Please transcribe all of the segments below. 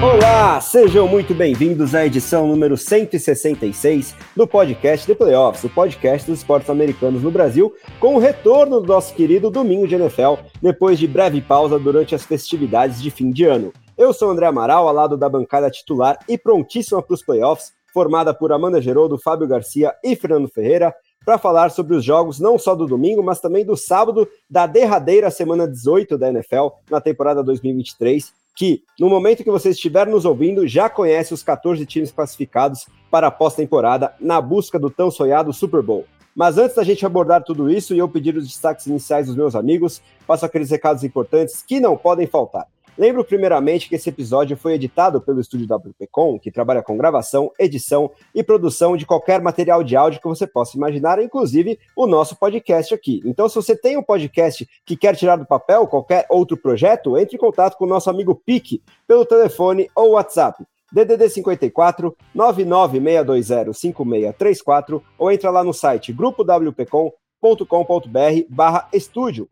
Olá, sejam muito bem-vindos à edição número 166 do podcast The Playoffs, o podcast dos esportes americanos no Brasil, com o retorno do nosso querido Domingo de NFL, depois de breve pausa durante as festividades de fim de ano. Eu sou André Amaral, ao lado da bancada titular e prontíssima para os playoffs, formada por Amanda Geroldo, Fábio Garcia e Fernando Ferreira, para falar sobre os jogos não só do domingo, mas também do sábado da derradeira semana 18 da NFL na temporada 2023 que, no momento que você estiver nos ouvindo, já conhece os 14 times classificados para a pós-temporada na busca do tão sonhado Super Bowl. Mas antes da gente abordar tudo isso e eu pedir os destaques iniciais dos meus amigos, passo aqueles recados importantes que não podem faltar. Lembro primeiramente que esse episódio foi editado pelo estúdio WPcom, que trabalha com gravação, edição e produção de qualquer material de áudio que você possa imaginar, inclusive o nosso podcast aqui. Então, se você tem um podcast que quer tirar do papel qualquer outro projeto, entre em contato com o nosso amigo Pique pelo telefone ou WhatsApp. DDD 54 99620 5634 ou entra lá no site grupowpcom.com.br/estúdio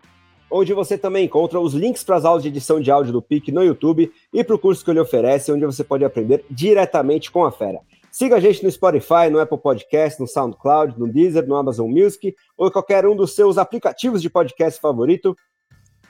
onde você também encontra os links para as aulas de edição de áudio do PIC no YouTube e para o curso que ele oferece, onde você pode aprender diretamente com a fera. Siga a gente no Spotify, no Apple Podcast, no SoundCloud, no Deezer, no Amazon Music ou qualquer um dos seus aplicativos de podcast favorito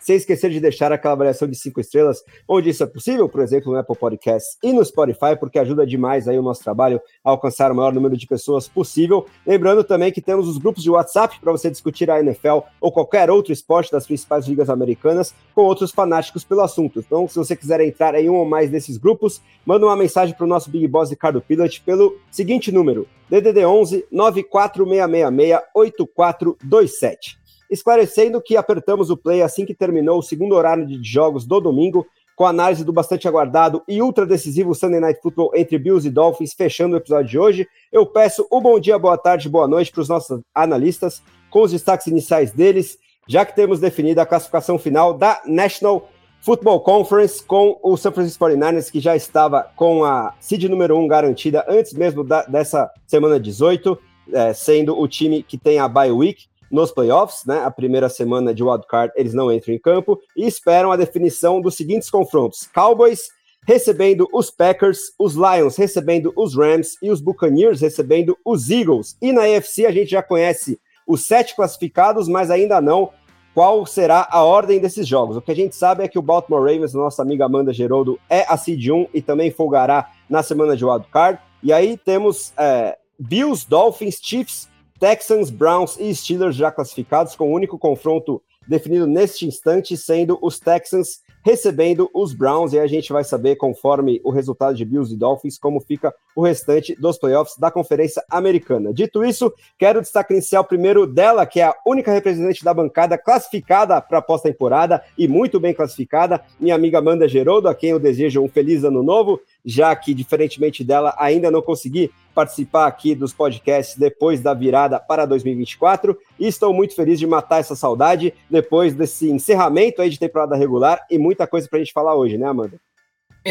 sem esquecer de deixar aquela avaliação de cinco estrelas, onde isso é possível, por exemplo, no Apple Podcasts e no Spotify, porque ajuda demais aí o nosso trabalho a alcançar o maior número de pessoas possível. Lembrando também que temos os grupos de WhatsApp para você discutir a NFL ou qualquer outro esporte das principais ligas americanas com outros fanáticos pelo assunto. Então, se você quiser entrar em um ou mais desses grupos, manda uma mensagem para o nosso Big Boss Ricardo Pilot pelo seguinte número: DDD 11 94666 8427 esclarecendo que apertamos o play assim que terminou o segundo horário de jogos do domingo, com a análise do bastante aguardado e ultra decisivo Sunday Night Football entre Bills e Dolphins, fechando o episódio de hoje. Eu peço o um bom dia, boa tarde, boa noite para os nossos analistas, com os destaques iniciais deles, já que temos definido a classificação final da National Football Conference com o San Francisco 49ers, que já estava com a seed número 1 garantida antes mesmo da, dessa semana 18, é, sendo o time que tem a bye week nos playoffs, né? A primeira semana de wildcard eles não entram em campo e esperam a definição dos seguintes confrontos: Cowboys recebendo os Packers, os Lions recebendo os Rams e os Buccaneers recebendo os Eagles. E na AFC a gente já conhece os sete classificados, mas ainda não qual será a ordem desses jogos. O que a gente sabe é que o Baltimore Ravens, nossa amiga Amanda Geroldo, é a seed 1 e também folgará na semana de wildcard. E aí temos é, Bills, Dolphins, Chiefs, Texans, Browns e Steelers já classificados, com o único confronto definido neste instante sendo os Texans recebendo os Browns, e a gente vai saber, conforme o resultado de Bills e Dolphins, como fica o restante dos playoffs da Conferência Americana. Dito isso, quero destacar inicial primeiro dela, que é a única representante da bancada classificada para a pós-temporada e muito bem classificada, minha amiga Amanda Geroldo, a quem eu desejo um feliz ano novo, já que, diferentemente dela, ainda não consegui participar aqui dos podcasts depois da virada para 2024 e estou muito feliz de matar essa saudade depois desse encerramento aí de temporada regular e muita coisa para a gente falar hoje, né, Amanda?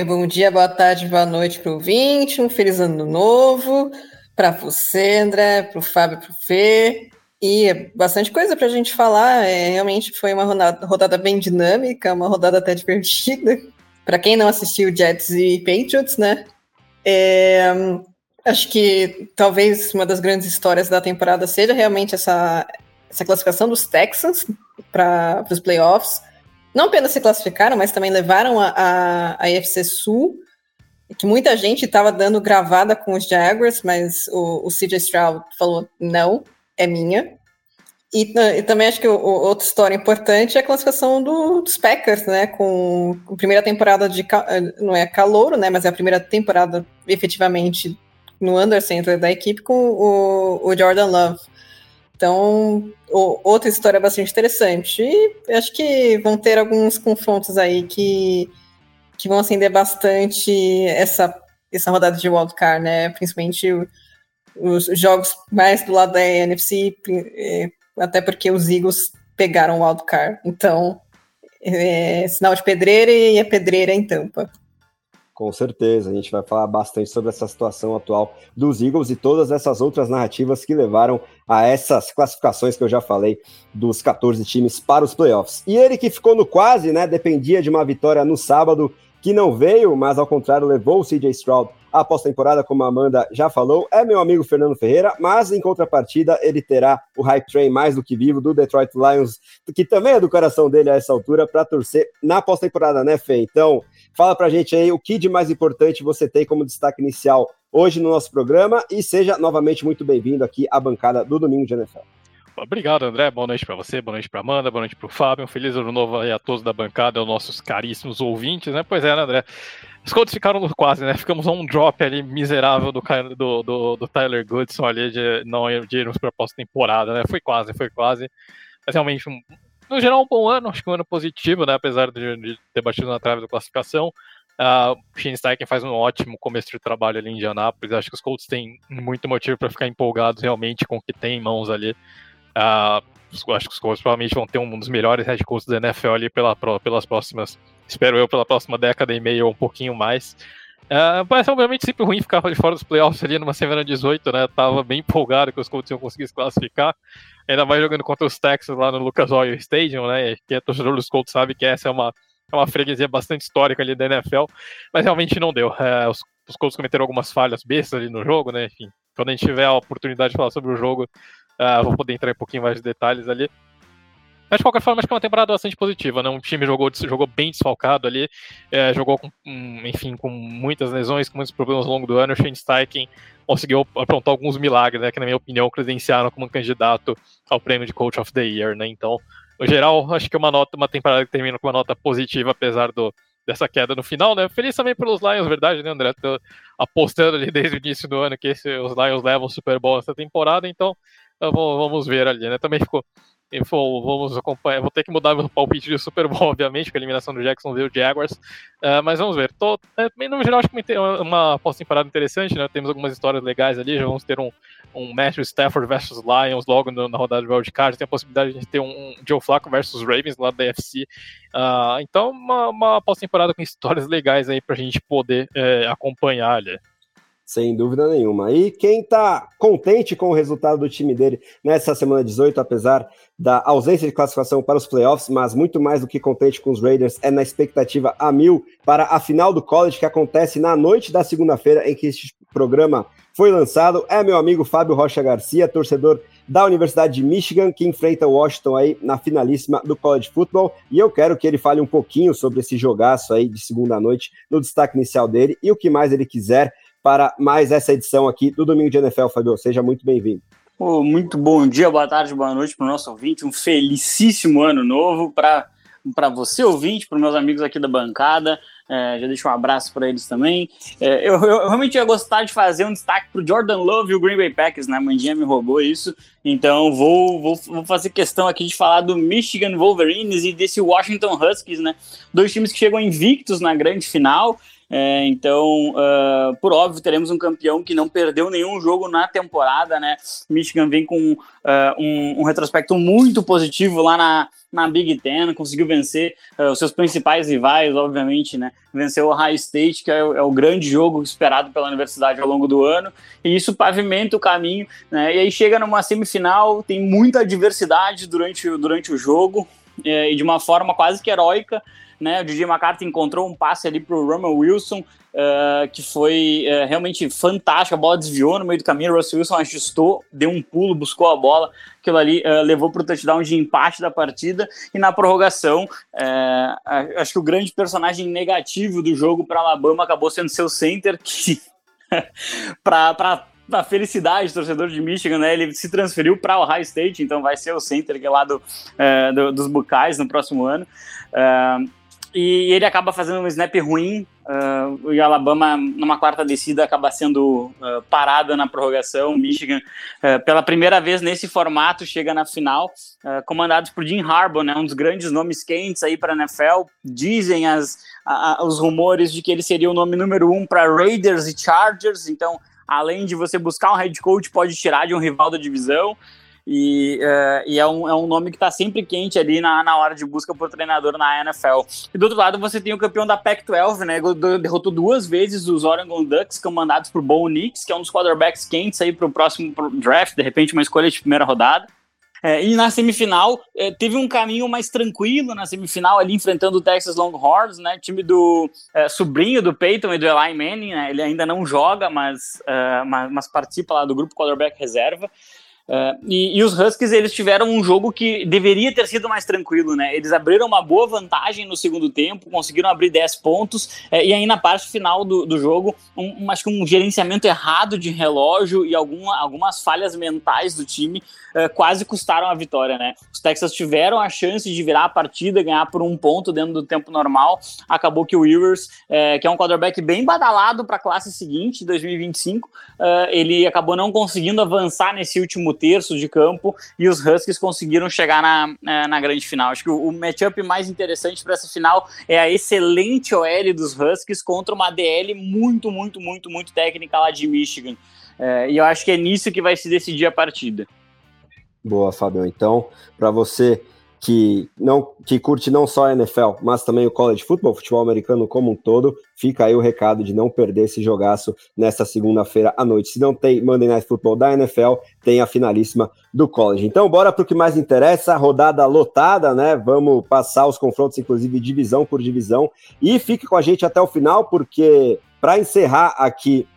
Bom dia, boa tarde, boa noite para o ouvinte, um feliz ano novo para você, André, para o Fábio, para o Fê. E bastante coisa para a gente falar. É, realmente foi uma rodada, rodada bem dinâmica, uma rodada até divertida. Para quem não assistiu Jets e Patriots, né? É, Acho que talvez uma das grandes histórias da temporada seja realmente essa, essa classificação dos Texans para os playoffs. Não apenas se classificaram, mas também levaram a, a, a AFC Sul, que muita gente estava dando gravada com os Jaguars, mas o, o CJ Stroud falou: não, é minha. E, e, também acho que o, o, outra história importante é a classificação do, dos Packers, né? Com a primeira temporada de não é calouro, né? Mas é a primeira temporada efetivamente no undercenter da equipe com o, o Jordan Love. Então, o, outra história bastante interessante. E acho que vão ter alguns confrontos aí que, que vão acender bastante essa, essa rodada de wildcard, né? Principalmente os jogos mais do lado da NFC, até porque os Eagles pegaram o wildcard. Então, é sinal de pedreira e a pedreira em tampa. Com certeza, a gente vai falar bastante sobre essa situação atual dos Eagles e todas essas outras narrativas que levaram a essas classificações que eu já falei dos 14 times para os playoffs. E ele que ficou no quase, né, dependia de uma vitória no sábado, que não veio, mas ao contrário levou o CJ Stroud à pós-temporada, como a Amanda já falou, é meu amigo Fernando Ferreira, mas em contrapartida ele terá o hype train mais do que vivo do Detroit Lions, que também é do coração dele a essa altura, para torcer na pós-temporada, né, Fê? Então, Fala pra gente aí o que de mais importante você tem como destaque inicial hoje no nosso programa e seja novamente muito bem-vindo aqui à bancada do Domingo de NFL. Obrigado, André. Boa noite para você, boa noite para Amanda, boa noite para o Fábio. Um feliz ano novo aí a todos da bancada, aos nossos caríssimos ouvintes, né? Pois é, né, André? Os Colts ficaram quase, né? Ficamos um drop ali miserável do, do, do, do Tyler Goodson ali de não irmos para a pós-temporada, né? Foi quase, foi quase. Mas realmente um, no geral, um bom ano, acho que um ano positivo, né? Apesar de, de ter batido na trave da classificação. Uh, Shane Steichen faz um ótimo começo de trabalho ali em Indianápolis. Acho que os Colts têm muito motivo para ficar empolgados realmente com o que tem em mãos ali. Uh, acho que os Colts provavelmente vão ter um dos melhores head coaches da NFL pela, pelas próximas, espero eu, pela próxima década e meia ou um pouquinho mais. Uh, mas obviamente sempre ruim ficar de fora dos playoffs ali numa semana 18, né? Tava bem empolgado que os Colts iam conseguir se classificar. Ainda mais jogando contra os Texans lá no Lucas Oil Stadium, né? Que é torcedor dos Colts sabe que essa é uma, é uma freguesia bastante histórica ali da NFL, mas realmente não deu. É, os, os Colts cometeram algumas falhas bestas ali no jogo, né? Enfim, quando a gente tiver a oportunidade de falar sobre o jogo, uh, vou poder entrar um pouquinho mais de detalhes ali. Mas de qualquer forma, acho que é uma temporada bastante positiva, né? Um time jogou, jogou bem desfalcado ali, é, jogou com, enfim, com muitas lesões, com muitos problemas ao longo do ano. O Shane Steichen conseguiu aprontar alguns milagres, né? Que na minha opinião credenciaram como candidato ao prêmio de Coach of the Year, né? Então, no geral, acho que é uma nota, uma temporada que termina com uma nota positiva, apesar do, dessa queda no final, né? Feliz também pelos Lions, verdade, né, André? Tô apostando ali desde o início do ano que esse, os Lions levam o Super Bowl essa temporada, então vamos ver ali, né? Também ficou vamos acompanhar. Vou ter que mudar meu palpite de Super Bowl, obviamente, com a eliminação do Jacksonville Jaguars. Uh, mas vamos ver. Tô, é, no geral, acho que uma pós-temporada interessante, né? Temos algumas histórias legais ali. Já vamos ter um, um Matthew Stafford versus Lions logo no, na rodada de wildcard. Tem a possibilidade de ter um, um Joe Flacco versus Ravens lá da UFC. Uh, ah, então, uma, uma pós-temporada com histórias legais aí pra gente poder é, acompanhar ali. Sem dúvida nenhuma. E quem está contente com o resultado do time dele nessa semana 18, apesar da ausência de classificação para os playoffs, mas muito mais do que contente com os Raiders, é na expectativa a mil para a final do college que acontece na noite da segunda-feira em que este programa foi lançado. É meu amigo Fábio Rocha Garcia, torcedor da Universidade de Michigan, que enfrenta Washington aí na finalíssima do college football. E eu quero que ele fale um pouquinho sobre esse jogaço aí de segunda noite no destaque inicial dele e o que mais ele quiser para mais essa edição aqui do Domingo de NFL, Fabio. Seja muito bem-vindo. Oh, muito bom dia, boa tarde, boa noite para o nosso ouvinte. Um felicíssimo ano novo para você, ouvinte, para meus amigos aqui da bancada. É, já deixo um abraço para eles também. É, eu, eu, realmente ia gostar de fazer um destaque para o Jordan Love e o Green Bay Packers, né? A Mandinha me roubou isso. Então vou, vou, vou fazer questão aqui de falar do Michigan Wolverines e desse Washington Huskies, né? Dois times que chegam invictos na grande final. É, então, uh, por óbvio, teremos um campeão que não perdeu nenhum jogo na temporada, né? Michigan vem com uh, um, um, retrospecto muito positivo lá na, na Big Ten, conseguiu vencer uh, os seus principais rivais, obviamente, né? Venceu o Ohio State, que é, é, o grande jogo esperado pela universidade ao longo do ano, e isso pavimenta o caminho, né? E aí chega numa semifinal, tem muita adversidade durante, durante o jogo, é, e de uma forma quase que heróica né? O DJ McCarthy encontrou um passe ali para o Roman Wilson, uh, que foi uh, realmente fantástico. A bola desviou no meio do caminho, o Russell Wilson ajustou, deu um pulo, buscou a bola. Aquilo ali uh, levou para o touchdown de empate da partida. E na prorrogação, acho que o grande personagem negativo do jogo para Alabama acabou sendo seu center, que para da felicidade torcedor de Michigan, né? Ele se transferiu para o Ohio State, então vai ser o center que é lá do, do, dos Bucais no próximo ano. E ele acaba fazendo um snap ruim. Uh, Alabama, numa quarta descida, acaba sendo uh, parada na prorrogação. Michigan, uh, pela primeira vez nesse formato, chega na final, comandados por Jim Harbaugh, né, um dos grandes nomes quentes aí para a NFL. Dizem as, a, os rumores de que ele seria o nome número um para Raiders e Chargers. Então, além de você buscar um head coach, pode tirar de um rival da divisão. E, uh, e é, um, é um nome que está sempre quente ali na, na hora de busca por treinador na NFL. E do outro lado, você tem o campeão da Pac-12, né? Derrotou duas vezes os Oregon Ducks, comandados por Bo Nix, que é um dos quarterbacks quentes aí para o próximo draft, de repente uma escolha de primeira rodada. É, e na semifinal, é, teve um caminho mais tranquilo na semifinal, ali enfrentando o Texas Longhorns, né? Time do é, sobrinho do Peyton e do Eli Manning, né? Ele ainda não joga, mas, é, mas, mas, participa lá do grupo quarterback reserva. Uh, e, e, os Huskies eles tiveram um jogo que deveria ter sido mais tranquilo, né? Eles abriram uma boa vantagem no segundo tempo, conseguiram abrir 10 pontos, uh, e aí na parte final do, do jogo, um, um, acho que um gerenciamento errado de relógio e alguma, algumas falhas mentais do time uh, quase custaram a vitória, né? Os Texas tiveram a chance de virar a partida, ganhar por um ponto dentro do tempo normal. Acabou que o Rivers, que é um quarterback bem badalado para a classe seguinte, 2025, ele acabou não conseguindo avançar nesse último terço de campo e os Huskies conseguiram chegar na, na, grande final. Acho que o, matchup mais interessante para essa final é a excelente OL dos Huskies contra uma DL muito, muito, muito, muito técnica lá de Michigan. É, e eu acho que é nisso que vai se decidir a partida. Boa, Fábio. Então, para você que não que curte não só a NFL, mas também o college football, futebol americano como um todo, fica aí o recado de não perder esse jogaço nesta segunda-feira à noite. Se não tem Monday Night Football da NFL, tem a finalíssima do college. Então, bora para o que mais interessa, rodada lotada, né? Vamos passar os confrontos, inclusive divisão por divisão, e fique com a gente até o final, porque para encerrar aqui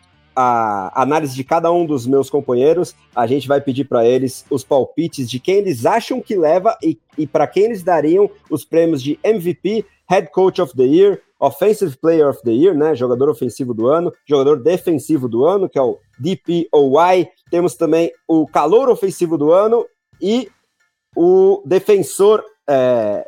a análise de cada um dos meus companheiros, a gente vai pedir para eles os palpites de quem eles acham que leva e, e para quem eles dariam os prêmios de MVP, Head Coach of the Year, Offensive Player of the Year, né? Jogador ofensivo do ano, jogador defensivo do ano, que é o DPOY. Temos também o calor ofensivo do ano e o defensor é,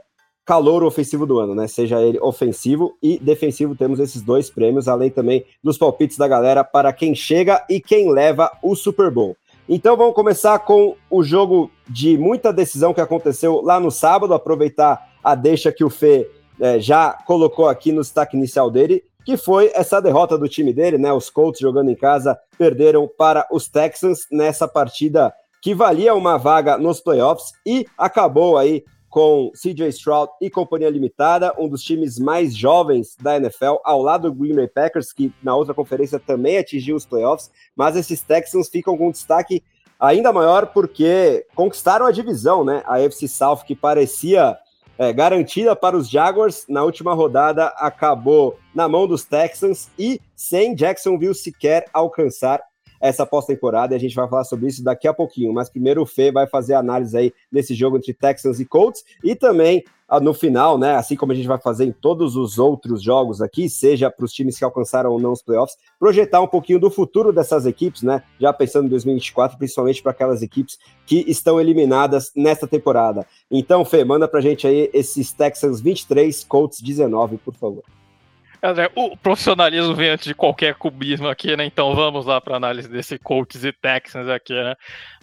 calor ofensivo do ano, né? Seja ele ofensivo e defensivo, temos esses dois prêmios, além também dos palpites da galera para quem chega e quem leva o Super Bowl. Então vamos começar com o jogo de muita decisão que aconteceu lá no sábado, aproveitar a deixa que o Fê é, já colocou aqui no destaque inicial dele, que foi essa derrota do time dele, né? Os Colts jogando em casa perderam para os Texans nessa partida que valia uma vaga nos playoffs e acabou aí com CJ Stroud e Companhia Limitada, um dos times mais jovens da NFL, ao lado do Green Bay Packers, que na outra conferência também atingiu os playoffs, mas esses Texans ficam com destaque ainda maior porque conquistaram a divisão, né? A FC South, que parecia é, garantida para os Jaguars, na última rodada acabou na mão dos Texans e sem Jacksonville sequer alcançar essa pós-temporada e a gente vai falar sobre isso daqui a pouquinho. Mas primeiro o Fê vai fazer análise aí desse jogo entre Texans e Colts e também ah, no final, né, assim como a gente vai fazer em todos os outros jogos aqui, seja para os times que alcançaram ou não os playoffs, projetar um pouquinho do futuro dessas equipes, né, já pensando em 2024, principalmente para aquelas equipes que estão eliminadas nesta temporada. Então, Fê, manda para a gente aí esses Texans 23, Colts 19, por favor. André, o profissionalismo vem antes de qualquer cubismo aqui, né? Então vamos lá para análise desse Colts e Texans aqui, né?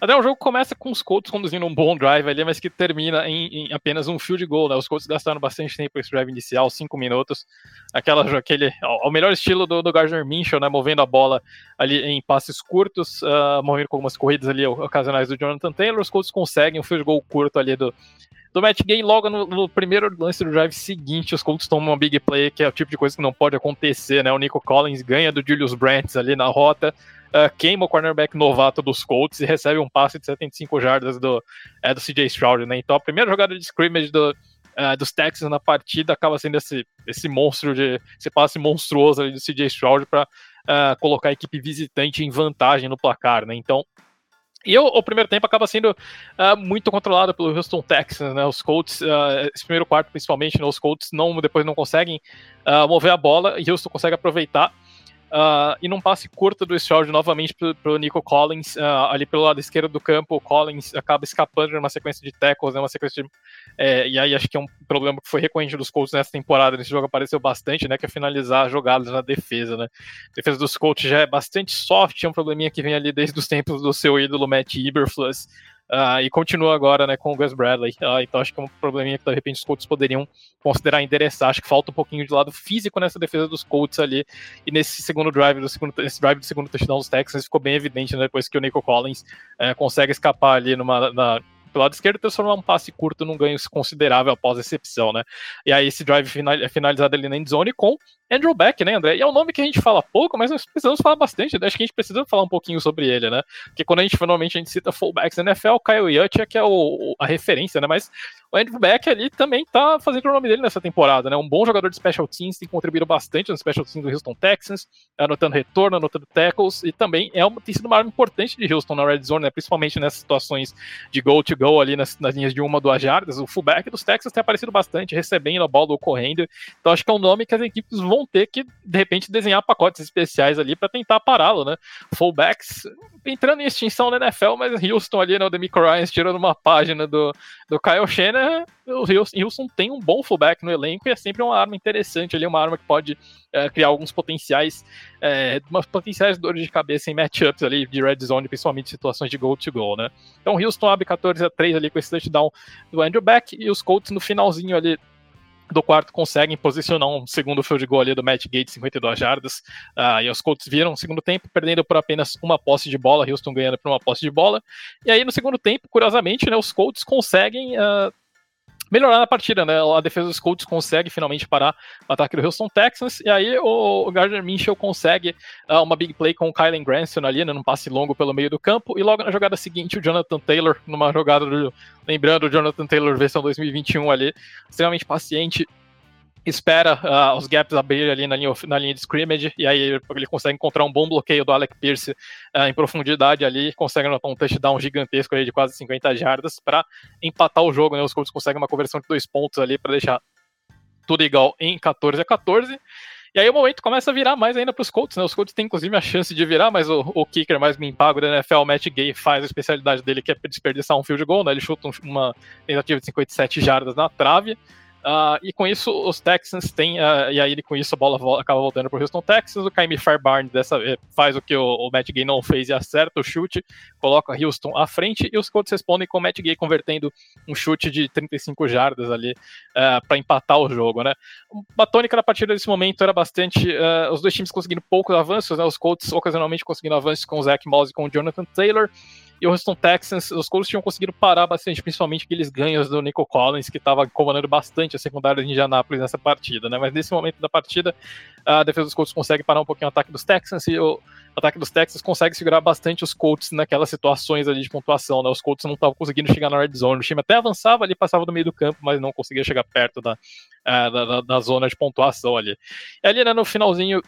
Até o jogo começa com os Colts conduzindo um bom drive ali, mas que termina em, em apenas um field goal, né? Os Colts gastaram bastante tempo esse drive inicial, cinco minutos, aquela, aquele, ao melhor estilo do, do Gardner Minshew, né? Movendo a bola ali em passes curtos, uh, movendo com algumas corridas ali ocasionais do Jonathan Taylor, os Colts conseguem um field goal curto ali do, do Matt Gay, logo no, no, primeiro lance do drive seguinte, os Colts tomam uma big play, que é o tipo de coisa que não pode acontecer, né? O Nico Collins ganha do Julius Brandt ali na rota, uh, queima o cornerback novato dos Colts e recebe um passe de 75 jardas do, é, do CJ Stroud, né? Então a primeira jogada de scrimmage do, uh, dos Texans na partida acaba sendo esse, esse monstro de. esse passe monstruoso ali do CJ Stroud para uh, ah, colocar a equipe visitante em vantagem no placar, né? Então e o, o, primeiro tempo acaba sendo uh, muito controlado pelo Houston Texans, né? Os Colts, uh, esse primeiro quarto principalmente, né? os Colts não, depois não conseguem uh, mover a bola e Houston consegue aproveitar. Uh, e num passe curto do Stroud novamente para o Nico Collins, uh, ali pelo lado esquerdo do campo, o Collins acaba escapando de uma sequência de tackles, né, uma sequência de, é, e aí acho que é um problema que foi recorrente dos Colts nessa temporada, nesse jogo apareceu bastante, né, que é finalizar jogadas na defesa, né, a defesa dos Colts já é bastante soft, é um probleminha que vem ali desde os tempos do seu ídolo Matt Eberflus, uh, e continua agora, né, com o Gus Bradley. Uh, então acho que é um probleminha que de repente os Colts poderiam considerar endereçar. Acho que falta um pouquinho de lado físico nessa defesa dos Colts ali. E nesse segundo drive do segundo, nesse drive do segundo touchdown dos Texans ficou bem evidente, né, depois que o Nico Collins uh, consegue escapar ali numa na, pelo lado esquerdo transformar um passe curto num ganho considerável após a recepção, né? E aí esse drive final, é finalizado ali na endzone com Andrew Beck, né, André? E é um nome que a gente fala pouco, mas nós precisamos falar bastante. Né? Acho que a gente precisa falar um pouquinho sobre ele, né? Porque quando a gente normalmente a gente cita fullbacks na NFL, Kyle Yacht é que é o, a referência, né? Mas o Andrew Beck ali também tá fazendo o nome dele nessa temporada, né? Um bom jogador de special teams, tem contribuído bastante no special teams do Houston Texans, anotando retorno, anotando tackles, e também é uma, tem sido uma arma importante de Houston na red zone, né? Principalmente nessas situações de goal to go ali nas, nas linhas de uma, duas jardas. O fullback dos Texans tem aparecido bastante, recebendo a bola ou correndo. Então acho que é um nome que as equipes vão ter que, de repente, desenhar pacotes especiais ali para tentar pará-lo, né? Fullbacks entrando em extinção na NFL, mas Houston ali, né? O Demico Ryan tirando uma página do, do Kyle Shanahan, o Houston tem um bom fullback no elenco e é sempre uma arma interessante ali, uma arma que pode é, criar alguns potenciais, é, umas potenciais dores de cabeça em matchups ali de red zone, principalmente situações de goal to goal, né? Então Houston abre 14 a 3 ali com esse touchdown do Andrew Beck e os Colts no finalzinho ali do quarto conseguem posicionar um segundo field goal ali do Matt Gates, 52 jardas. Uh, e os Colts viram no segundo tempo, perdendo por apenas uma posse de bola, Houston ganhando por uma posse de bola. E aí no segundo tempo, curiosamente, né, os Colts conseguem uh, melhorar na partida, né? A defesa dos Colts consegue finalmente parar o ataque do Houston Texans, e aí o, Gardner Minshew consegue uh, uma big play com o Kylen Granson ali, né, num passe longo pelo meio do campo, e logo na jogada seguinte o Jonathan Taylor, numa jogada do, lembrando o Jonathan Taylor versão 2021 ali, extremamente paciente, espera uh, os gaps abrir ali na linha, na linha de scrimmage, e aí ele consegue encontrar um bom bloqueio do Alec Pierce uh, em profundidade ali, consegue anotar um touchdown gigantesco de quase 50 jardas para empatar o jogo, né? Os Colts conseguem uma conversão de dois pontos ali para deixar tudo igual em 14 a 14. E aí o momento começa a virar mais ainda para os Colts, né? Os Colts têm inclusive a chance de virar, mas o, o kicker mais bem pago da NFL, Matt Gay, faz a especialidade dele que é desperdiçar um field goal, né? Ele chuta uma tentativa de 57 jardas na trave. Uh, e com isso, os Texans têm. Uh, e aí, com isso, a bola volta, acaba voltando para o Houston Texans. O Kaimi Fairbarn dessa vez faz o que o, o Matt Gay não fez e acerta o chute, coloca Houston à frente. E os Colts respondem com o Matt Gay convertendo um chute de 35 jardas ali uh, ah, para empatar o jogo. Né? A tônica da partida nesse momento era bastante. os dois times conseguindo poucos avanços, né? os Colts ocasionalmente conseguindo avanços com o Zach Moss e com o Jonathan Taylor. E o Houston Texans, os Colts tinham conseguido parar bastante, principalmente aqueles ganhos do Nico Collins, que estava comandando bastante a secundária de Indianápolis nessa partida, né? Mas nesse momento da partida, a defesa dos Colts consegue parar um pouquinho o ataque dos Texans e o ataque dos Texans consegue segurar bastante os Colts naquelas situações ali de pontuação, né? Os Colts não estavam conseguindo chegar na red zone. O time até avançava ali, passava do meio do campo, mas não conseguia chegar perto da, uh, da, da, zona de pontuação ali. E ali, né, no finalzinho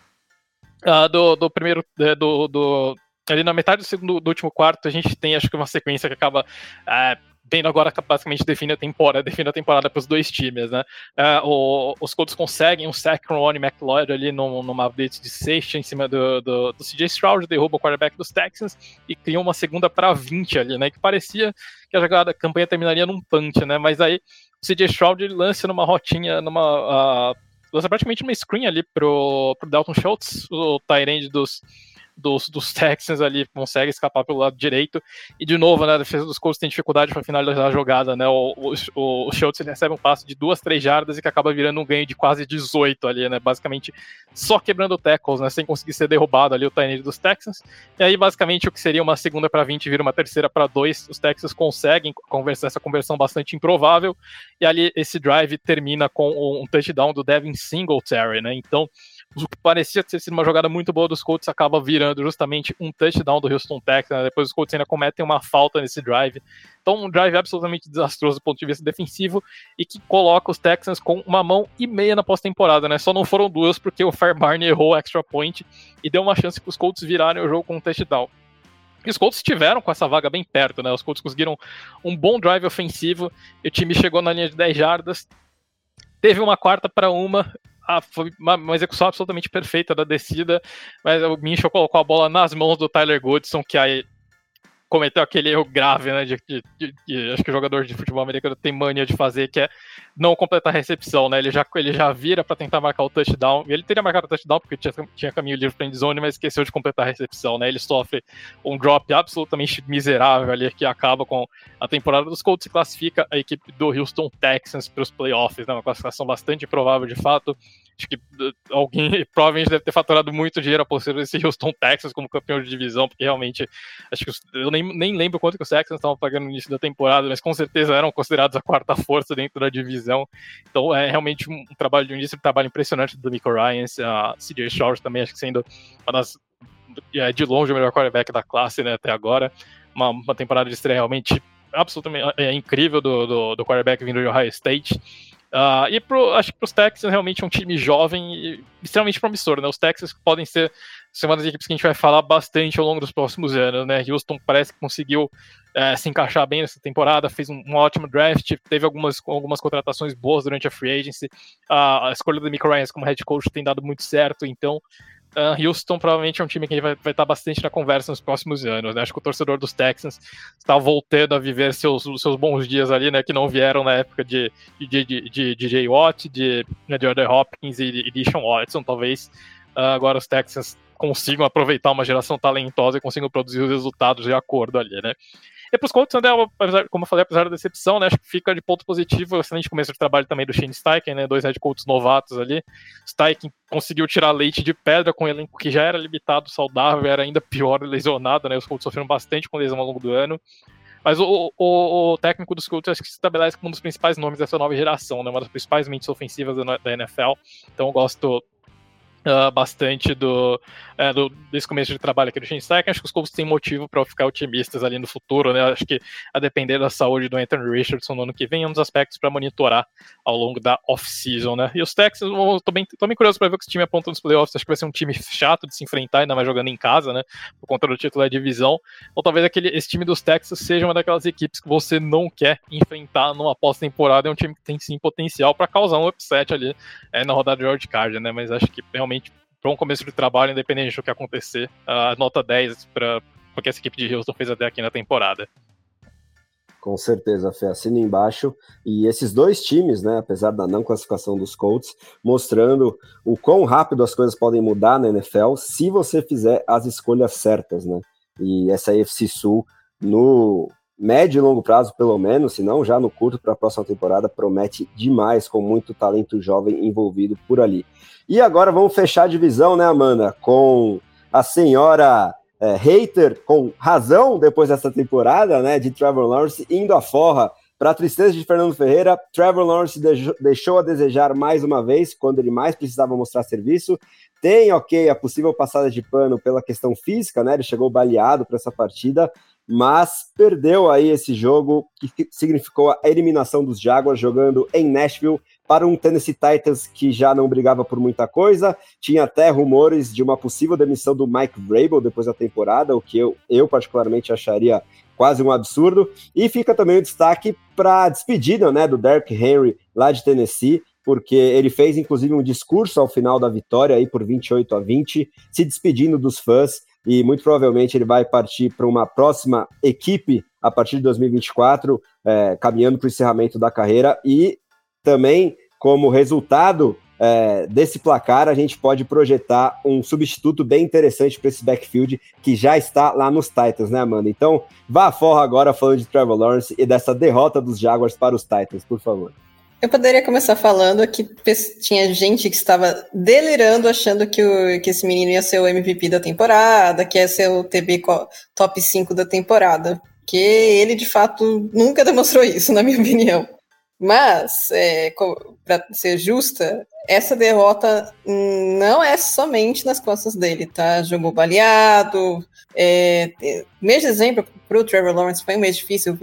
uh, do, do primeiro eh, do, do ali na metade do segundo do último quarto, a gente tem acho que uma sequência que acaba é, vendo agora basicamente define a temporada, define a temporada para os dois times, né? É, o, os Colts conseguem um sack com Ronnie McLeod ali no, numa blitz de sexta em cima do, do, do CJ Stroud, derruba o quarterback dos Texans e cria uma segunda para 20 ali, né? Que parecia que a jogada, a campanha terminaria num punch, né? Mas aí o CJ Stroud lança numa rotinha, numa uh, lança praticamente uma screen ali pro, pro Dalton Schultz, o tight dos dos, dos Texans ali consegue escapar pelo lado direito. E de novo, né, a defesa dos Colts tem dificuldade para finalizar a jogada, né? O, o, o Schultz recebe um passe de duas, três jardas e que acaba virando um ganho de quase 18 ali, né? Basicamente só quebrando tackles, né? Sem conseguir ser derrubado ali o Tiny dos Texans. E aí, basicamente, o que seria uma segunda para 20 vira uma terceira para 2. Os Texans conseguem conversar essa conversão bastante improvável. E ali esse drive termina com um touchdown do Devin Singletary, né? Então o que parecia ter sido uma jogada muito boa dos Colts acaba virando justamente um touchdown do Houston Texans. Né? Depois os Colts ainda cometem uma falta nesse drive. Então, um drive absolutamente desastroso do ponto de vista defensivo e que coloca os Texans com uma mão e meia na pós-temporada, né? Só não foram duas porque o Fairbarn errou o extra point e deu uma chance para os Colts virarem o jogo com um touchdown. E os Colts estiveram com essa vaga bem perto, né? Os Colts conseguiram um bom drive ofensivo o time chegou na linha de 10 jardas. Teve uma quarta para uma ah, foi uma, uma, execução absolutamente perfeita da descida, mas o Minchel colocou a bola nas mãos do Tyler Goodson, que aí cometeu aquele erro grave, né? De, de, de, de, acho que o jogador de futebol americano tem mania de fazer, que é não completar a recepção, né? Ele já, ele já vira para tentar marcar o touchdown. Ele teria marcado o touchdown porque tinha, tinha caminho livre para zone, mas esqueceu de completar a recepção, né? Ele sofre um drop absolutamente miserável ali que acaba com a temporada dos Colts e classifica a equipe do Houston Texans para os playoffs, né? Uma classificação bastante provável de fato. Acho que alguém provavelmente deve ter faturado muito dinheiro apostando esse Houston Texans como campeão de divisão, porque realmente acho que eu nem, nem lembro quanto que os Texans estavam pagando no início da temporada, mas com certeza eram considerados a quarta força dentro da divisão. Então é realmente um, trabalho de um início de trabalho impressionante do Nico Ryan, a CJ Shores também, acho que sendo uma das é, de longe o melhor quarterback da classe né, até agora. Uma, uma temporada de estreia realmente absolutamente é, incrível do, do, do quarterback vindo de Ohio State. Uh, e pro, acho que para os Texans realmente é um time jovem e extremamente promissor, né? Os Texans podem ser, uma das equipes que a gente vai falar bastante ao longo dos próximos anos, né? Houston parece que conseguiu é, se encaixar bem nessa temporada, fez um, um, ótimo draft, teve algumas, algumas contratações boas durante a free agency. Uh, a escolha do Mick Ryan como head coach tem dado muito certo, então Uh, Houston provavelmente é um time que vai, vai estar bastante na conversa nos próximos anos. Né? Acho que o torcedor dos Texans está voltando a viver seus, seus bons dias ali, né? Que não vieram na época de, de, de, de, Watt, de, né, de Andre Hopkins e de, de Sean Watson. Talvez uh, agora os Texans consigam aproveitar uma geração talentosa e consigam produzir os resultados de acordo ali, né? E para os Colts, André, como eu falei, apesar da decepção, né, acho que fica de ponto positivo o excelente começo de trabalho também do Shane Steichen, né, dois head coaches novatos ali. Steichen conseguiu tirar leite de pedra com um elenco que já era limitado, saudável, era ainda pior lesionado, né, os Colts sofreram bastante com lesão ao longo do ano. Mas o, o, o, técnico dos Colts acho que se estabelece como um dos principais nomes dessa nova geração, né? Uma das principais mentes ofensivas da, da NFL. Então eu gosto Uh, bastante do, é, do, desse começo de trabalho aqui do Shane Steichen. Acho que os Colts têm motivo para ficar otimistas ali no futuro, né? Acho que a depender da saúde do Anthony Richardson no ano que vem, é um dos aspectos para monitorar ao longo da off-season, né? E os Texans, tô bem, tô bem curioso para ver o que esse time aponta nos playoffs. Acho que vai ser um time chato de se enfrentar, ainda mais jogando em casa, né? Por conta do título da divisão. Ou talvez aquele, esse time dos Texans seja uma daquelas equipes que você não quer enfrentar numa pós-temporada. É um time que tem sim potencial para causar um upset ali é, na rodada de wildcard, né? Mas acho que realmente realmente, para um começo de trabalho, independente do que acontecer, a nota 10 para o que essa equipe de Houston fez até aqui na temporada. Com certeza, Fê, assina embaixo. E esses dois times, né, apesar da não classificação dos Colts, mostrando o quão rápido as coisas podem mudar na NFL se você fizer as escolhas certas, né? E essa AFC Sul, no médio e longo prazo, pelo menos, se não já no curto para a próxima temporada, promete demais, com muito talento jovem envolvido por ali. E agora vamos fechar a divisão, né, Amanda? Com a senhora é, hater, com razão, depois dessa temporada, né, de Trevor Lawrence, indo à forra. Para a tristeza de Fernando Ferreira, Trevor Lawrence deixou a desejar mais uma vez, quando ele mais precisava mostrar serviço. Tem, ok, a possível passada de pano pela questão física, né? Ele chegou baleado para essa partida, mas perdeu aí esse jogo que significou a eliminação dos Jaguars jogando em Nashville para um Tennessee Titans que já não brigava por muita coisa. Tinha até rumores de uma possível demissão do Mike Vrabel depois da temporada, o que eu, eu particularmente acharia quase um absurdo. E fica também o destaque para a despedida né, do Derrick Henry lá de Tennessee, porque ele fez inclusive um discurso ao final da vitória aí por 28 a 20, se despedindo dos fãs e muito provavelmente ele vai partir para uma próxima equipe a partir de 2024, é, caminhando para o encerramento da carreira e também, como resultado é, desse placar, a gente pode projetar um substituto bem interessante para esse backfield que já está lá nos Titans, né, Amanda? Então, vá a forra agora falando de Trevor Lawrence e dessa derrota dos Jaguars para os Titans, por favor. Eu poderia começar falando que tinha gente que estava delirando achando que, o, que esse menino ia ser o MVP da temporada, que ia ser o TB top 5 da temporada. Que ele, de fato, nunca demonstrou isso, na minha opinião. Mas, é, para ser justa, essa derrota não é somente nas costas dele, tá? Jogou baleado. É, mês de dezembro para o Trevor Lawrence foi um mês difícil,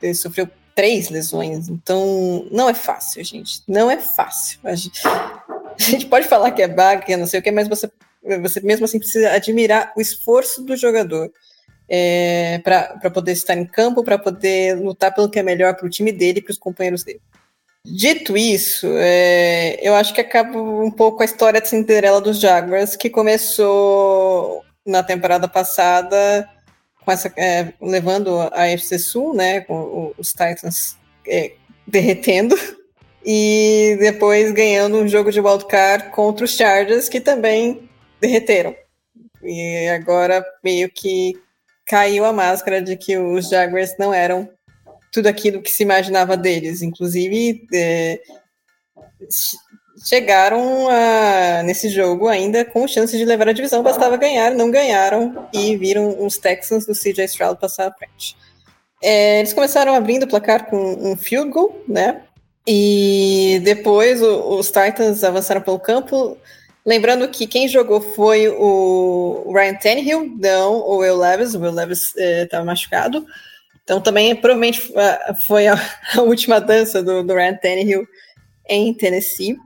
ele sofreu três lesões, então não é fácil, gente. Não é fácil. A gente, a gente pode falar que é bug, que é não sei o que, mas você, você mesmo assim precisa admirar o esforço do jogador é, para poder estar em campo, para poder lutar pelo que é melhor para o time dele e para os companheiros dele. Dito isso, é, eu acho que acaba um pouco a história de Cinderela dos Jaguars, que começou na temporada passada com essa, é, levando a FC Sul, né, com os Titans é, derretendo, e depois ganhando um jogo de wildcard contra os Chargers, que também derreteram. E agora meio que caiu a máscara de que os Jaguars não eram tudo aquilo que se imaginava deles. Inclusive, é, chegaram a, nesse jogo ainda com chance de levar a divisão, bastava ganhar, não ganharam e viram os Texans do CJ Stroud passar à frente. É, eles começaram abrindo o placar com um field goal, né? E depois o, os Titans avançaram pelo campo. Lembrando que quem jogou foi o Ryan Tannehill, não o Will Levis. O Will Levis estava é, machucado. Então também provavelmente foi a, a última dança do, do Ryan Tannehill em Tennessee.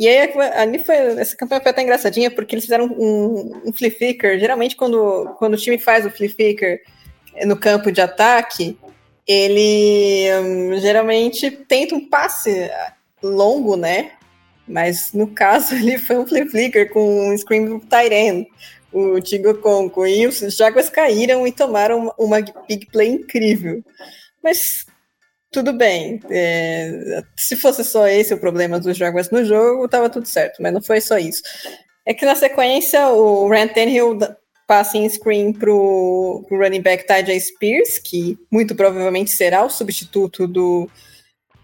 E aí, ali foi, essa campanha foi até engraçadinha, porque eles fizeram um, um flicker. Geralmente, quando, quando o time faz o flip flicker no campo de ataque, ele um, geralmente tenta um passe longo, né? Mas no caso, ele foi um flip flicker com um screen tight end, o Tigo Conco. E os Jaguars caíram e tomaram uma big play incrível. Mas tudo bem. É, se fosse só esse o problema dos Jaguars no jogo, tava tudo certo, mas não foi só isso. É que na sequência o Rand Tannehill passa em screen pro, pro running back Tajay Spears, que muito provavelmente será o substituto do,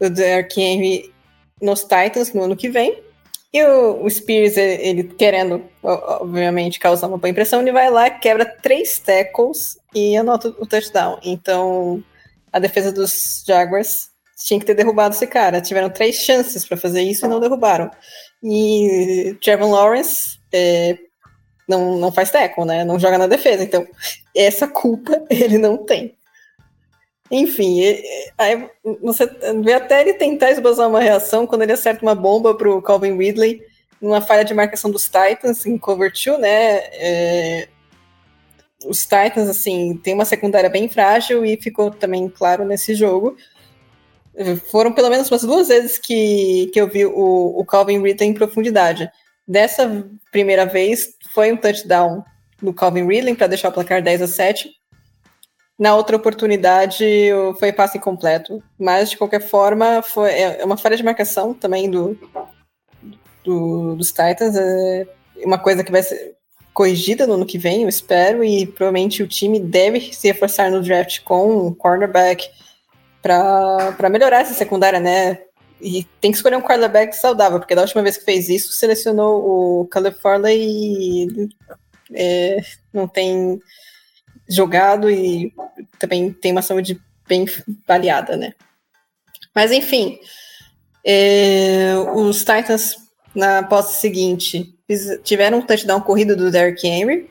do Derrick Henry nos Titans no ano que vem. E o, o Spears, ele, ele, querendo, obviamente, causar uma boa impressão, ele vai lá, quebra três tackles e anota o touchdown. Então, a defesa dos Jaguars tinha que ter derrubado esse cara. Tiveram três chances para fazer isso e não derrubaram. E Trevor Lawrence é, não, não faz teco, né? Não joga na defesa. Então, essa culpa ele não tem. Enfim, aí você vê até ele tentar esboçar uma reação quando ele acerta uma bomba para o Calvin Ridley numa falha de marcação dos Titans em cover 2, né? É, os Titans, assim, tem uma secundária bem frágil e ficou também claro nesse jogo. Foram pelo menos umas duas vezes que, que eu vi o, o Calvin Ridley em profundidade. Dessa primeira vez foi um touchdown do Calvin Ridley para deixar o placar 10 a 7. Na outra oportunidade foi passe incompleto, mas de qualquer forma foi é, é uma falha de marcação também do, do dos Titans, é uma coisa que vai ser corrigida no ano que vem, eu espero, e provavelmente o time deve se reforçar no draft com um cornerback para melhorar essa secundária, né? E tem que escolher um quarterback saudável, porque da última vez que fez isso, selecionou o Caleb Farley e é, não tem jogado e também tem uma saúde bem baleada, né? Mas enfim, é, os Titans na posse seguinte tiveram um touchdown corrido do Derrick Henry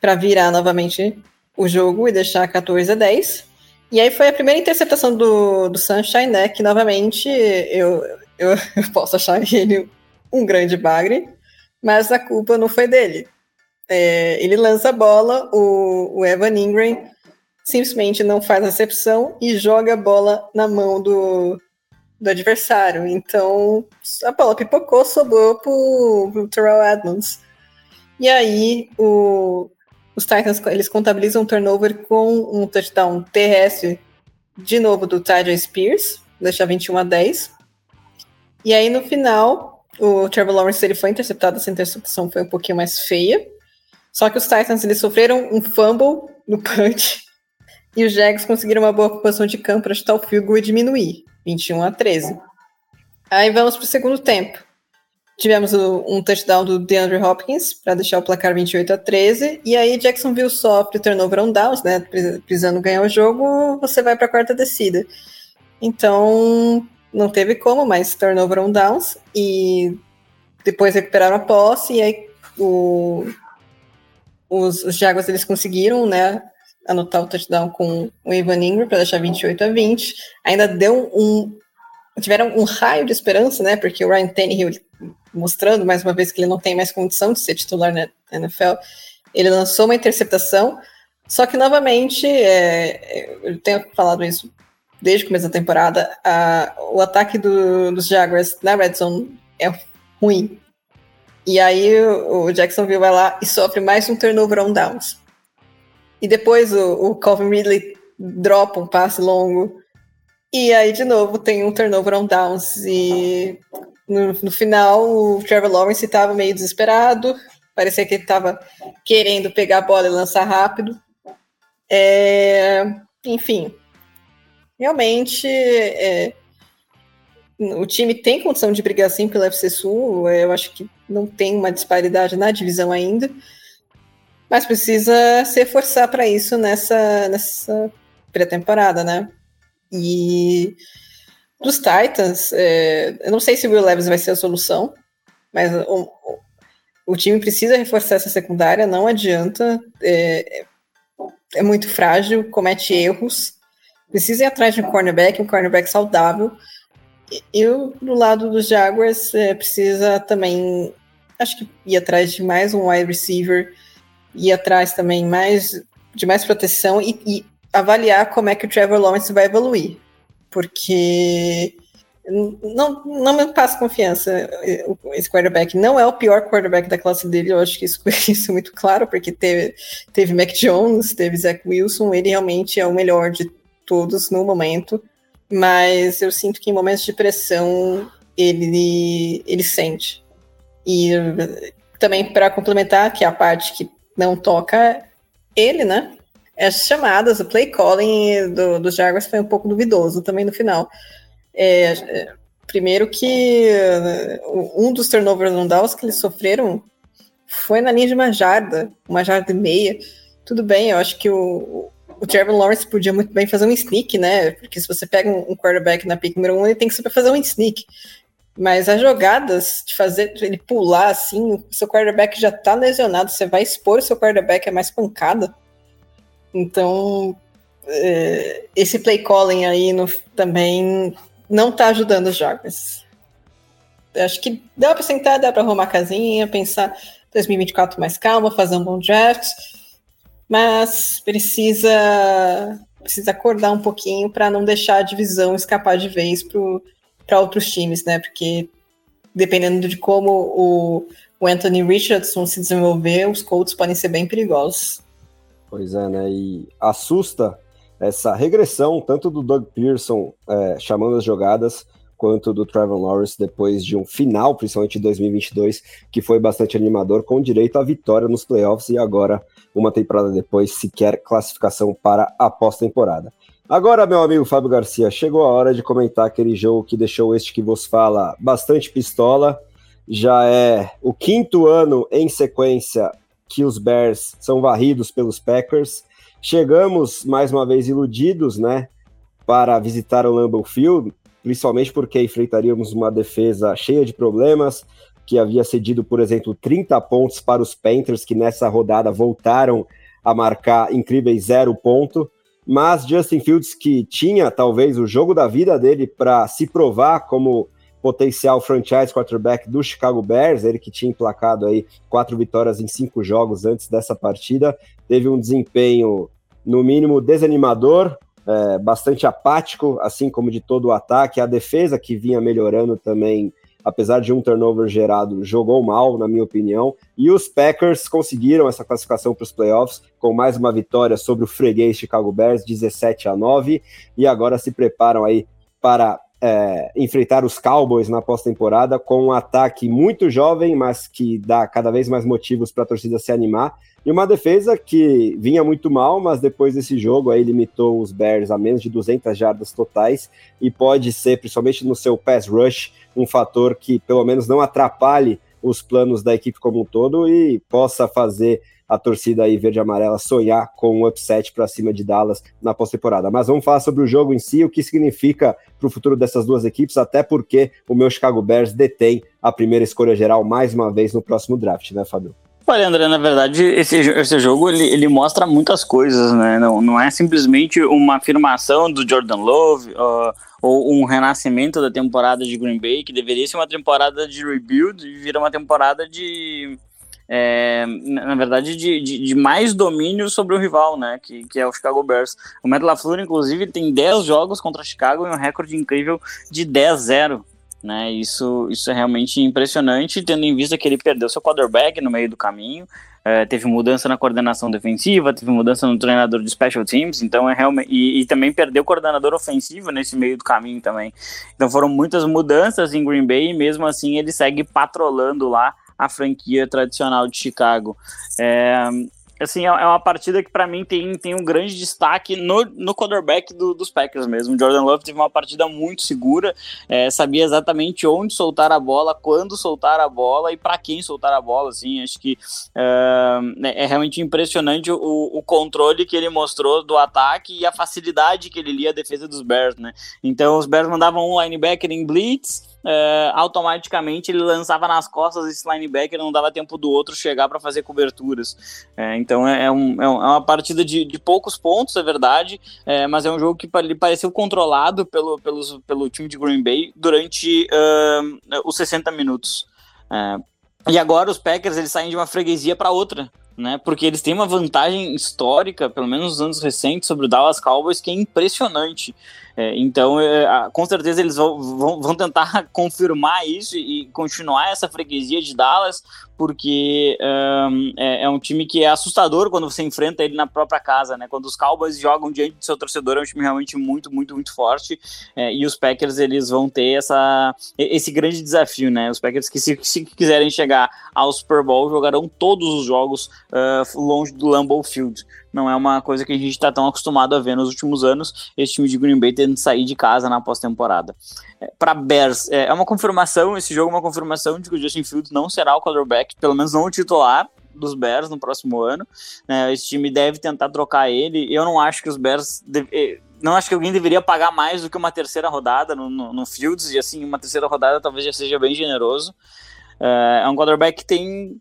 para virar novamente o jogo e deixar 14 a 10. E aí foi a primeira interceptação do, do Sunshine, né? Que novamente eu, eu, eu posso achar ele um grande bagre, mas a culpa não foi dele. É, ele lança a bola, o, o Evan Ingram simplesmente não faz a recepção e joga a bola na mão do, do adversário. Então, a bola pipocou, sobrou pro, pro Terrell Edmonds. E aí, o, os Titans, eles contabilizam um turnover com um touchdown terrestre, de novo, do Tyler Spears, deixa 21 a 10. E aí, no final, o Trevor Lawrence ele foi interceptado, essa interceptação foi um pouquinho mais feia. Só que os Titans, eles sofreram um fumble no punch, e os Jags conseguiram uma boa posição de campo para chutar o field e diminuir. 21 a 13. Aí vamos para o segundo tempo. Tivemos o, um touchdown do DeAndre Hopkins para deixar o placar 28 a 13. E aí Jacksonville sofre turnover on downs, né? Precisando ganhar o jogo, você vai para a quarta descida. Então, não teve como, mas turnover on downs. E depois recuperaram a posse. E aí o, os, os Jaguars eles conseguiram, né? Anotar o touchdown com o Ivan Ingram para deixar 28 a 20. Ainda deu um. Tiveram um raio de esperança, né? Porque o Ryan Tannehill, mostrando mais uma vez que ele não tem mais condição de ser titular na NFL, ele lançou uma interceptação. Só que, novamente, é, eu tenho falado isso desde o começo da temporada, a, o ataque do, dos Jaguars na Red Zone é ruim. E aí o, o Jacksonville vai lá e sofre mais um turnover on downs. E depois o, o Calvin Ridley dropa um passe longo. E aí, de novo, tem um turnover on downs. E no, no final, o Trevor Lawrence estava meio desesperado. Parecia que ele estava querendo pegar a bola e lançar rápido. É, enfim, realmente é, o time tem condição de brigar sim pelo FC Sul. Eu acho que não tem uma disparidade na divisão ainda, mas precisa se forçar para isso nessa, nessa pré-temporada, né? E dos Titans, é, eu não sei se o Will Levis vai ser a solução, mas o, o time precisa reforçar essa secundária, não adianta. É, é muito frágil, comete erros. Precisa ir atrás de um cornerback, um cornerback saudável. E do lado dos Jaguars, é, precisa também, acho que ir atrás de mais um wide receiver, ir atrás também mais de mais proteção e, e avaliar como é que o Trevor Lawrence vai evoluir. Porque não, não me passa confiança. Esse quarterback não é o pior quarterback da classe dele, eu acho que isso, isso é muito claro, porque teve, teve Mac Jones, teve Zach Wilson, ele realmente é o melhor de todos no momento, mas eu sinto que em momentos de pressão ele, ele sente. E também para complementar, que é a parte que não toca ele, né? As chamadas, o play calling do, dos Jaguars foi um pouco duvidoso também no final. É, é, primeiro que um dos turnovers on downs que eles sofreram foi na linha de uma jarda, uma jarda e meia. Tudo bem, eu acho que o, o Trevor Lawrence podia muito bem fazer um sneak, né? Porque se você pega um quarterback na pick número um, ele tem que saber fazer um sneak. Mas as jogadas de fazer ele pular assim, seu quarterback já tá lesionado, você vai expor seu quarterback a mais pancada. Então, é, esse play calling aí no, também não tá ajudando os jogos. Acho que dá para sentar, dá para arrumar a casinha, pensar 2024 mais calma, fazer um bom draft, mas precisa precisa acordar um pouquinho para não deixar a divisão escapar de vez para outros times, né? Porque dependendo de como o, o Anthony Richardson se desenvolver, os Colts podem ser bem perigosos. Pois é, né? E assusta essa regressão, tanto do Doug Pearson é, chamando as jogadas, quanto do Trevor Lawrence depois de um final, principalmente em 2022, que foi bastante animador, com direito à vitória nos playoffs e agora, uma temporada depois, sequer classificação para a pós-temporada. Agora, meu amigo Fábio Garcia, chegou a hora de comentar aquele jogo que deixou este que vos fala bastante pistola. Já é o quinto ano em sequência que os Bears são varridos pelos Packers. Chegamos mais uma vez iludidos, né, para visitar o Lambeau Field, principalmente porque enfrentaríamos uma defesa cheia de problemas, que havia cedido, por exemplo, 30 pontos para os Panthers, que nessa rodada voltaram a marcar incríveis zero ponto. Mas Justin Fields, que tinha talvez o jogo da vida dele para se provar como potencial franchise quarterback do Chicago Bears, ele que tinha emplacado aí quatro vitórias em cinco jogos antes dessa partida, teve um desempenho no mínimo desanimador, é, bastante apático, assim como de todo o ataque. A defesa, que vinha melhorando também, apesar de um turnover gerado, jogou mal, na minha opinião. E os Packers conseguiram essa classificação para os playoffs com mais uma vitória sobre o freguês Chicago Bears, 17 a 9, e agora se preparam aí para é, enfrentar os Cowboys na pós-temporada com um ataque muito jovem, mas que dá cada vez mais motivos para a torcida se animar. E uma defesa que vinha muito mal, mas depois desse jogo aí limitou os Bears a menos de 200 jardas totais e pode ser, principalmente no seu pass rush, um fator que pelo menos não atrapalhe os planos da equipe como um todo e possa fazer a torcida aí verde e amarela sonhar com um upset para cima de Dallas na pós-temporada. Mas vamos falar sobre o jogo em si, o que significa para o futuro dessas duas equipes, até porque o meu Chicago Bears detém a primeira escolha geral mais uma vez no próximo draft, né, Fábio? Olha, André, na verdade, esse, esse jogo ele, ele mostra muitas coisas, né? Não, não é simplesmente uma afirmação do Jordan Love uh, ou um renascimento da temporada de Green Bay, que deveria ser uma temporada de rebuild e vira uma temporada de. É, na verdade, de, de, de, mais domínio sobre o rival, né? Que, que é o Chicago Bears. O Matt LaFleur, inclusive, tem 10 jogos contra Chicago e um recorde incrível de 10-0. Né, isso, isso é realmente impressionante, tendo em vista que ele perdeu seu quarterback no meio do caminho, é, teve mudança na coordenação defensiva, teve mudança no treinador de special teams, então é realmente e, e, também perdeu o coordenador ofensivo nesse meio do caminho também. Então foram muitas mudanças em Green Bay e mesmo assim ele segue patrolando lá a franquia tradicional de Chicago. É, assim, é, é uma partida que para mim tem, tem um grande destaque no, no quarterback do, dos Packers mesmo. Jordan Love teve uma partida muito segura, é, sabia exatamente onde soltar a bola, quando soltar a bola e para quem soltar a bola. Assim, acho que é, é realmente impressionante o, o, controle que ele mostrou do ataque e a facilidade que ele lia a defesa dos Bears, né? Então os Bears mandavam um linebacker em blitz é, automaticamente ele lançava nas costas esse linebacker, não dava tempo do outro chegar para fazer coberturas. É, então é, é, um, é, uma partida de, de, poucos pontos, é verdade, mas é um jogo que pareceu controlado pelo, pelo time de Green Bay durante uh, os 60 minutos. E agora os Packers eles saem de uma freguesia para outra né? Porque eles têm uma vantagem histórica, pelo menos nos anos recentes, sobre o Dallas Cowboys, que é impressionante. É, então, é, com certeza, eles vão, vão, vão, tentar confirmar isso e continuar essa freguesia de Dallas, porque um, é, é, um time que é assustador quando você enfrenta ele na própria casa, né? Quando os Cowboys jogam diante do seu torcedor, é um time realmente muito, muito, muito forte. É, e os Packers, eles vão ter essa, esse grande desafio, né? Os Packers que, se, se quiserem chegar ao Super Bowl, jogarão todos os jogos uh, longe do Lambeau Field não é uma coisa que a gente está tão acostumado a ver nos últimos anos, esse time de Green Bay tendo sair de casa na pós-temporada. É, Para Bears, é, é uma confirmação, esse jogo é uma confirmação de que o Justin Fields não será o quarterback, pelo menos não o titular, dos Bears no próximo ano. É, esse time deve tentar trocar ele. Eu não acho que os Bears. Deve, é, não acho que alguém deveria pagar mais do que uma terceira rodada no, no, no Fields, e assim, uma terceira rodada talvez já seja bem generoso. É, é um quarterback que tem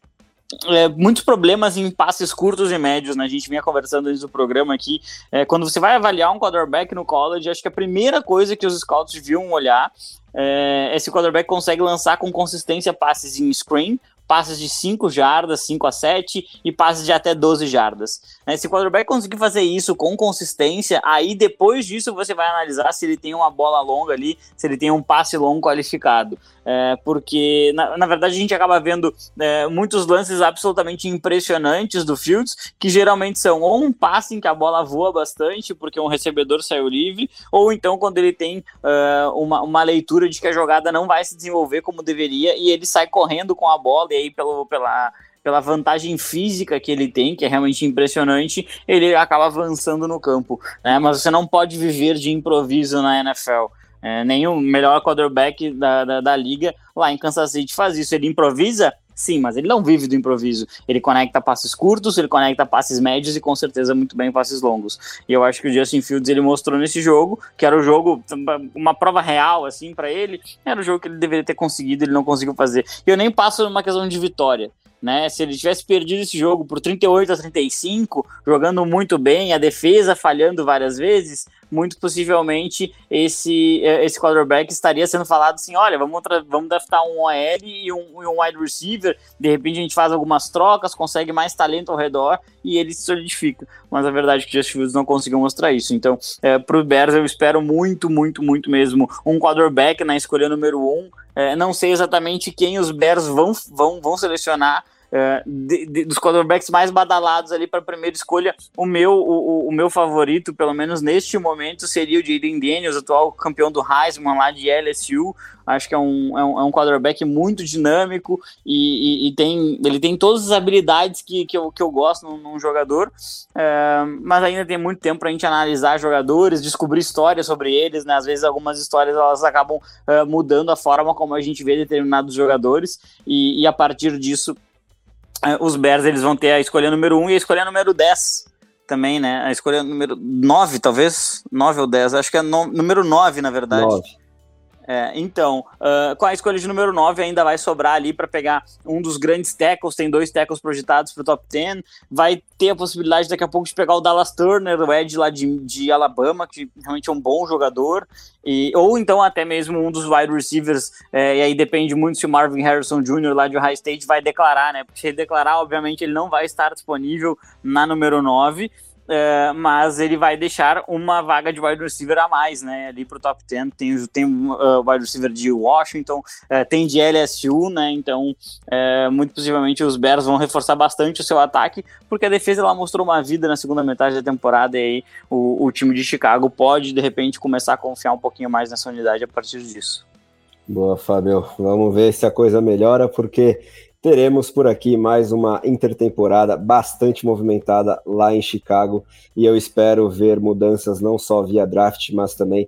é, muitos problemas em passes curtos e médios, né? A gente vinha conversando antes do programa aqui. É, quando você vai avaliar um quarterback no college, acho que a primeira coisa que os scouts deviam olhar é, é se o quarterback consegue lançar com consistência passes em screen passes de 5 jardas, 5 a 7 e passes de até 12 jardas. Né? Se o quarterback conseguir fazer isso com consistência, aí depois disso você vai analisar se ele tem uma bola longa ali, se ele tem um passe longo qualificado. É, porque, na, na, verdade, a gente acaba vendo é, muitos lances absolutamente impressionantes do Fields, que geralmente são ou um passe em que a bola voa bastante, porque um recebedor saiu livre, ou então quando ele tem uh, uma, uma leitura de que a jogada não vai se desenvolver como deveria e ele sai correndo com a bola e aí pelo, pela, pela vantagem física que ele tem, que é realmente impressionante, ele acaba avançando no campo. Né? Mas você não pode viver de improviso na NFL. É, nenhum melhor quarterback da, da, da, liga lá em Kansas City faz isso. Ele improvisa? Sim, mas ele não vive do improviso. Ele conecta passes curtos, ele conecta passes médios e com certeza muito bem passes longos. E eu acho que o Justin Fields ele mostrou nesse jogo, que era o jogo, uma prova real assim para ele, era o jogo que ele deveria ter conseguido, ele não conseguiu fazer. E eu nem passo numa questão de vitória né? Se ele tivesse perdido esse jogo por 38 a 35, jogando muito bem, a defesa falhando várias vezes, muito possivelmente esse, é, esse quarterback estaria sendo falado assim: olha, vamos, vamos draftar um OL e um, e um wide receiver, de repente a gente faz algumas trocas, consegue mais talento ao redor e ele se solidifica. Mas a verdade é que o Justin Fields não conseguiu mostrar isso. Então, é, para o Bears, eu espero muito, muito, muito mesmo um quarterback na escolha número um. É, não sei exatamente quem os Bears vão, vão, vão selecionar, é, de, de, dos quarterbacks mais badalados ali para primeira escolha, o meu, o, o, meu favorito, pelo menos neste momento, seria o Jaden Daniels, atual campeão do Heisman lá de LSU. Acho que é um, é um, é um quarterback muito dinâmico e, e, e, tem, ele tem todas as habilidades que, que, eu, que eu gosto num, num jogador, é, mas ainda tem muito tempo para a gente analisar jogadores, descobrir histórias sobre eles. Né? Às vezes, algumas histórias elas acabam é, mudando a forma como a gente vê determinados jogadores, e, e a partir disso os Bears eles vão ter a escolha número 1 e a escolha número 10 também, né? A escolha número 9, talvez? 9 ou 10, acho que é no, número 9, na verdade. 9. É, então, uh, com a escolha de número 9 ainda vai sobrar ali para pegar um dos grandes tackles, tem dois tackles projetados para o top 10, vai ter a possibilidade daqui a pouco de pegar o Dallas Turner, o Ed lá de, de Alabama, que realmente é um bom jogador, e, ou então até mesmo um dos wide receivers, é, e aí depende muito se o Marvin Harrison Jr. lá de Ohio State vai declarar, né, porque se ele declarar, obviamente ele não vai estar disponível na número 9, é, mas ele vai deixar uma vaga de wide receiver a mais, né, ali pro top 10, tem, tem uh, wide receiver de Washington, uh, tem de LSU, né, então uh, muito possivelmente os Bears vão reforçar bastante o seu ataque, porque a defesa ela mostrou uma vida na segunda metade da temporada e aí o, o time de Chicago pode, de repente, começar a confiar um pouquinho mais nessa unidade a partir disso. Boa, Fábio. Vamos ver se a coisa melhora, porque teremos por aqui mais uma intertemporada bastante movimentada lá em Chicago e eu espero ver mudanças não só via draft, mas também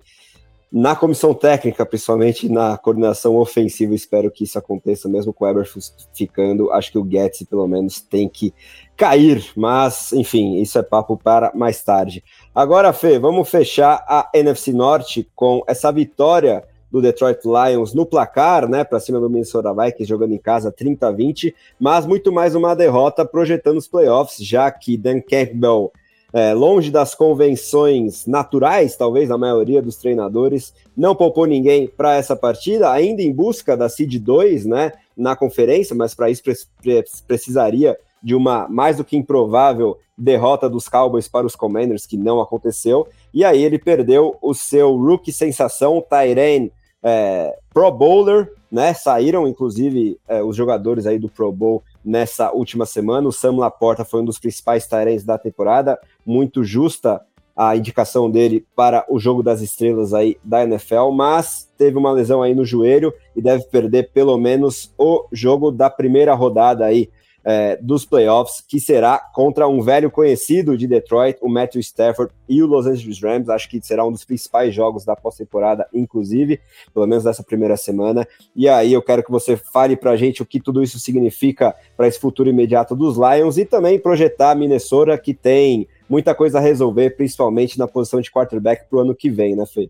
na comissão técnica, principalmente na coordenação ofensiva. Espero que isso aconteça, mesmo com o Eberflus ficando. Acho que o Getz, pelo menos, tem que cair, mas enfim, isso é papo para mais tarde. Agora, Fê, vamos fechar a NFC Norte com essa vitória do Detroit Lions no placar, né, para cima do Minnesota Vikings, jogando em casa 30 a 20, mas muito mais uma derrota projetando os playoffs, já que Dan Campbell, é, longe das convenções naturais, talvez, da maioria dos treinadores, não poupou ninguém para essa partida, ainda em busca da seed 2, né, na conferência, mas para isso pre precisaria de uma mais do que improvável derrota dos Cowboys para os Commanders, que não aconteceu, e aí ele perdeu o seu rookie sensação, Tyrene é, Pro Bowler, né? Saíram, inclusive, é, os jogadores aí do Pro Bowl nessa última semana. O Sam Laporta foi um dos principais Tyrants da temporada, muito justa a indicação dele para o jogo das estrelas aí da NFL, mas teve uma lesão aí no joelho e deve perder pelo menos o jogo da primeira rodada aí é, dos playoffs, que será contra um velho conhecido de Detroit, o Matthew Stafford e o Los Angeles Rams. Acho que será um dos principais jogos da pós-temporada, inclusive, pelo menos nessa primeira semana. E aí eu quero que você fale para a gente o que tudo isso significa para esse futuro imediato dos Lions e também projetar a Minnesota, que tem muita coisa a resolver, principalmente na posição de quarterback para o ano que vem, né, Fê?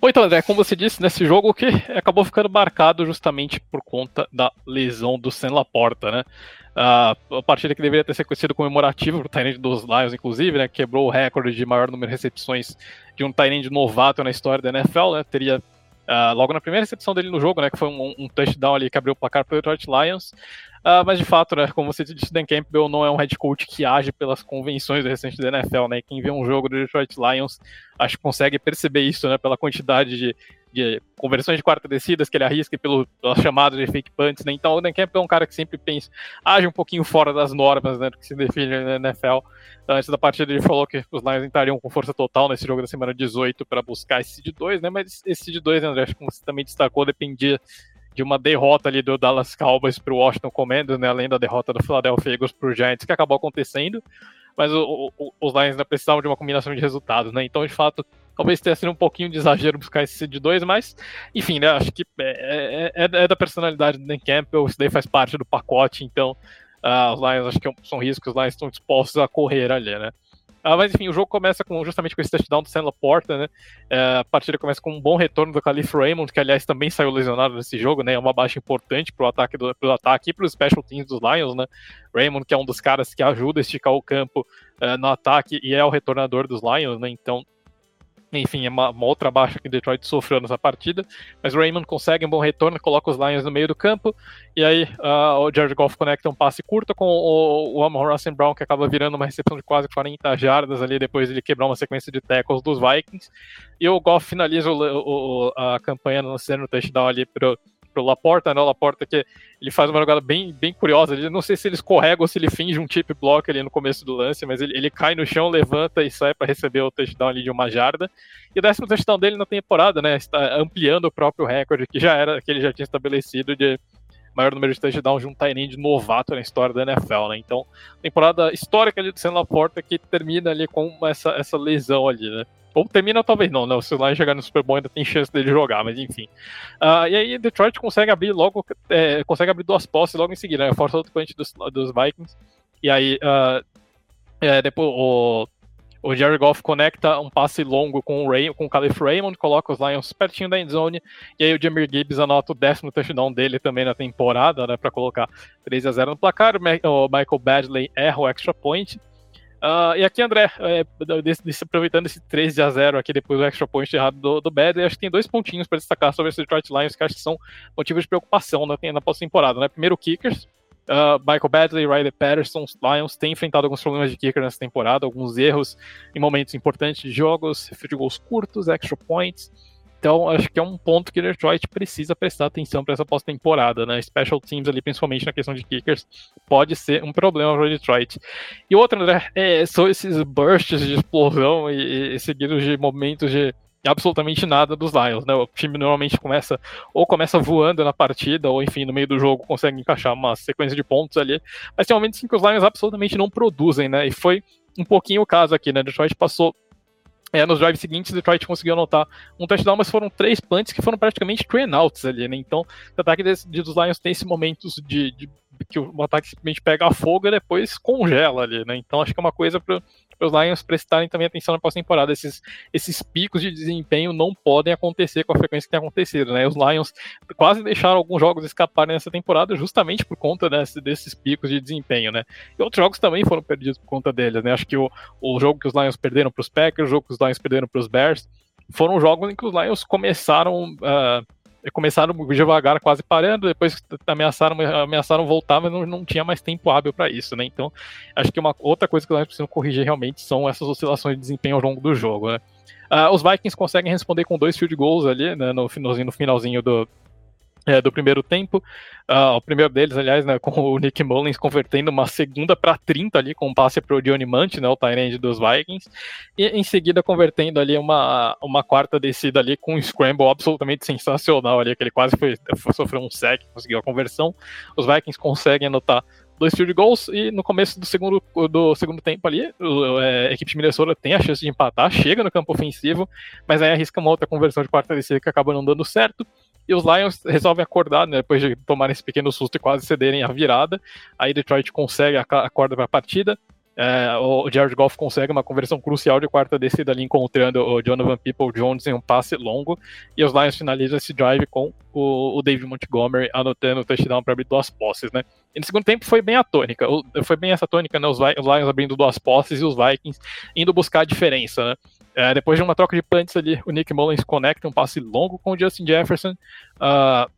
Bom, então, André, como você disse, nesse jogo que acabou ficando marcado justamente por conta da lesão do Sen Laporta, né? A partida que deveria ter sido comemorativa para o Tyrande dos Lions, inclusive, né, quebrou o recorde de maior número de recepções de um Tyrande novato na história da NFL, né, teria uh, logo na primeira recepção dele no jogo, né, que foi um, um touchdown ali que abriu o placar para o Detroit Lions, uh, mas de fato, né, como você disse, Dan Campbell não é um head coach que age pelas convenções recentes da NFL, né, quem vê um jogo do Detroit Lions, acho que consegue perceber isso, né, pela quantidade de de conversões de quarta descidas que ele arrisca pelo, chamadas de fake punts, né? Então o Dan é um cara que sempre pensa, age um pouquinho fora das normas, né, que se define na NFL. Então, antes da partida ele falou que os Lions entrariam com força total nesse jogo da semana 18 para buscar esse seed 2, né? Mas esse seed 2, André, acho que como você também destacou, dependia de uma derrota ali do Dallas Cowboys para o Washington Commanders, né? Além da derrota do Philadelphia Eagles para o Giants, que acabou acontecendo. Mas o, o, os Lions precisavam de uma combinação de resultados, né? Então, de fato, Talvez tenha sido um pouquinho de exagero buscar esse seed 2, mas, enfim, né? Acho que é, é, é, da personalidade do Dan Campbell, isso daí faz parte do pacote, então uh, os Lions acho que é são riscos, os Lions estão dispostos a correr ali, né? Uh, mas enfim, o jogo começa com, justamente com esse touchdown do Sam Laporta, né? Uh, a partida começa com um bom retorno do Calif Raymond, que aliás também saiu lesionado nesse jogo, né? É uma baixa importante pro ataque, do, pro ataque e pro special teams dos Lions, né? Raymond, que é um dos caras que ajuda a esticar o campo uh, no ataque e é o retornador dos Lions, né? Então enfim, é uma, uma, outra baixa que Detroit sofreu nessa partida. Mas o Raymond consegue um bom retorno, coloca os Lions no meio do campo. E aí uh, o Jared Goff conecta um passe curto com o, o Amon Russell Brown, que acaba virando uma recepção de quase 40 jardas ali, depois ele quebrar uma sequência de tackles dos Vikings. E o Goff finaliza o, o, a campanha no sendo touchdown ali pro pro Laporta, né? O Laporta que ele faz uma jogada bem, bem curiosa. Ele, não sei se ele escorrega ou se ele finge um chip block ali no começo do lance, mas ele, ele cai no chão, levanta e sai para receber o touchdown ali de uma jarda. E o décimo touchdown dele na temporada, né? Está ampliando o próprio recorde que já era que ele já tinha estabelecido de maior número de touchdowns de um tight novato na história da NFL, né? Então, temporada histórica de Sam Laporta que termina ali com essa, essa lesão ali, né? Ou termina, talvez não, né? Se o Lions chegar no Super Bowl ainda tem chance dele jogar, mas enfim. Uh, e aí Detroit consegue abrir logo, é, consegue abrir duas posses logo em seguida, né? Força outro punch dos, dos Vikings. E aí, uh, é, depois o, o Jerry Goff conecta um passe longo com o, Ray, com o Calif Raymond, coloca os Lions pertinho da endzone, e aí o Jamir Gibbs anota o décimo touchdown dele também na temporada, né? Para colocar 3 a 0 no placar. O Michael Badley erra o extra point. Uh, e aqui, André, é, desse, desse, aproveitando esse 13 a 0 aqui depois do extra point errado do, do Bad, acho que tem dois pontinhos para destacar sobre esse Detroit Lions que acho que são motivos de preocupação na, na pós-temporada. Né? Primeiro, Kickers, Uh, Michael Badley, Riley Patterson, Lions têm enfrentado alguns problemas de kicker nessa temporada, alguns erros em momentos importantes de jogos, field goals curtos, extra points. Então, acho que é um ponto que Detroit precisa prestar atenção para essa pós-temporada, né? Special teams ali, principalmente na questão de kickers, pode ser um problema para Detroit. E outro, André, é, são esses bursts de explosão e, e seguidos de momentos de absolutamente nada dos Lions, né? O time normalmente começa ou começa voando na partida, ou enfim, no meio do jogo consegue encaixar uma sequência de pontos ali, mas tem momentos em que os Lions absolutamente não produzem, né? E foi um pouquinho o caso aqui, né? Detroit passou é, nos drives seguintes, Detroit conseguiu anotar um touchdown, mas foram três punts que foram praticamente three outs ali, né? Então, o ataque dos Lions tem esse momento de, de, que o ataque simplesmente pega fogo e depois congela ali, né? Então, acho que é uma coisa para os Lions prestarem também atenção na pós-temporada. Esses, esses picos de desempenho não podem acontecer com a frequência que tem acontecido, né? Os Lions quase deixaram alguns jogos escaparem nessa temporada justamente por conta desse, desses picos de desempenho, né? E outros jogos também foram perdidos por conta deles, né? Acho que o, o jogo que os Lions perderam para os Packers, o jogo que os Lions perderam para os Bears, foram jogos em que os Lions começaram uh, começaram devagar, quase parando, depois ameaçaram, ameaçaram voltar, mas não, não tinha mais tempo hábil para isso, né? Então, acho que uma outra coisa que nós precisamos corrigir realmente são essas oscilações de desempenho ao longo do jogo, né? Uh, os Vikings conseguem responder com dois field goals ali, né, no finalzinho, no finalzinho do, é, do primeiro tempo. Uh, o primeiro deles, aliás, né, com o Nick Mullins convertendo uma segunda para 30 ali com um passe para o Johnny Munt, né, o Tyrande dos Vikings, e em seguida convertendo ali uma, uma quarta descida ali com um scramble absolutamente sensacional ali, que ele quase foi sofreu um sec, conseguiu a conversão. Os Vikings conseguem anotar dois field goals e no começo do segundo, do segundo tempo ali, é, a equipe de Minnesota tem a chance de empatar, chega no campo ofensivo, mas aí arrisca uma outra conversão de quarta descida que acaba não dando certo. E os Lions resolvem acordar, né, depois de tomarem esse pequeno susto e quase cederem a virada. Aí Detroit consegue a, corda para a partida. É, o Jared Goff consegue uma conversão crucial de quarta descida ali, encontrando o Donovan People Jones em um passe longo. E os Lions finalizam esse drive com o, o David Montgomery anotando o touchdown para abrir duas posses, né? E no segundo tempo foi bem a tônica. Foi bem essa tônica, né? Os, os Lions abrindo duas posses e os Vikings indo buscar a diferença, né? É, depois de uma troca de punts ali, o Nick Mullins conecta um passe longo com o Justin Jefferson. Uh,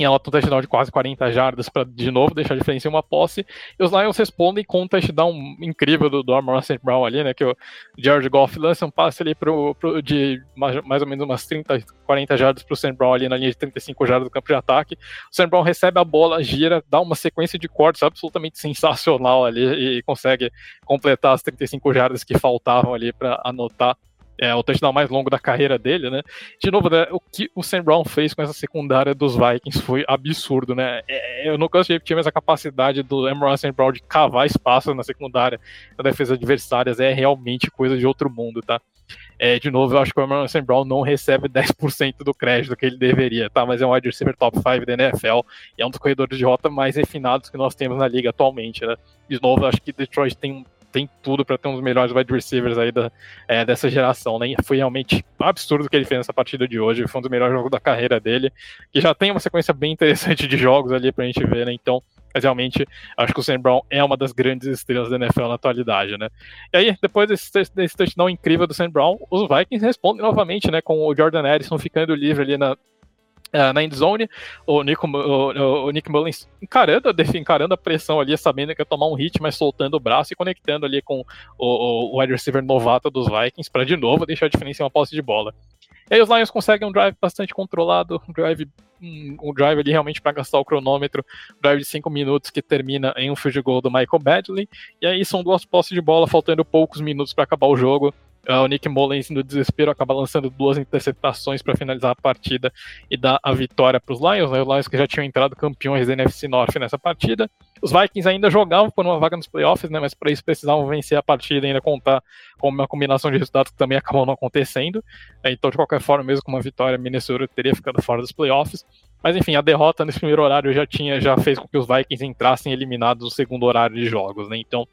em ela um touchdown de quase 40 jardas para de novo deixar a diferença em uma posse. E os Lions respondem com um touchdown incrível do, do Amor Brown ali, né? Que o George Goff lança um passe ali pro, pro de mais, mais, ou menos umas 30, 40 jardas para o Sam Brown ali na linha de 35 jardas do campo de ataque. O Sam Brown recebe a bola, gira, dá uma sequência de cortes absolutamente sensacional ali e consegue completar as 35 jardas que faltavam ali para anotar é, o touchdown mais longo da carreira dele, né? De novo, né, o que o Sam Brown fez com essa secundária dos Vikings foi absurdo, né? É, eu nunca achei que tinha essa capacidade do Emerald Sam Brown de cavar espaço na secundária da defesa adversárias, é realmente coisa de outro mundo, tá? É, de novo, eu acho que o Emerald Sam Brown não recebe 10% do crédito que ele deveria, tá? Mas é um wide receiver top 5 da NFL e é um dos corredores de rota mais refinados que nós temos na liga atualmente, né? De novo, eu acho que Detroit tem um tem tudo para ter um dos melhores wide receivers aí da, é, dessa geração, né? foi realmente absurdo o que ele fez nessa partida de hoje. Foi um dos melhores jogos da carreira dele, que já tem uma sequência bem interessante de jogos ali pra gente ver, né? Então, mas realmente, acho que o Sam Brown é uma das grandes estrelas da NFL na atualidade, né? E aí, depois desse, desse touchdown incrível do Sam Brown, os Vikings respondem novamente, né? Com o Jordan Addison ficando livre ali na, Uh, na endzone, o, Nico, o, o, Nick Mullins encarando, encarando a pressão ali, sabendo que ia tomar um hit, mas soltando o braço e conectando ali com o, o wide receiver novato dos Vikings para de novo deixar a diferença em uma posse de bola. E aí os Lions conseguem um drive bastante controlado, um drive, um, um drive ali realmente para gastar o cronômetro, um drive de 5 minutos que termina em um field goal do Michael Badley. E aí são duas posses de bola, faltando poucos minutos para acabar o jogo. Uh, o Nick Mullins, no desespero, acaba lançando duas interceptações para finalizar a partida e dar a vitória para os Lions. Né? Os Lions que já tinham entrado campeões da NFC North nessa partida. Os Vikings ainda jogavam por uma vaga nos playoffs, né? mas para isso precisavam vencer a partida e ainda contar com uma combinação de resultados que também acabou não acontecendo. Então, de qualquer forma, mesmo com uma vitória, Minnesota teria ficado fora dos playoffs. Mas enfim, a derrota nesse primeiro horário já tinha, já fez com que os Vikings entrassem eliminados no segundo horário de jogos, né? Então,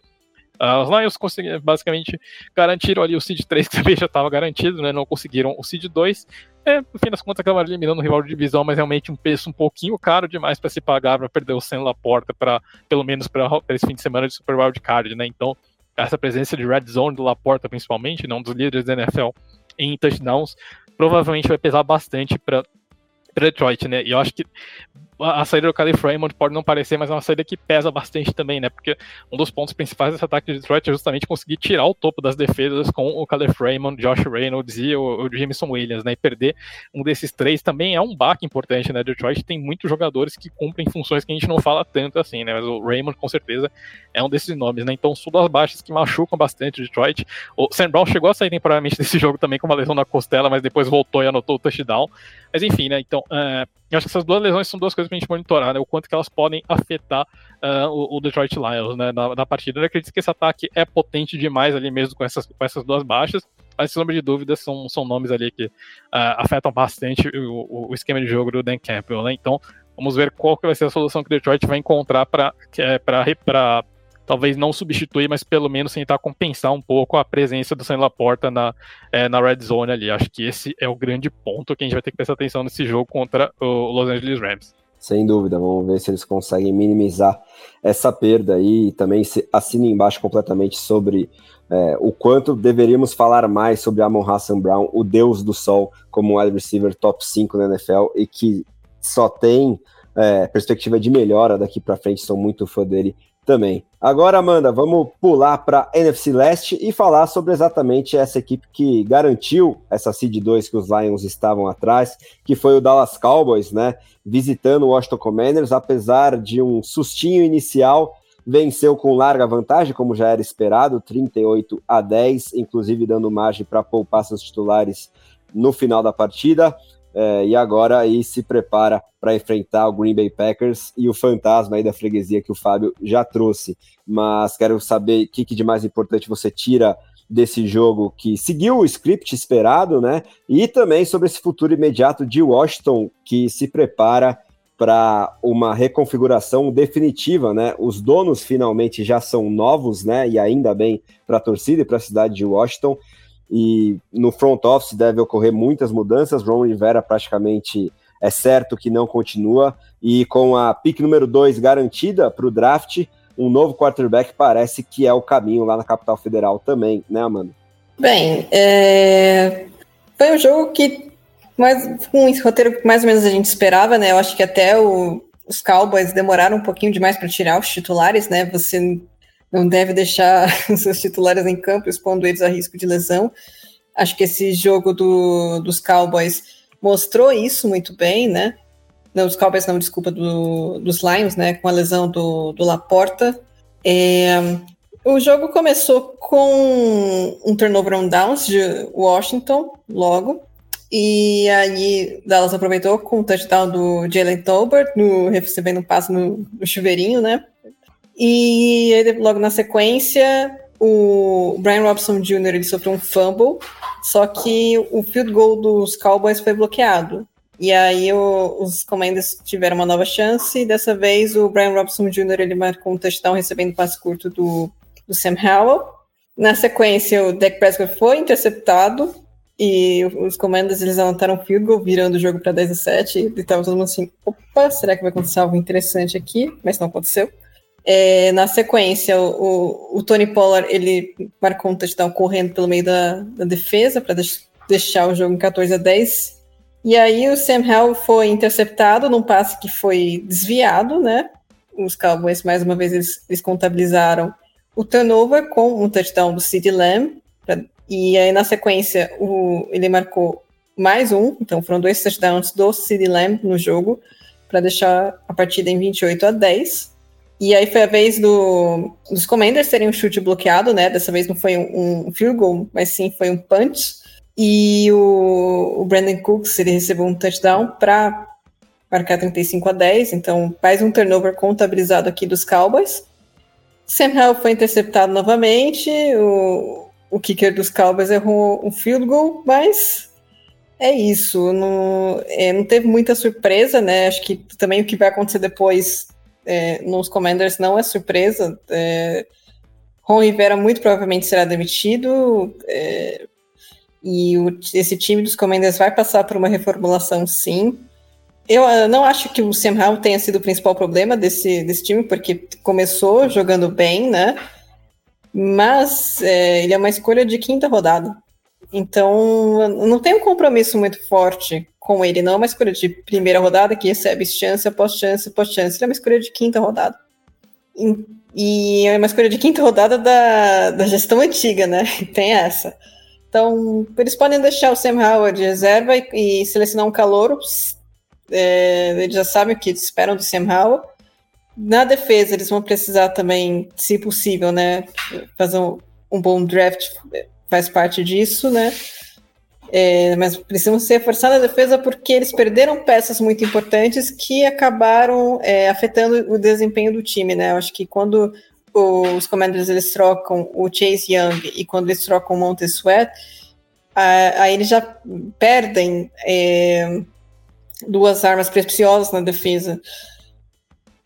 Os Lions conseguiram, basicamente garantiram ali o Seed 3, que também já estava garantido, né? Não conseguiram o Seed 2. É, no fim das contas, acabaram eliminando o rival de divisão, mas realmente um preço um pouquinho caro demais para se pagar para perder o Sam Laporta, para pelo menos para esse fim de semana de Super Wild Card, né? Então, essa presença de Red Zone do Laporta, principalmente, né, um dos líderes da NFL em touchdowns, provavelmente vai pesar bastante para Detroit, né? E eu acho que a saída do Calif Raymond pode não parecer, mas é uma saída que pesa bastante também, né? Porque um dos pontos principais desse ataque de Detroit é justamente conseguir tirar o topo das defesas com o Calif Raymond, Josh Reynolds e o, o Jameson Williams, né? E perder um desses três também é um baque importante, né? Detroit tem muitos jogadores que cumprem funções que a gente não fala tanto assim, né? Mas o Raymond, com certeza, é um desses nomes, né? Então, são baixas que machucam bastante o Detroit. O Sam Brown chegou a sair temporariamente desse jogo também com uma lesão na costela, mas depois voltou e anotou o touchdown. Mas enfim, né? Então, uh, eu acho que essas duas lesões são duas coisas pra gente monitorar, né? O quanto que elas podem afetar uh, o, o, Detroit Lions, né? Na, na, partida. Eu acredito que esse ataque é potente demais ali mesmo com essas, com essas duas baixas. Mas, sem sombra de dúvida, são, são nomes ali que uh, afetam bastante o, o, esquema de jogo do Dan Campbell, né? Então, vamos ver qual que vai ser a solução que o Detroit vai encontrar para talvez não substituir, mas pelo menos tentar compensar um pouco a presença do Sam Laporta na, é, na red zone ali. Acho que esse é o grande ponto que a gente vai ter que prestar atenção nesse jogo contra o Los Angeles Rams. Sem dúvida, vamos ver se eles conseguem minimizar essa perda aí e também se assina embaixo completamente sobre é, o quanto deveríamos falar mais sobre Amon Hassan Brown, o deus do sol, como um wide receiver top 5 na NFL e que só tem é, perspectiva de melhora daqui para frente, sou muito fã dele também. Agora, Amanda, vamos pular para NFC Leste e falar sobre exatamente essa equipe que garantiu essa seed 2 que os Lions estavam atrás, que foi o Dallas Cowboys, né? Visitando o Washington Commanders, apesar de um sustinho inicial, venceu com larga vantagem, como já era esperado, 38 a 10, inclusive dando margem para poupar seus titulares no final da partida é, e agora aí se prepara para enfrentar o Green Bay Packers e o fantasma aí da freguesia que o Fábio já trouxe. Mas quero saber o que, que de mais importante você tira desse jogo que seguiu o script esperado, né? E também sobre esse futuro imediato de Washington que se prepara para uma reconfiguração definitiva, né? Os donos finalmente já são novos, né? E ainda bem para a torcida e para a cidade de Washington e no front office deve ocorrer muitas mudanças. Ron Rivera praticamente é certo que não continua, e com a pick número 2 garantida para o draft, um novo quarterback parece que é o caminho lá na capital federal também, né, Amanda? Bem, é... foi um jogo que mais, com um roteiro que mais ou menos a gente esperava, né? Eu acho que até o, os Cowboys demoraram um pouquinho demais para tirar os titulares, né? Você não deve deixar seus titulares em campo, expondo eles a risco de lesão. Acho que esse jogo do, dos Cowboys mostrou isso muito bem, né? Não, os Cowboys não, desculpa, do, dos Lions, né? Com a lesão do, do Laporta. É, o jogo começou com um turnover on downs de Washington, logo. E aí Dallas aproveitou com o touchdown do Jalen Tolbert, no, recebendo um passo no, no chuveirinho, né? E aí, logo na sequência, o Brian Robson Jr. ele sofreu um fumble, só que o field goal dos Cowboys foi bloqueado. E aí o, os Commanders tiveram uma nova chance, e dessa vez o Brian Robson Jr. ele marcou um touchdown recebendo passe curto do, do Sam Howell. Na sequência, o Dak Prescott foi interceptado, e os Commanders eles anotaram field goal, virando o jogo para 10 a 7, e estavam todo mundo assim, opa, será que vai acontecer algo interessante aqui? Mas não aconteceu. É, na sequência, o, o, Tony Pollard ele marcou um touchdown correndo pelo meio da, da defesa para deixar o jogo em 14 a 10. E aí o Sam Howell foi interceptado num passe que foi desviado, né? Os Cowboys, mais uma vez, eles, eles contabilizaram o turnover com um touchdown do CeeDee Lamb. Pra, e aí, na sequência, o, ele marcou mais um. Então, foram dois touchdowns do CeeDee Lamb no jogo para deixar a partida em 28 a 10. E aí foi a vez do, dos Commanders terem um chute bloqueado, né? Dessa vez não foi um, um field goal, mas sim foi um punch. E o, o Brandon Cooks ele recebeu um touchdown para marcar 35 a 10, então mais um turnover contabilizado aqui dos Cowboys. Sam Howell foi interceptado novamente, o, o kicker dos Cowboys errou um field goal, mas é isso, não, é, não teve muita surpresa, né? Acho que também o que vai acontecer depois é, nos Commanders não é surpresa. É, Ron Rivera muito provavelmente será demitido é, e o, esse time dos Commanders vai passar por uma reformulação, sim. Eu uh, não acho que o Sam Howell tenha sido o principal problema desse, desse time, porque começou jogando bem, né? Mas é, ele é uma escolha de quinta rodada. Então, não tem um compromisso muito forte com ele, não é uma escolha de primeira rodada que recebe chance após chance após chance, ele é uma escolha de quinta rodada. E é uma escolha de quinta rodada da, da gestão antiga, né? Tem essa. Então, eles podem deixar o Sam Howard de reserva e, e selecionar um calouro. É, eles já sabem o que esperam do Sam Howard. Na defesa, eles vão precisar também, se possível, né? Fazer um, um bom draft faz parte disso, né? É, mas precisam ser reforçar a defesa porque eles perderam peças muito importantes que acabaram é, afetando o desempenho do time, né? Eu acho que quando os Commanders eles trocam o Chase Young e quando eles trocam o Monte Sweat, aí eles já perdem é, duas armas preciosas na defesa.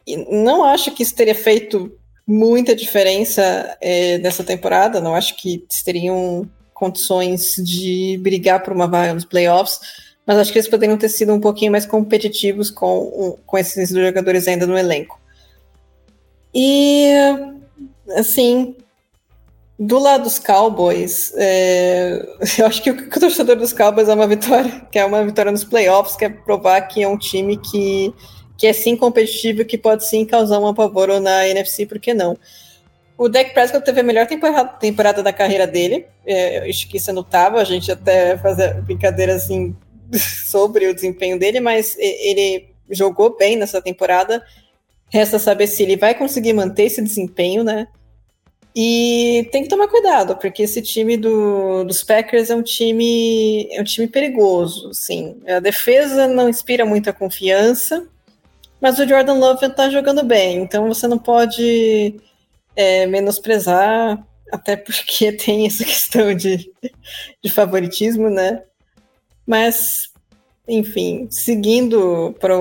E não acho que isso teria feito muita diferença é, nessa temporada, não acho que teriam condições de brigar por uma vaga nos playoffs, mas acho que eles poderiam ter sido um pouquinho mais competitivos com, com esses jogadores ainda no elenco. E, assim, do lado dos Cowboys, é, eu acho que o, o torcedor dos Cowboys é uma vitória, que é uma vitória nos playoffs, que é provar que é um time que, que é sim competitivo, que pode sim causar um apavoro na NFC, por que não? O Dak Prescott teve a melhor temporada, da carreira dele, é, acho que isso é notável, a gente até fazia brincadeira assim sobre o desempenho dele, mas ele jogou bem nessa temporada. Resta saber se ele vai conseguir manter esse desempenho, né? E tem que tomar cuidado, porque esse time do, dos Packers é um time é um time perigoso, sim. A defesa não inspira muita confiança, mas o Jordan Love está jogando bem, então você não pode é, menosprezar, até porque tem essa questão de, de favoritismo, né? Mas, enfim, seguindo para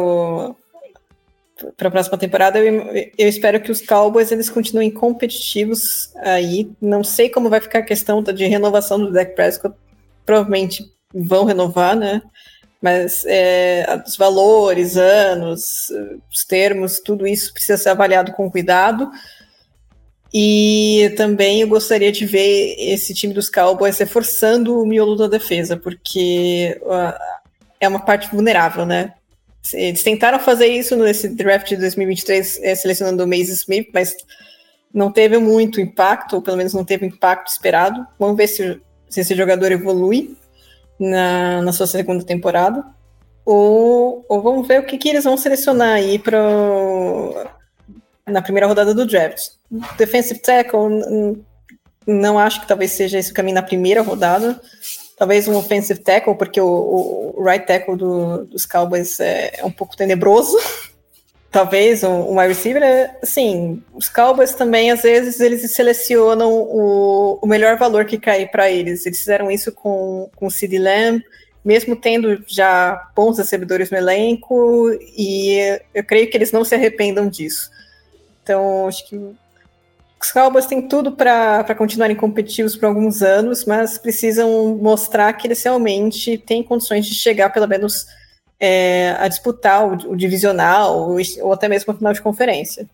para a próxima temporada, eu, eu, espero que os Cowboys eles continuem competitivos aí. Não sei como vai ficar a questão de renovação do Dak Prescott. Provavelmente vão renovar, né? Mas é, os valores, anos, os termos, tudo isso precisa ser avaliado com cuidado. E também eu gostaria de ver esse time dos Cowboys reforçando o miolo da defesa, porque é uma parte vulnerável, né? Eles tentaram fazer isso nesse draft de 2023, é, selecionando o Mace Smith, mas não teve muito impacto, ou pelo menos não teve o impacto esperado. Vamos ver se, se esse jogador evolui na, na sua segunda temporada. Ou, ou vamos ver o que, que eles vão selecionar aí para na primeira rodada do draft. Defensive tackle, não acho que talvez seja esse o caminho na primeira rodada. Talvez um offensive tackle, porque o, o right tackle do, dos Cowboys é, é, um pouco tenebroso. talvez um, um wide receiver. Sim, os Cowboys também, às vezes, eles selecionam o, o melhor valor que cair para eles. Eles fizeram isso com, com o CeeDee Lamb, mesmo tendo já bons recebedores no elenco, e eu creio que eles não se arrependam disso. Então, acho que os Cowboys têm tudo para continuarem competitivos por alguns anos, mas precisam mostrar que eles realmente têm condições de chegar, pelo menos, é, a disputar o, o divisional ou, ou, até mesmo a final de conferência.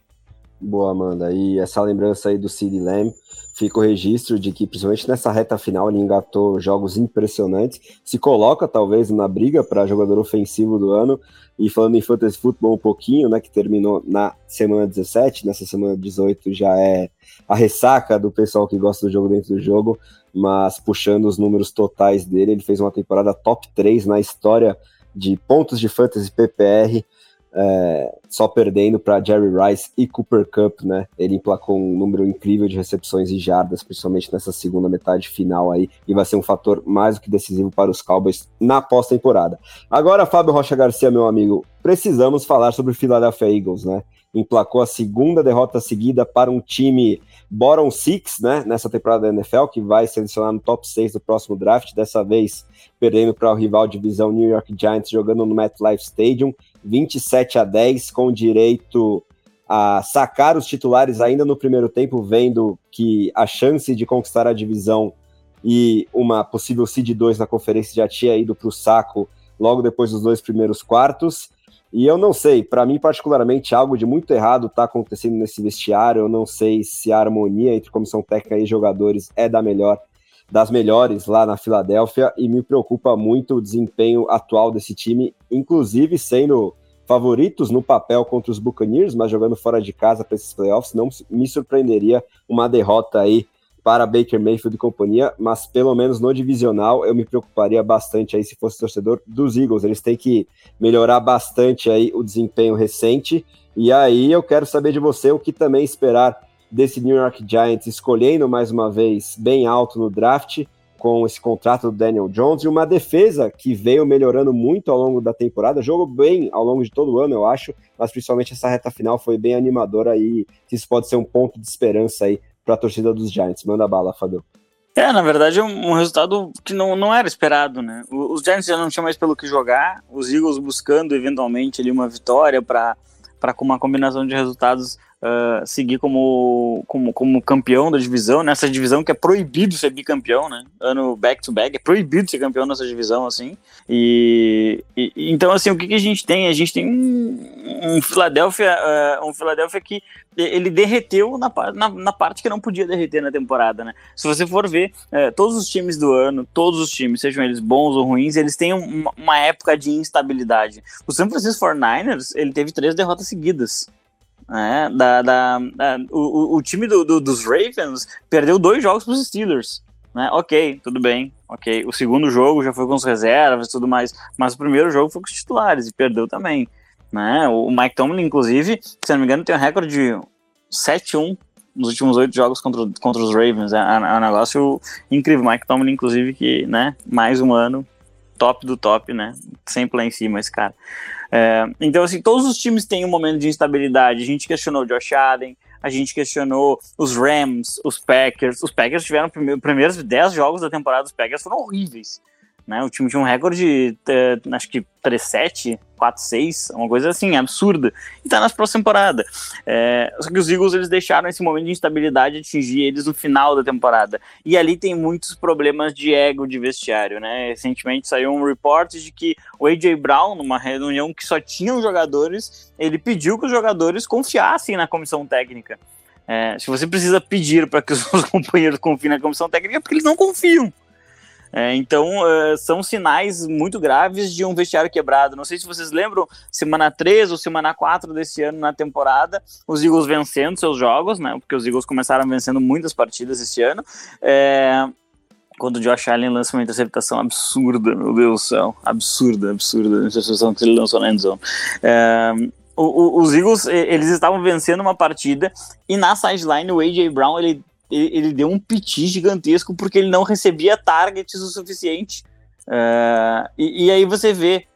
Boa, Amanda. E essa lembrança aí do Sid Lamb, fica o registro de que, principalmente nessa reta final, ele engatou jogos impressionantes, se coloca talvez na briga para jogador ofensivo do ano. E falando em fantasy futebol um pouquinho, né, que terminou na semana 17, nessa semana 18 já é a ressaca do pessoal que gosta do jogo dentro do jogo, mas puxando os números totais dele, ele fez uma temporada top 3 na história de pontos de fantasy PPR, é, só perdendo para Jerry Rice e Cooper Cup, né? Ele emplacou um número incrível de recepções e jardas, principalmente nessa segunda metade final aí, e vai ser um fator mais do que decisivo para os Cowboys na pós-temporada. Agora, Fábio Rocha Garcia, meu amigo, precisamos falar sobre o Philadelphia Eagles, né? Emplacou a segunda derrota seguida para um time bottom six, né? Nessa temporada da NFL, que vai selecionar no top 6 do próximo draft, dessa vez perdendo para o rival divisão New York Giants, jogando no MetLife Stadium 27 a 10, com direito a sacar os titulares ainda no primeiro tempo, vendo que a chance de conquistar a divisão e uma possível seed 2 na conferência já tinha ido para o saco logo depois dos dois primeiros quartos. E eu não sei, para mim particularmente, algo de muito errado está acontecendo nesse vestiário. Eu não sei se a harmonia entre comissão técnica e jogadores é da melhor. das melhores lá na Filadélfia e me preocupa muito o desempenho atual desse time, inclusive sendo favoritos no papel contra os Buccaneers, mas jogando fora de casa para esses playoffs, não me surpreenderia uma derrota aí para Baker Mayfield e companhia, mas pelo menos no divisional eu me preocuparia bastante aí se fosse torcedor dos Eagles. Eles têm que melhorar bastante aí o desempenho recente. E aí eu quero saber de você o que também esperar desse New York Giants escolhendo mais uma vez bem alto no draft com esse contrato do Daniel Jones e uma defesa que veio melhorando muito ao longo da temporada, jogou bem ao longo de todo o ano, eu acho, mas principalmente essa reta final foi bem animadora e isso pode ser um ponto de esperança aí para a torcida dos Giants. Manda bala, Fabio. É, na verdade é um, resultado que não, não era esperado, né? Os Giants já não tinham mais pelo que jogar, os Eagles buscando eventualmente ali uma vitória para com uma combinação de resultados uh, seguir como, como, como campeão da divisão, nessa divisão que é proibido ser bicampeão, né? Ano back-to-back, -back, é proibido ser campeão nessa divisão, assim. E, e, então, assim, o que, que a gente tem? A gente tem um, um Philadelphia, uh, um Philadelphia que ele derreteu na, na, na, parte que não podia derreter na temporada, né? Se você for ver, uh, todos os times do ano, todos os times, sejam eles bons ou ruins, eles têm uma, uma época de instabilidade. O San Francisco 49ers, ele teve três derrotas seguidas. É, da, da, da o, o time do, do, dos Ravens perdeu dois jogos para os Steelers. Né? Ok, tudo bem. Ok, o segundo jogo já foi com as reservas e tudo mais, mas o primeiro jogo foi com os titulares e perdeu também. Né? O, Mike Tomlin, inclusive, se não me engano, tem um recorde de 7-1 nos últimos oito jogos contra, contra os Ravens. É, é, é um negócio incrível. Mike Tomlin, inclusive, que né, mais um ano top do top, né? Sempre lá em cima esse cara. É, então, assim, todos os times têm um momento de instabilidade. A gente questionou o Josh Allen, a gente questionou os Rams, os Packers. Os Packers tiveram os primeiros 10 jogos da temporada, os Packers foram horríveis. Né? O time tinha um recorde, eh, acho que 3-7, 4-6, uma coisa assim, absurda. E tá nas próximas temporadas. É, só que os Eagles eles deixaram esse momento de instabilidade atingir eles no final da temporada. E ali tem muitos problemas de ego de vestiário, né? Recentemente saiu um report de que o AJ Brown, numa reunião que só tinham jogadores, ele pediu que os jogadores confiassem na comissão técnica. É, se você precisa pedir para que os seus companheiros confiem na comissão técnica, é porque eles não confiam. É, então, uh, são sinais muito graves de um vestiário quebrado. Não sei se vocês lembram, semana 3 ou semana 4 desse ano na temporada, os Eagles vencendo seus jogos, né? Porque os Eagles começaram vencendo muitas partidas esse ano. É, quando o Josh Allen lança uma interceptação absurda, meu Deus do céu, absurda, absurda, a interceptação que ele lançou na endzone. É, o, o, os Eagles, eles estavam vencendo uma partida e na sideline o A.J. Brown, ele ele, deu um piti gigantesco porque ele não recebia targets o suficiente. Uh, e, e, aí você vê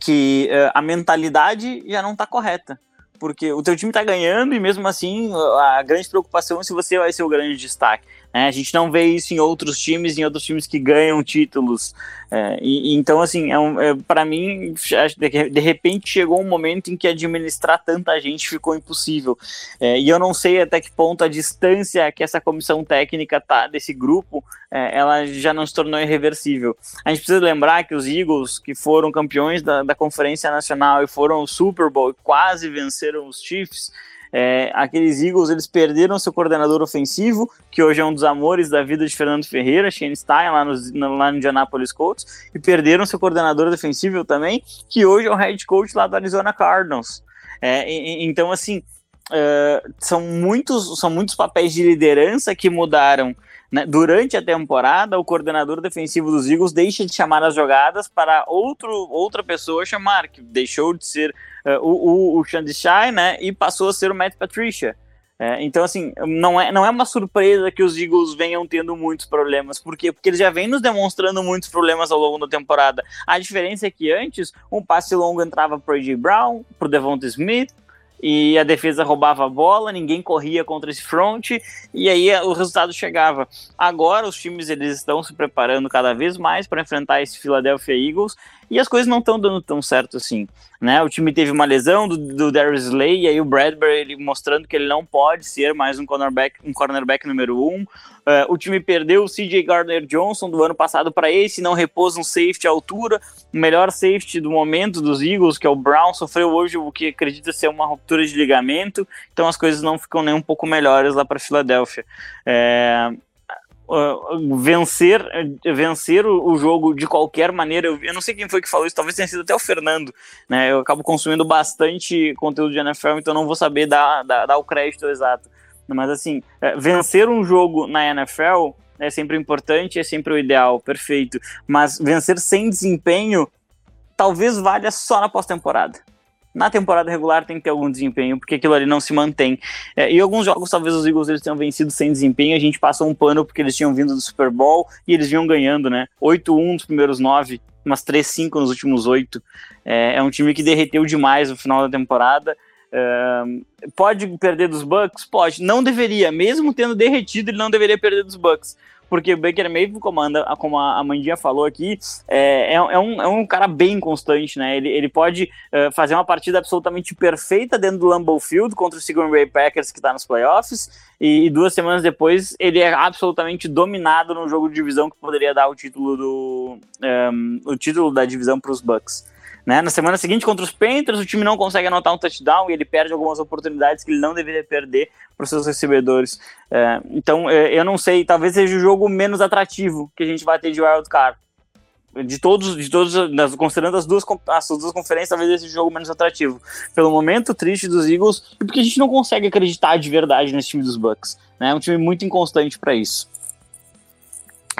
que uh, a mentalidade já não está correta. Porque o teu time está ganhando e mesmo assim a grande preocupação é se você vai ser o grande destaque. Né? A gente não vê isso em outros times, em outros times que ganham títulos. É, e, então, assim, é um, é, para mim, de, de, repente chegou um momento em que administrar tanta gente ficou impossível. É, e eu não sei até que ponto a distância que essa comissão técnica tá desse grupo, é, ela já não se tornou irreversível. A gente precisa lembrar que os Eagles, que foram campeões da, da Conferência Nacional e foram ao Super Bowl e quase venceram os Chiefs, é, aqueles Eagles eles perderam seu coordenador ofensivo, que hoje é um dos amores da vida de Fernando Ferreira, Shane Stein, lá no, lá no Indianapolis Colts, e perderam seu coordenador defensivo também, que hoje é o head coach lá do Arizona Cardinals. É, e, então, assim, uh, são, muitos, são muitos papéis de liderança que mudaram né? Durante a temporada, o coordenador defensivo dos Eagles deixa de chamar as jogadas para outro, outra pessoa chamar, que deixou de ser uh, o, o, o Shai, né? E passou a ser o Matt Patricia. É, então, assim, não é, não é uma surpresa que os Eagles venham tendo muitos problemas. Por quê? Porque eles já vêm nos demonstrando muitos problemas ao longo da temporada. A diferença é que antes, um passe longo entrava pro A.J. Brown, pro Devonta Smith, e a defesa roubava a bola, ninguém corria contra esse front e aí o resultado chegava. Agora os times eles estão se preparando cada vez mais para enfrentar esse Philadelphia Eagles e as coisas não estão dando tão certo assim. Né? O time teve uma lesão do, do Darius Slay, e aí o Bradbury ele mostrando que ele não pode ser mais um cornerback, um cornerback número um. Uh, o time perdeu o CJ Gardner Johnson do ano passado para esse, não repôs um safety à altura. O melhor safety do momento dos Eagles, que é o Brown, sofreu hoje o que acredita ser uma ruptura de ligamento, então as coisas não ficam nem um pouco melhores lá para Filadélfia. É, vencer vencer o, o, jogo de qualquer maneira. Eu, eu, não sei quem foi que falou isso, talvez tenha sido até o Fernando. Né? Eu acabo consumindo bastante conteúdo de NFL, então não vou saber dar, dar, dar o crédito exato. Mas assim, é, vencer um jogo na NFL é sempre importante, é sempre o ideal, perfeito. Mas vencer sem desempenho talvez valha só na pós-temporada na temporada regular tem que ter algum desempenho, porque aquilo ali não se mantém. É, e alguns jogos, talvez os Eagles eles tenham vencido sem desempenho, a gente passou um pano porque eles tinham vindo do Super Bowl e eles vinham ganhando, né? 8-1 nos primeiros nove, umas 3-5 nos últimos oito. É, é, um time que derreteu demais no final da temporada. Pode perder dos Bucks? Pode. Não deveria, mesmo tendo derretido, ele não deveria perder dos Bucks porque o Baker Mayfield, como, como a Mandinha falou aqui, é, é, é, um, é um cara bem constante, né? Ele, ele pode uh, fazer uma partida absolutamente perfeita dentro do Lambeau Field contra o Green Bay Packers que está nos playoffs, e, e, duas semanas depois ele é absolutamente dominado no jogo de divisão que poderia dar o título do um, o título da divisão para os Bucks. Né? Na semana seguinte, contra os Panthers, o time não consegue anotar um touchdown e ele perde algumas oportunidades que ele não deveria perder para os seus recebedores. É, então, é, eu não sei, talvez seja o jogo menos atrativo que a gente vai ter de Wild Card. De todos, de todos, considerando as duas, as duas conferências, talvez esse jogo menos atrativo. Pelo momento triste dos Eagles e porque a gente não consegue acreditar de verdade nesse time dos Bucks. Né? É um time muito inconstante para isso.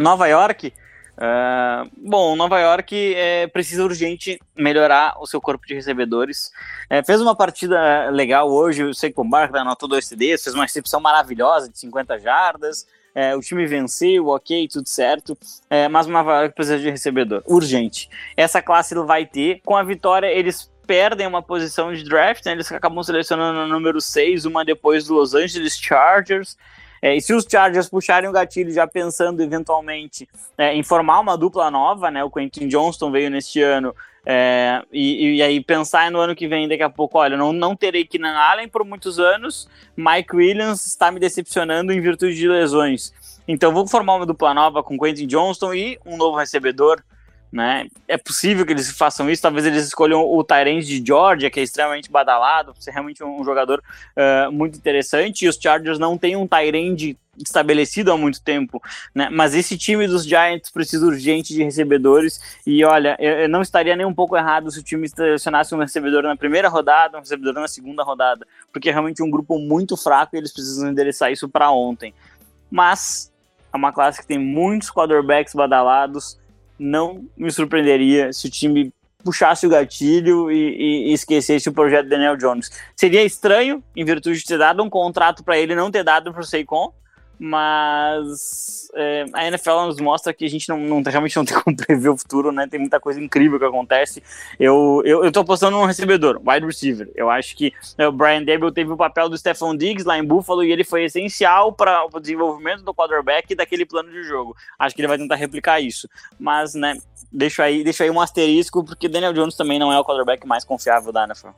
Nova York, Uh, bom, Nova York é, precisa urgente melhorar o seu corpo de recebedores. É, fez uma partida legal hoje, o Saquon Barkley anotou dois CDs, fez uma recepção maravilhosa de 50 jardas. É, o time venceu, ok, tudo certo, é, mas o Nova York precisa de recebedor, urgente. Essa classe ele vai ter, com a vitória eles perdem uma posição de draft, né, eles acabam selecionando o número 6, uma depois do Los Angeles Chargers, é, e se os Chargers puxarem o gatilho já pensando eventualmente é, em formar uma dupla nova, né? O Quentin Johnston veio neste ano. É, e, e, aí pensar no ano que vem, daqui a pouco, olha, não, não terei Keenan Allen por muitos anos, Mike Williams está me decepcionando em virtude de lesões. Então vou formar uma dupla nova com Quentin Johnston e um novo recebedor, né? É possível que eles façam isso, talvez eles escolham o Tyrande de Georgia, que é extremamente badalado, ser realmente um, jogador uh, muito interessante, e os Chargers não têm um Tyrande estabelecido há muito tempo, né? Mas esse time dos Giants precisa urgente de recebedores e olha, eu não estaria nem um pouco errado se o time selecionasse um recebedor na primeira rodada, um recebedor na segunda rodada, porque é realmente um grupo muito fraco e eles precisam endereçar isso para ontem. Mas é uma classe que tem muitos quarterbacks badalados, não me surpreenderia se o time puxasse o gatilho e, e, esquecesse o projeto Daniel Jones. Seria estranho, em virtude de ter dado um contrato para ele não ter dado para o Seikon, mas é, a NFL nos mostra que a gente não, não, realmente não tem como prever o futuro, né? Tem muita coisa incrível que acontece. Eu, eu, eu tô apostando num recebedor, wide receiver. Eu acho que né, o Brian Dable teve o papel do Stephon Diggs lá em Buffalo e ele foi essencial para o desenvolvimento do quarterback e daquele plano de jogo. Acho que ele vai tentar replicar isso. Mas, né, deixa aí, deixa aí um asterisco, porque Daniel Jones também não é o quarterback mais confiável da NFL.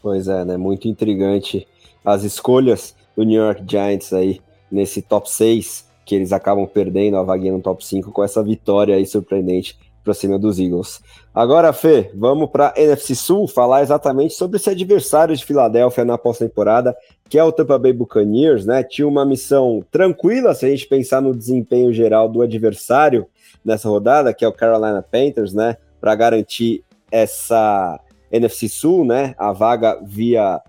Pois é, né? Muito intrigante as escolhas do New York Giants aí nesse top 6, que eles acabam perdendo a vaguinha no top 5 com essa vitória aí surpreendente para cima dos Eagles. Agora, Fê, vamos para NFC Sul falar exatamente sobre esse adversário de Filadélfia na pós-temporada, que é o Tampa Bay Buccaneers, né? Tinha uma missão tranquila se a gente pensar no desempenho geral do adversário nessa rodada, que é o Carolina Panthers, né? Para garantir essa NFC Sul, né? A vaga via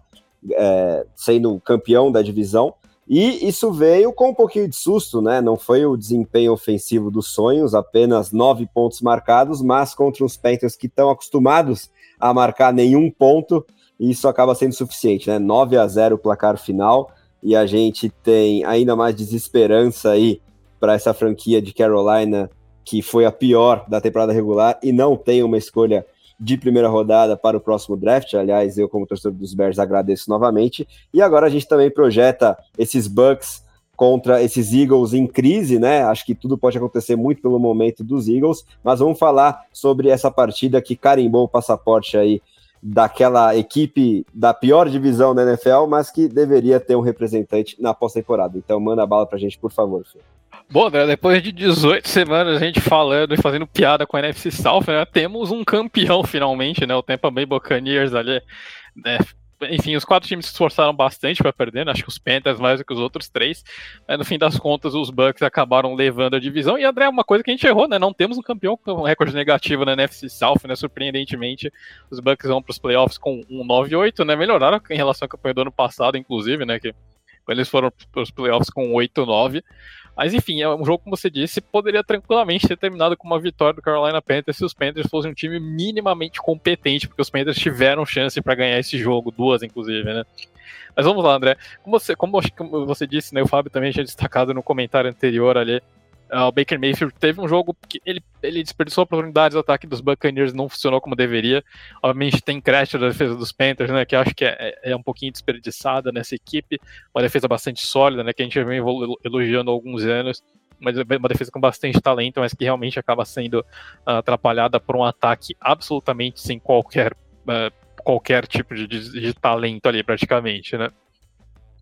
é, sendo campeão da divisão. E isso veio com um pouquinho de susto, né? Não foi o desempenho ofensivo dos sonhos, apenas nove pontos marcados, mas contra os Panthers que estão acostumados a marcar nenhum ponto, isso acaba sendo suficiente, né? 9 a 0 o placar final, e a gente tem ainda mais desesperança aí para essa franquia de Carolina, que foi a pior da temporada regular e não tem uma escolha de primeira rodada para o próximo draft. Aliás, eu, como torcedor dos Bears, agradeço novamente. E agora a gente também projeta esses Bucks contra esses Eagles em crise, né? Acho que tudo pode acontecer muito pelo momento dos Eagles, mas vamos falar sobre essa partida que carimbou o passaporte aí daquela equipe da pior divisão da NFL, mas que deveria ter um representante na pós-temporada. Então manda a bala pra gente, por favor, Fê. Bom, né, depois de 18 semanas a gente falando e fazendo piada com a NFC South, né, temos um campeão finalmente, né, o Tampa Bay Buccaneers ali, né, enfim, os quatro times se esforçaram bastante para perder, né? acho que os Panthers mais do que os outros três, mas no fim das contas os Bucks acabaram levando a divisão, e André, uma coisa que a gente errou, né, não temos um campeão com um recorde negativo na NFC South, né, surpreendentemente, os Bucks vão para os playoffs com um 9-8, né, melhoraram em relação ao campeão do ano passado, inclusive, né, que quando eles foram para os playoffs com 8-9, mas enfim, é um jogo, como você disse, poderia tranquilamente ter terminado com uma vitória do Carolina Panthers se os Panthers fossem um time minimamente competente, porque os Panthers tiveram chance para ganhar esse jogo, duas inclusive, né? Mas vamos lá, André. Como você, como você disse, né, o Fábio também tinha destacado no comentário anterior ali, Uh, o Baker Mayfield teve um jogo que ele, ele desperdiçou oportunidades, o ataque dos Buccaneers não funcionou como deveria. Obviamente tem crédito da defesa dos Panthers, né, que acho que é, é, um pouquinho desperdiçada nessa equipe. Uma defesa bastante sólida, né, que a gente vem elogiando há alguns anos, mas uma defesa com bastante talento, mas que realmente acaba sendo uh, atrapalhada por um ataque absolutamente sem qualquer, uh, qualquer tipo de, de, de talento ali, praticamente, né.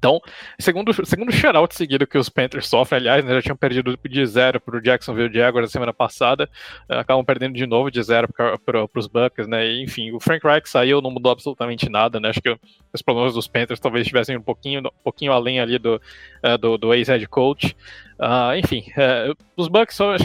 Então, segundo, segundo shoutout seguido que os Panthers sofrem, aliás, né, já tinham perdido de zero para o Jacksonville Jaguars na semana passada, uh, acabam perdendo de novo de zero para os Bucks, né? E, enfim, o Frank Reich saiu, não mudou absolutamente nada, né? Acho que os problemas dos Panthers talvez estivessem um pouquinho, um pouquinho além ali do, uh, do, do ex-head coach. Uh, enfim, os Bucks só,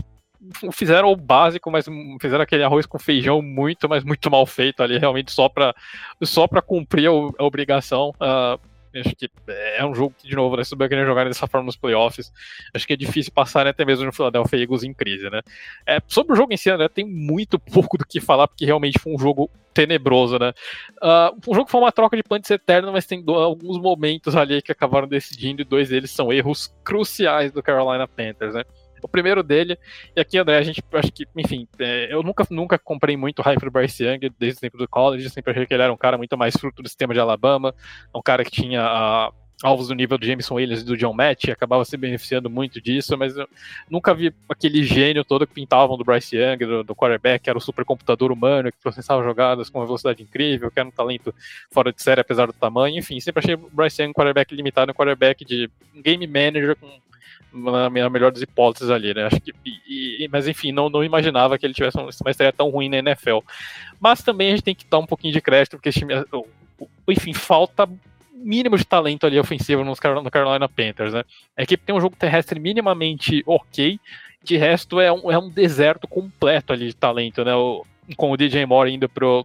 fizeram o básico, mas fizeram aquele arroz com feijão muito, mas muito mal feito ali, realmente só para só cumprir a, a obrigação. Uh, Acho que é um jogo que, de novo, né, se o Buccaneers jogarem dessa forma nos playoffs, acho que é difícil passar até mesmo no Philadelphia Eagles em crise, né? É, sobre o jogo em si, né, tem muito pouco do que falar, porque realmente foi um jogo tenebroso, né? Uh, o jogo foi uma troca de punts eterna, mas tem alguns momentos ali que acabaram decidindo, e dois deles são erros cruciais do Carolina Panthers, né? O primeiro dele. E aqui, André, a gente acho que, enfim, é, eu nunca, nunca comprei muito hype do Bryce Young desde o tempo do college, sempre achei que ele era um cara muito mais fruto do sistema de Alabama, um cara que tinha uh, alvos do nível do Jameson Williams e do John Matt, acabava se beneficiando muito disso, mas eu nunca vi aquele gênio todo que pintavam do Bryce Young, do, do quarterback, que era o supercomputador humano, que processava jogadas com uma velocidade incrível, que era um talento fora de série apesar do tamanho, enfim, sempre achei o Bryce Young um quarterback limitado, um quarterback de game manager com na melhor das hipóteses ali, né? Acho que, e, mas enfim, não, não imaginava que ele tivesse uma estreia tão ruim na NFL. Mas também a gente tem que dar um pouquinho de crédito, porque time, enfim, falta mínimo de talento ali ofensivo no Carolina Panthers, né? A equipe tem um jogo terrestre minimamente ok, de resto é um, é um deserto completo ali de talento, né? O, com o DJ Moore indo pro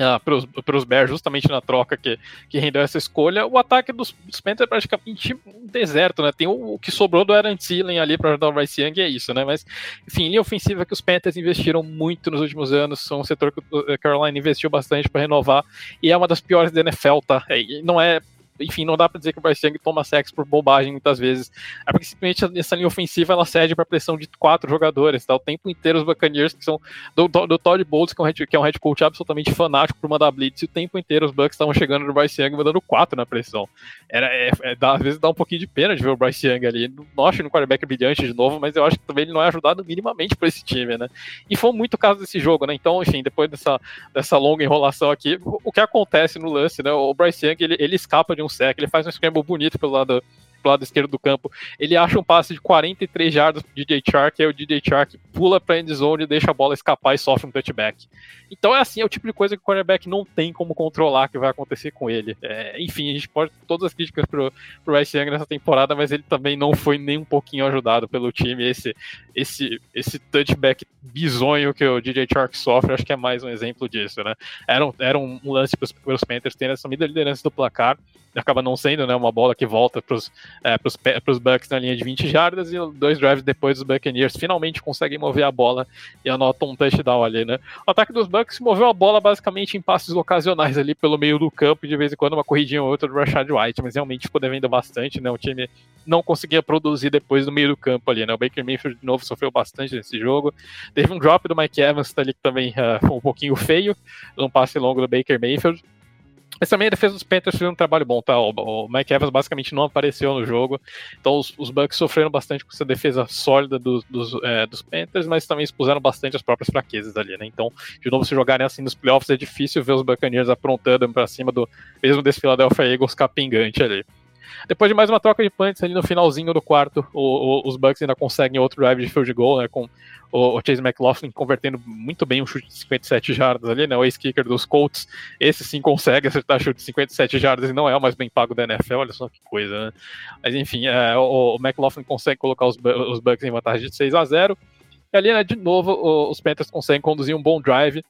ah, para os Bears, justamente na troca que, que rendeu essa escolha. O ataque dos, dos Panthers é praticamente um deserto, né? Tem o, o que sobrou do Aaron Thielen ali para ajudar o Bryce Young, é isso, né? Mas, enfim, linha ofensiva que os Panthers investiram muito nos últimos anos, são um setor que o Carolina investiu bastante para renovar, e é uma das piores da NFL, tá? É, não é enfim, não dá para dizer que o Bryce Young toma sexo por bobagem muitas vezes. É porque simplesmente essa linha ofensiva ela cede para pressão de quatro jogadores, tá? O tempo inteiro os Buccaneers, que são do, do, do Todd Bowles, que é, um head, que é um head coach absolutamente fanático por mandar blitz, e o tempo inteiro os Bucks estavam chegando no Bryce Young mandando quatro na pressão. Era, é, é, dá, às vezes dá um pouquinho de pena de ver o Bryce Young ali. Não acho no quarterback brilhante de novo, mas eu acho que também ele não é ajudado minimamente por esse time, né? E foi muito o caso desse jogo, né? Então, enfim, depois dessa, dessa longa enrolação aqui, o, o que acontece no lance, né? O Bryce Young, ele, ele escapa de um sec, ele faz um scramble bonito pelo lado pro lado esquerdo do campo. Ele acha um passe de 43 jardas pro DJ Chark, aí o DJ Chark pula pra end zone, deixa a bola escapar e sofre um touchback. Então é assim, é o tipo de coisa que o quarterback não tem como controlar que vai acontecer com ele. É, enfim, a gente pode todas as críticas pro, pro Rice Young nessa temporada, mas ele também não foi nem um pouquinho ajudado pelo time. Esse, esse, esse touchback bizonho que o DJ Chark sofre, acho que é mais um exemplo disso, né? Era um, era um lance pros, pros Panthers terem assumida a liderança do placar, acaba não sendo, né, uma bola que volta pros, é, pros, Bucks na linha de 20 jardas e dois drives depois os Buccaneers finalmente conseguem mover a bola e anotam um touchdown ali, né? O ataque dos Bucks moveu a bola basicamente em passes ocasionais ali pelo meio do campo, de vez em quando uma corridinha ou outra do Rashad White, mas realmente ficou devendo bastante, né? O time não conseguia produzir depois do meio do campo ali, né? O Baker Mayfield de novo sofreu bastante nesse jogo. Teve um drop do Mike Evans tá ali que também uh, foi um pouquinho feio, um passe longo do Baker Mayfield. Mas também a defesa dos Panthers fez um trabalho bom, tá? O, Mike Evans basicamente não apareceu no jogo. Então os, os Bucks sofreram bastante com essa defesa sólida dos, dos, é, dos, Panthers, mas também expuseram bastante as próprias fraquezas ali, né? Então, de novo, se jogarem assim nos playoffs, é difícil ver os Buccaneers aprontando para cima do mesmo desse Philadelphia Eagles capingante ali. Depois de mais uma troca de punts ali no finalzinho do quarto, o, o, os Bucks ainda conseguem outro drive de field goal, né, com o, Chase McLaughlin convertendo muito bem um chute de 57 jardas ali, né, o ex-kicker dos Colts, esse sim consegue acertar chute de 57 jardas e não é o mais bem pago da NFL, olha só que coisa, né? Mas enfim, é, o, o McLaughlin consegue colocar os, os Bucks em vantagem de 6 a 0 e ali, né, de novo, os Panthers conseguem conduzir um bom drive,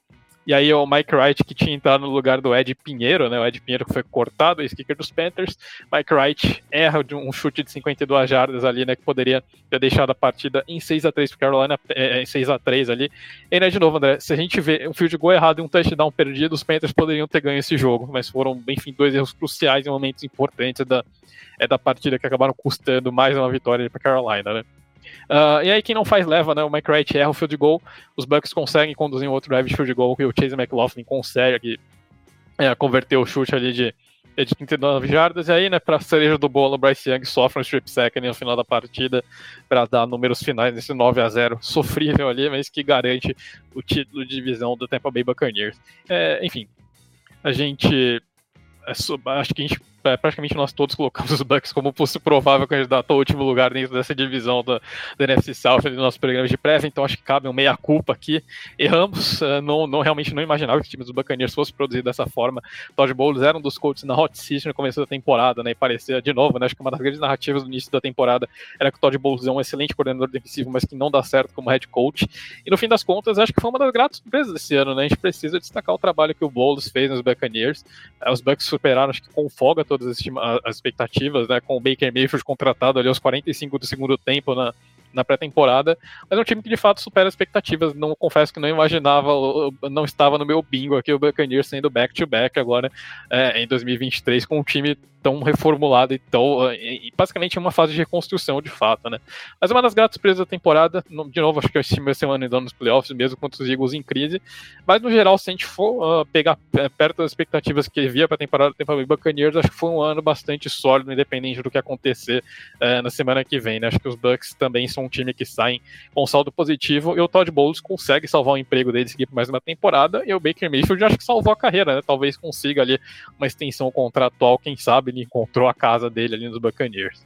e aí o Mike Wright, que tinha entrado no lugar do Ed Pinheiro, né? O Ed Pinheiro foi cortado, o kicker dos Panthers. Mike Wright erra um chute de 52 jardas ali, né? Que poderia ter deixado a partida em 6 a 3 para Carolina, é, em 6 a 3 ali. E né, de novo, André, se a gente vê um field goal errado e um touchdown perdido, os Panthers poderiam ter ganho esse jogo, mas foram, enfim, dois erros cruciais em momentos importantes da, é, da partida que acabaram custando mais uma vitória para Carolina, né? Uh, e aí quem não faz leva, né? O Wright erra o field goal, os Bucks conseguem conduzir um outro drive de field goal o Chase McLaughlin consegue é, converter o chute ali de, de 39 jardas. E aí, né, para cereja do bolo, o Bryce Young sofre um strip sack no final da partida para dar números finais nesse 9 a 0 sofrível ali, mas que garante o título de divisão do Tampa Bay Buccaneers. É, enfim, a gente é, acho que a gente praticamente nós todos colocamos os Bucks como provável candidato ao último lugar dentro dessa divisão da, da NFC South do nosso programa de prévia, então acho que cabe um meia-culpa aqui. Erramos, uh, não, não, realmente não imaginava que o time dos Buccaneers fosse produzir dessa forma. Todd Bowles era um dos coaches na hot seat no começo da temporada, né, e parecia, de novo, né, acho que uma das grandes narrativas do início da temporada era que o Todd Bowles é um excelente coordenador defensivo, mas que não dá certo como head coach, e no fim das contas, acho que foi uma das gratas surpresas desse ano, né, a gente precisa destacar o trabalho que o Bowles fez nos Buccaneers, uh, os Bucks superaram, acho que com folga todas as, as expectativas, né, com o Baker Mayfield contratado ali aos 45 do segundo tempo na, na pré-temporada, mas é um time que de fato supera as expectativas. Não confesso que não imaginava, não estava no meu bingo aqui o Buccaneers sendo back-to-back agora é, em 2023 com um time tão reformulado e tão e, basicamente uma fase de reconstrução de fato, né? Mas uma das gratas surpresas da temporada, de novo, acho que vai ser um ano nos playoffs mesmo contra os Eagles em crise, mas no geral, se a gente for uh, pegar é, perto das expectativas que via para a temporada do Bay Buccaneers, acho que foi um ano bastante sólido, independente do que acontecer uh, na semana que vem, né? Acho que os Bucks também são um time que saem com saldo positivo e o Todd Bowles consegue salvar o emprego dele seguir por mais uma temporada e o Baker Mayfield acho que salvou a carreira, né? Talvez consiga ali uma extensão contratual, quem sabe ele encontrou a casa dele ali nos Buccaneers.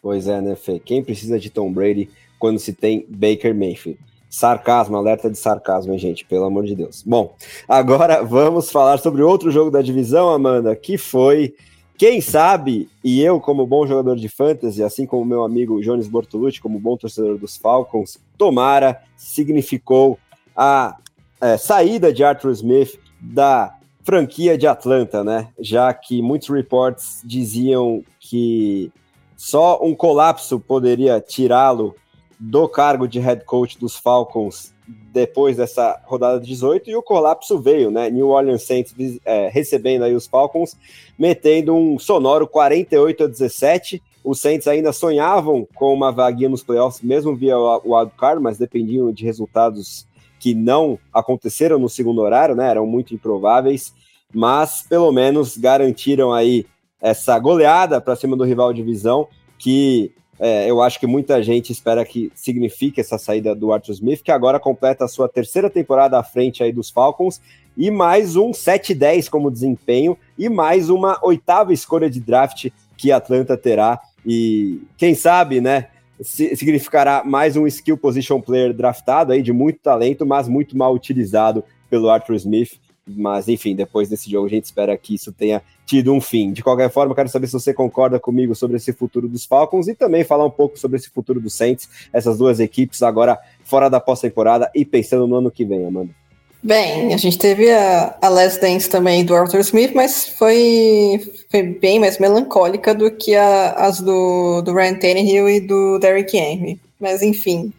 Pois é, né, Fê? Quem precisa de Tom Brady quando se tem Baker Mayfield? Sarcasmo, alerta de sarcasmo, hein, gente? Pelo amor de Deus. Bom, agora vamos falar sobre outro jogo da divisão, Amanda, que foi quem sabe, e eu, como bom jogador de fantasy, assim como meu amigo Jones Bortolucci, como bom torcedor dos Falcons, tomara, significou a é, saída de Arthur Smith da franquia de Atlanta, né? Já que muitos reports diziam que só um colapso poderia tirá-lo do cargo de head coach dos Falcons depois dessa rodada 18 e o colapso veio, né? New Orleans Saints é, recebendo aí os Falcons, metendo um sonoro 48 a 17. Os Saints ainda sonhavam com uma vaguinha nos playoffs, mesmo via o wildcard, mas dependiam de resultados que não aconteceram no segundo horário, né? Eram muito improváveis, mas pelo menos garantiram aí essa goleada para cima do rival de divisão que é, eu acho que muita gente espera que signifique essa saída do Arthur Smith, que agora completa a sua terceira temporada à frente aí dos Falcons, e mais um 7-10 como desempenho, e mais uma oitava escolha de draft que Atlanta terá. E quem sabe, né? Significará mais um skill position player draftado aí de muito talento, mas muito mal utilizado pelo Arthur Smith. Mas, enfim, depois desse jogo a gente espera que isso tenha tido um fim. De qualquer forma, quero saber se você concorda comigo sobre esse futuro dos Falcons e também falar um pouco sobre esse futuro dos Saints, essas duas equipes agora fora da pós-temporada e pensando no ano que vem, Amanda. Bem, a gente teve a, a Last Dance também do Arthur Smith, mas foi, foi bem mais melancólica do que a, as do, do Ryan Tannehill e do Derrick Henry. Mas, enfim,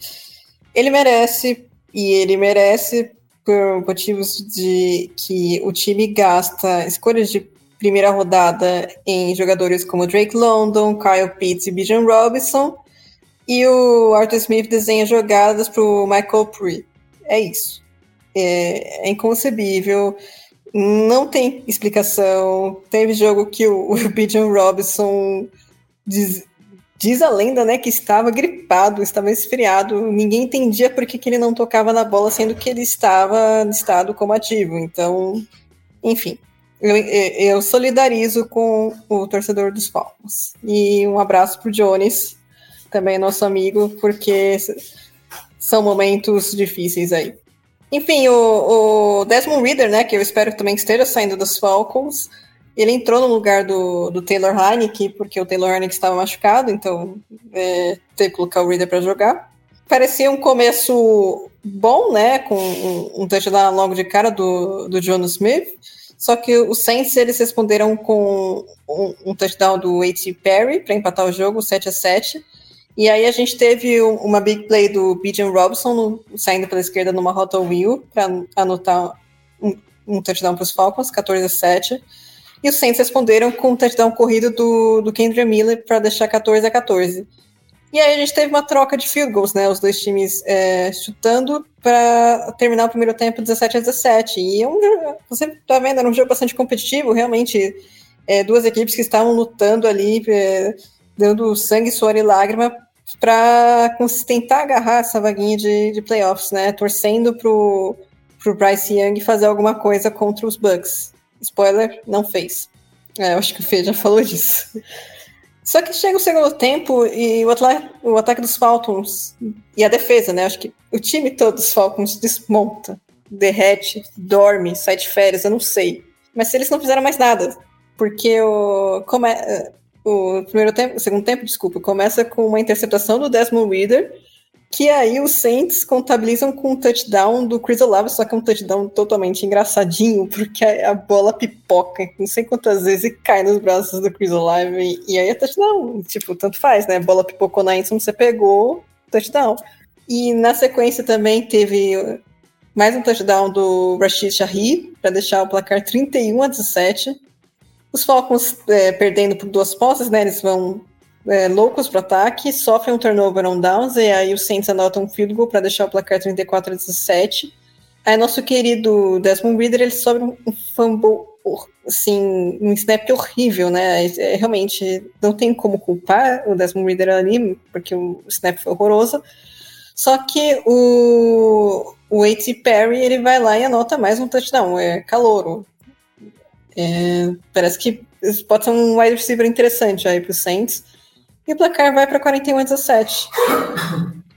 ele merece, e ele merece por motivos de que o time gasta escolhas de primeira rodada em jogadores como Drake London, Kyle Pitts e Bijan Robinson, e o Arthur Smith desenha jogadas para o Michael Pree. É isso. É, é, inconcebível, não tem explicação. Teve jogo que o, o Bijan Robinson diz, Diz a lenda, né, que estava gripado, estava esfriado, ninguém entendia por que, que ele não tocava na bola, sendo que ele estava listado como ativo. Então, enfim, eu, eu solidarizo com o torcedor dos Falcons. E um abraço pro Jones, também nosso amigo, porque são momentos difíceis aí. Enfim, o, o Desmond Reader, né, que eu espero que também esteja saindo dos Falcons, ele entrou no lugar do, do Taylor Heineke, porque o Taylor Heineke estava machucado, então é, teve que colocar o Reader para jogar. Parecia um começo bom, né, com um, um touchdown logo de cara do, do John Smith, só que os Saints eles responderam com um, um touchdown do A.T. Perry para empatar o jogo, 7 a 7 e aí a gente teve uma big play do Bijan Robson saindo pela esquerda numa rota wheel para anotar um, um touchdown para os Falcons, 14 a 7. E os Saints responderam com um touchdown corrido do, do Kendra Miller para deixar 14 a 14. E aí a gente teve uma troca de field goals, né? Os dois times é, chutando para terminar o primeiro tempo 17 a 17. E é um, você tá vendo, era um jogo bastante competitivo, realmente. É, duas equipes que estavam lutando ali, é, dando sangue, suor e lágrima para tentar agarrar essa vaguinha de, de playoffs, né? Torcendo pro, pro Bryce Young fazer alguma coisa contra os Bucks. Spoiler, não fez. É, eu acho que o Fê já falou disso. Só que chega o segundo tempo e o, o ataque dos Falcons e a defesa, né? Acho que o time todo dos Falcons desmonta, derrete, dorme, sai de férias, eu não sei. Mas se eles não fizeram mais nada, porque o, como é, o primeiro tempo, segundo tempo, desculpa, começa com uma interceptação do Desmond Reader, que aí os Saints contabilizam com um touchdown do Chris Olave, só que é um touchdown totalmente engraçadinho, porque a bola pipoca não sei quantas vezes e cai nos braços do Chris Olave, e aí é touchdown, tipo, tanto faz, né? A bola pipocou na endzone, você pegou, touchdown. E na sequência também teve mais um touchdown do Rashid Shahi, para deixar o placar 31 a 17. Os Falcons é, perdendo por duas posses, né? Eles vão é, loucos para ataque, sofrem um turnover on downs, e aí o Saints anotam um field goal para deixar o placar 34 a 17. Aí nosso querido Desmond Reader, ele sofre um fumble, assim, um snap horrível, né? É, realmente não tem como culpar o Desmond Reader ali, porque o snap foi horroroso. Só que o, o A.T. Perry, ele vai lá e anota mais um touchdown, é calouro. É, parece que pode ser um wide receiver interessante aí para o Saints. E o placar vai para 41 a 17.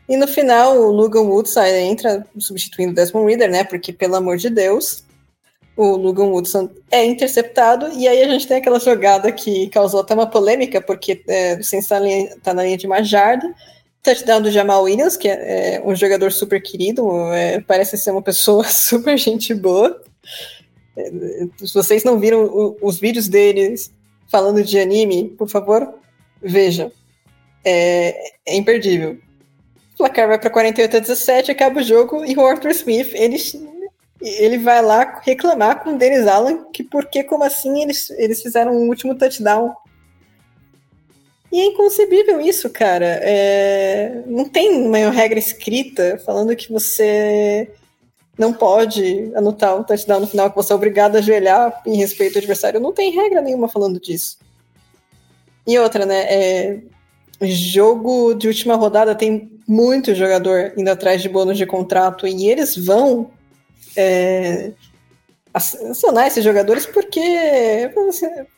E no final, o Logan Woods entra substituindo o Desmond Reader, né? Porque, pelo amor de Deus, o Logan Woodson é interceptado. E aí a gente tem aquela jogada que causou até uma polêmica, porque é, Saints está tá na linha de uma jarda. Touchdown do Jamal Williams, que é, é um jogador super querido, é, parece ser uma pessoa super gente boa. Se vocês não viram os vídeos deles falando de anime, por favor, vejam. É, é imperdível. O placar vai para 48 a 17, acaba o jogo e o Arthur Smith, ele, ele vai lá reclamar com o Dennis Allen que por que, como assim, eles, eles fizeram um último touchdown. E é inconcebível isso, cara. É, não tem uma regra escrita falando que você não pode anotar um touchdown no final, que você é obrigado a ajoelhar em respeito ao adversário. Não tem regra nenhuma falando disso. E outra, né? É, jogo de última rodada tem muito jogador indo atrás de bônus de contrato e eles vão é, acionar esses jogadores porque é um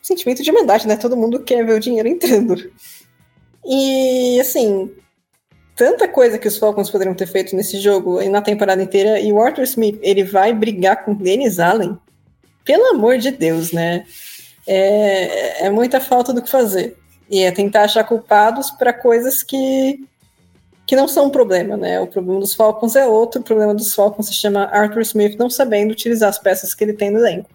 sentimento de mandate, né? Todo mundo quer ver o dinheiro entrando. E assim, tanta coisa que os Falcons poderiam ter feito nesse jogo e na temporada inteira, e o Arthur Smith, ele vai brigar com Dennis Allen? Pelo amor de Deus, né? É, é muita falta do que fazer. E é tentar achar culpados para coisas que, que não são um problema, né? O problema dos Falcons é outro, o problema dos Falcons se chama Arthur Smith não sabendo utilizar as peças que ele tem no elenco.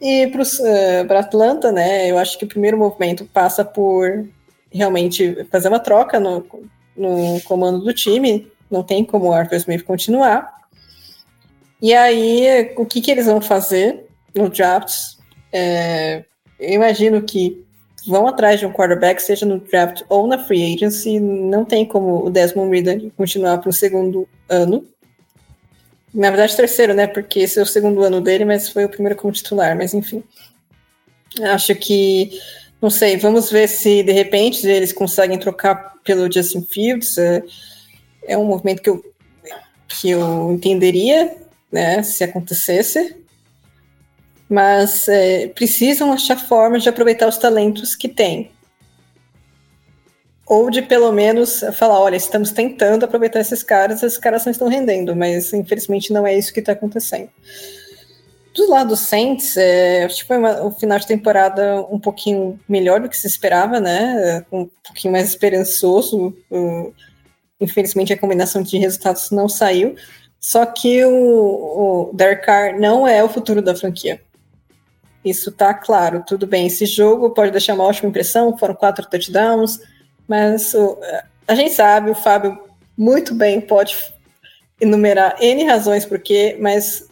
E para uh, Atlanta, né, eu acho que o primeiro movimento passa por realmente fazer uma troca no, no comando do time, não tem como o Arthur Smith continuar. E aí, o que, que eles vão fazer no draft? É, eu imagino que vão atrás de um quarterback, seja no draft ou na free agency. Não tem como o Desmond Reader continuar para o segundo ano. Na verdade, terceiro, né? Porque esse é o segundo ano dele, mas foi o primeiro como titular. Mas enfim, acho que não sei, vamos ver se de repente eles conseguem trocar pelo Justin Fields. É, é um movimento que eu, que eu entenderia, né, se acontecesse. mas é, precisam achar formas de aproveitar os talentos que têm. Ou de pelo menos falar, olha, estamos tentando aproveitar esses caras, esses caras não estão rendendo, mas infelizmente não é isso que está acontecendo. Do lado do Saints, é, foi uma, um final de temporada um pouquinho melhor do que se esperava, né? Um pouquinho mais esperançoso. Infelizmente, a combinação de resultados não saiu. Só que o, o Derek Carr não é o futuro da franquia. Isso tá claro. Tudo bem, esse jogo pode deixar uma ótima impressão, foram quatro touchdowns, mas o, a gente sabe, o Fábio muito bem pode enumerar N razões por quê, mas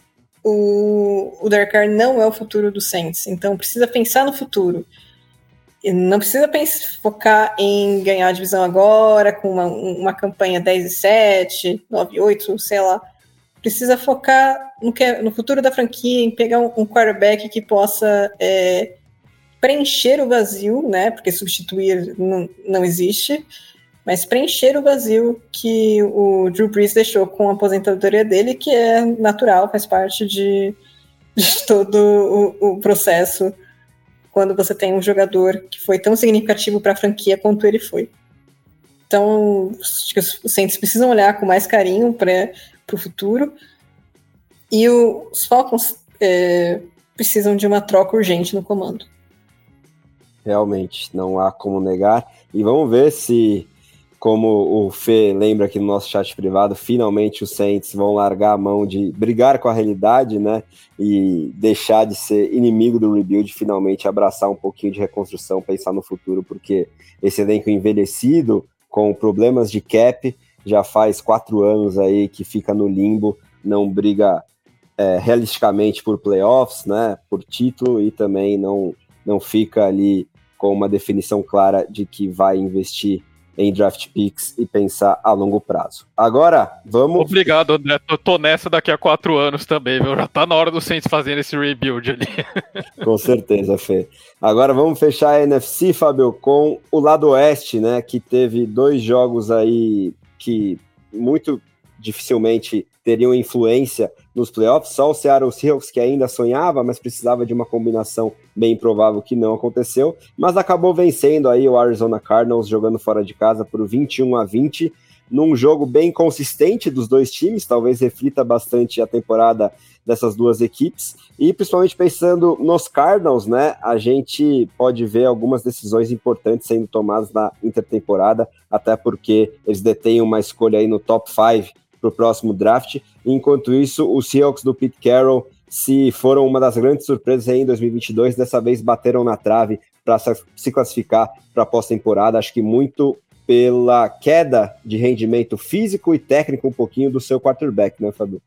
o, o Derek Carr não é o futuro do Saints, então precisa pensar no futuro. Não precisa pensar, focar em ganhar a divisão agora, com uma, uma campanha 10 e 7, 9 e 8, sei lá. Precisa focar no, que é, no futuro da franquia, em pegar um, um quarterback que possa é, preencher o vazio, né? Porque substituir não, não existe, mas preencher o vazio que o Drew Brees deixou com a aposentadoria dele, que é natural, faz parte de, de todo o, o processo quando você tem um jogador que foi tão significativo para a franquia quanto ele foi. Então, acho que os Saints precisam olhar com mais carinho para o futuro. E o, os Falcons é, precisam de uma troca urgente no comando. Realmente, não há como negar. E vamos ver se como o Fê lembra aqui no nosso chat privado, finalmente os Saints vão largar a mão de brigar com a realidade, né? E deixar de ser inimigo do rebuild, finalmente abraçar um pouquinho de reconstrução, pensar no futuro, porque esse elenco envelhecido, com problemas de cap, já faz quatro anos aí que fica no limbo, não briga é, realisticamente por playoffs, né? Por título e também não, não fica ali com uma definição clara de que vai investir em draft picks e pensar a longo prazo. Agora, vamos. Obrigado, André. Tô, tô nessa daqui a quatro anos também, viu? Já tá na hora do Saints fazendo esse rebuild ali. Com certeza, Fê. Agora vamos fechar a NFC, Fábio, com o lado oeste, né? Que teve dois jogos aí que muito dificilmente teriam influência nos playoffs. Só o Seattle Seahawks que ainda sonhava, mas precisava de uma combinação bem improvável que não aconteceu, mas acabou vencendo aí o Arizona Cardinals jogando fora de casa por 21 a 20, num jogo bem consistente dos dois times, talvez reflita bastante a temporada dessas duas equipes, e principalmente pensando nos Cardinals, né, a gente pode ver algumas decisões importantes sendo tomadas na intertemporada, até porque eles detêm uma escolha aí no top 5 para o próximo draft. Enquanto isso, os Seahawks do Pete Carroll, se foram uma das grandes surpresas em 2022, dessa vez bateram na trave para se classificar para a pós-temporada. Acho que muito pela queda de rendimento físico e técnico um pouquinho do seu quarterback, né, Fábio?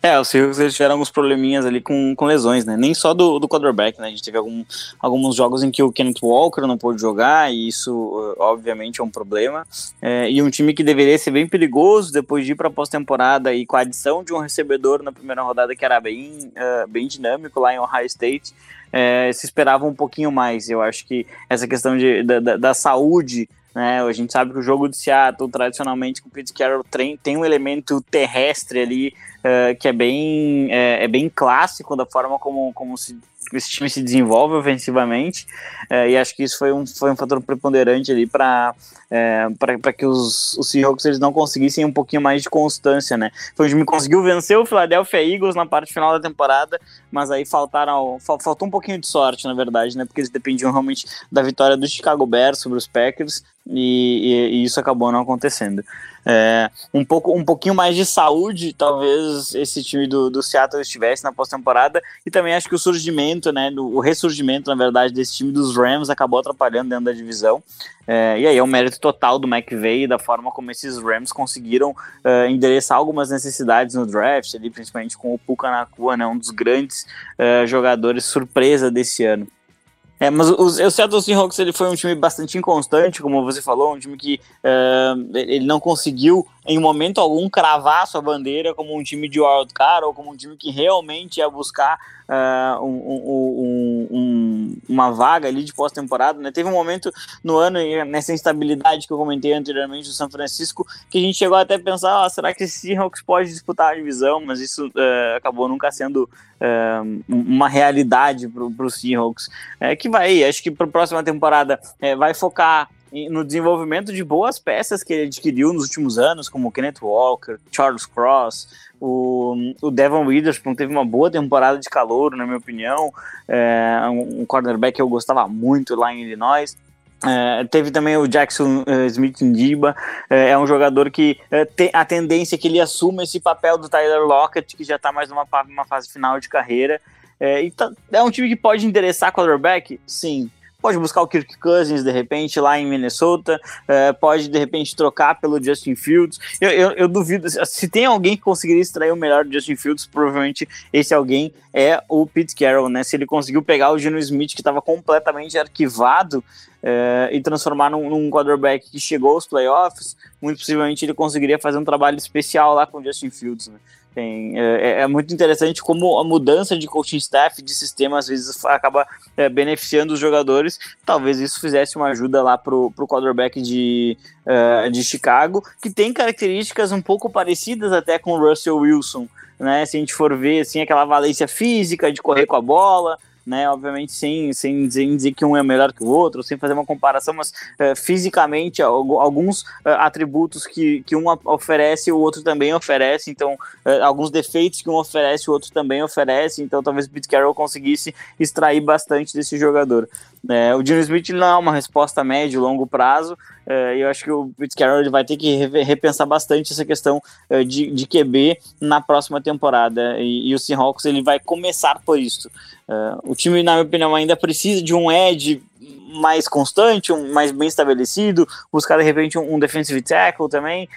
É, os Seahawks eles tiveram alguns probleminhas ali com, com lesões, né? Nem só do, do quarterback, né? A gente teve algum, alguns jogos em que o Kenneth Walker não pôde jogar, e isso, obviamente, é um problema. É, e um time que deveria ser bem perigoso depois de ir para pós-temporada e com a adição de um recebedor na primeira rodada que era bem, uh, bem dinâmico lá em Ohio State, é, se esperava um pouquinho mais. Eu acho que essa questão de, da, da, da saúde né? A gente sabe que o jogo de Seattle, tradicionalmente, com o Pete Carroll, tem, tem um elemento terrestre ali uh, que é bem, é, é, bem clássico da forma como, como se, esse time se desenvolve ofensivamente, uh, e acho que isso foi um, foi um fator preponderante ali para é, para que os, os Seahawks eles não conseguissem um pouquinho mais de constância, né? Foi um time conseguiu vencer o Philadelphia Eagles na parte final da temporada, mas aí faltaram, faltou um pouquinho de sorte, na verdade, né? Porque eles dependiam realmente da vitória do Chicago Bears sobre os Packers, e, e, e isso acabou não acontecendo. É, um, pouco, um pouquinho mais de saúde, talvez esse time do, do Seattle estivesse na pós-temporada, e também acho que o surgimento, né, do, o ressurgimento, na verdade, desse time dos Rams acabou atrapalhando dentro da divisão. É, e aí é um mérito total do McVay da forma como esses Rams conseguiram uh, endereçar algumas necessidades no draft, ali, principalmente com o Puka Nakua, né, um dos grandes uh, jogadores surpresa desse ano. É, mas o, o Seattle Seahawks ele foi um time bastante inconstante, como você falou, um time que uh, ele não conseguiu em momento algum cravar sua bandeira como um time de wildcard ou como um time que realmente ia buscar uh, um, um, um, uma vaga ali de pós-temporada, né? Teve um momento no ano, nessa instabilidade que eu comentei anteriormente do São Francisco, que a gente chegou até a pensar, ah, será que esse Seahawks pode disputar a divisão? Mas isso uh, acabou nunca sendo uh, uma realidade para os Seahawks. É, que vai, acho que para a próxima temporada é, vai focar no desenvolvimento de boas peças que ele adquiriu nos últimos anos, como Kenneth Walker, Charles Cross, o, o Devon Witherspoon teve uma boa temporada de calor, na minha opinião, é, um cornerback que eu gostava muito lá em Illinois. É, teve também o Jackson uh, Smith Ndiba, é, é um jogador que uh, tem a tendência que ele assuma esse papel do Tyler Lockett, que já está mais numa, numa fase final de carreira. É, tá, é um time que pode interessar quarterback? Sim pode buscar o Kirk Cousins de repente lá em Minnesota, é, pode de repente trocar pelo Justin Fields. Eu, eu, eu, duvido, se tem alguém que conseguiria extrair o melhor do Justin Fields, provavelmente esse alguém é o Pete Carroll, né? Se ele conseguiu pegar o Geno Smith, que estava completamente arquivado, é, e transformar num, num quarterback que chegou aos playoffs, muito possivelmente ele conseguiria fazer um trabalho especial lá com o Justin Fields, né? Tem, é, é, é, muito interessante como a mudança de coaching staff, de sistema, às vezes acaba é, beneficiando os jogadores. Talvez isso fizesse uma ajuda lá pro, pro quarterback de, uh, de Chicago, que tem características um pouco parecidas até com o Russell Wilson. Né, se a gente for ver assim, aquela valência física de correr com a bola, né? Obviamente sem, sem, dizer que um é melhor que o outro, sem fazer uma comparação, mas uh, fisicamente alguns uh, atributos que, que um oferece, o outro também oferece, então uh, alguns defeitos que um oferece, o outro também oferece, então talvez o Pete Carroll conseguisse extrair bastante desse jogador. É, o Dino Smith não é uma resposta a médio longo prazo, eu acho que o Pete Carroll vai ter que repensar bastante essa questão de, de QB na próxima temporada, e, e o Seahawks ele vai começar por isso. Uh, o time, na minha opinião, ainda precisa de um edge mais constante, um mais bem estabelecido, buscar de repente um, um defensive tackle também.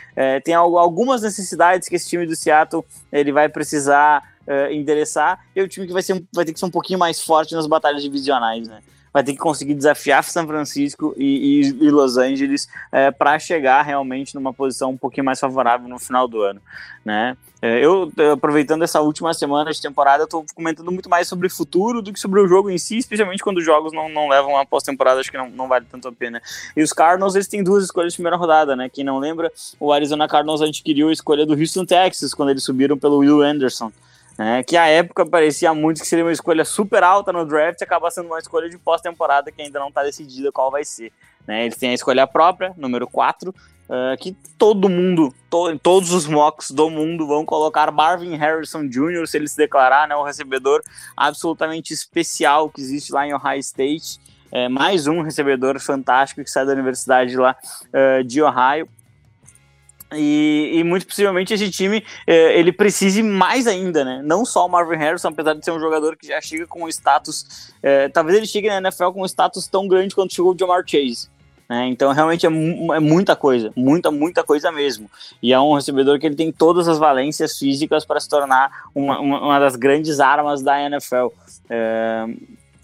Tem algumas necessidades que esse time do Seattle ele vai precisar endereçar. E o time que vai, ser, vai ter que ser um pouquinho mais forte nas batalhas divisionais, né? Vai ter que conseguir desafiar São Francisco e, e, e Los Angeles é, para chegar realmente numa posição um pouquinho mais favorável no final do ano, né? É, eu, aproveitando essa última semana de temporada, estou comentando muito mais sobre o futuro do que sobre o jogo em si, especialmente quando os jogos não, não levam a pós-temporada, acho que não, não vale tanto a pena. E os Cardinals, eles têm duas escolhas de primeira rodada, né? Quem não lembra, o Arizona Cardinals adquiriu a escolha do Houston Texas, quando eles subiram pelo Will Anderson né, que à época parecia muito que seria uma escolha super alta no draft acaba sendo uma escolha de pós-temporada que ainda não está decidida qual vai ser. Né, eles têm a escolha própria, número 4, uh, eh, que todo mundo, to todos os mocks do mundo vão colocar Marvin Harrison Jr., se ele se declarar, né, o recebedor absolutamente especial que existe lá em Ohio State. É, mais um recebedor fantástico que sai da universidade lá uh, de Ohio. E, e, muito possivelmente esse time é, ele precise mais ainda, né? Não só o Marvin Harrison, apesar de ser um jogador que já chega com um status. É, talvez ele chegue na NFL com um status tão grande quanto chegou o Jamar Chase. Né? Então realmente é, é, muita coisa, muita, muita coisa mesmo. E é um recebedor que ele tem todas as valências físicas para se tornar uma, uma, uma, das grandes armas da NFL. É,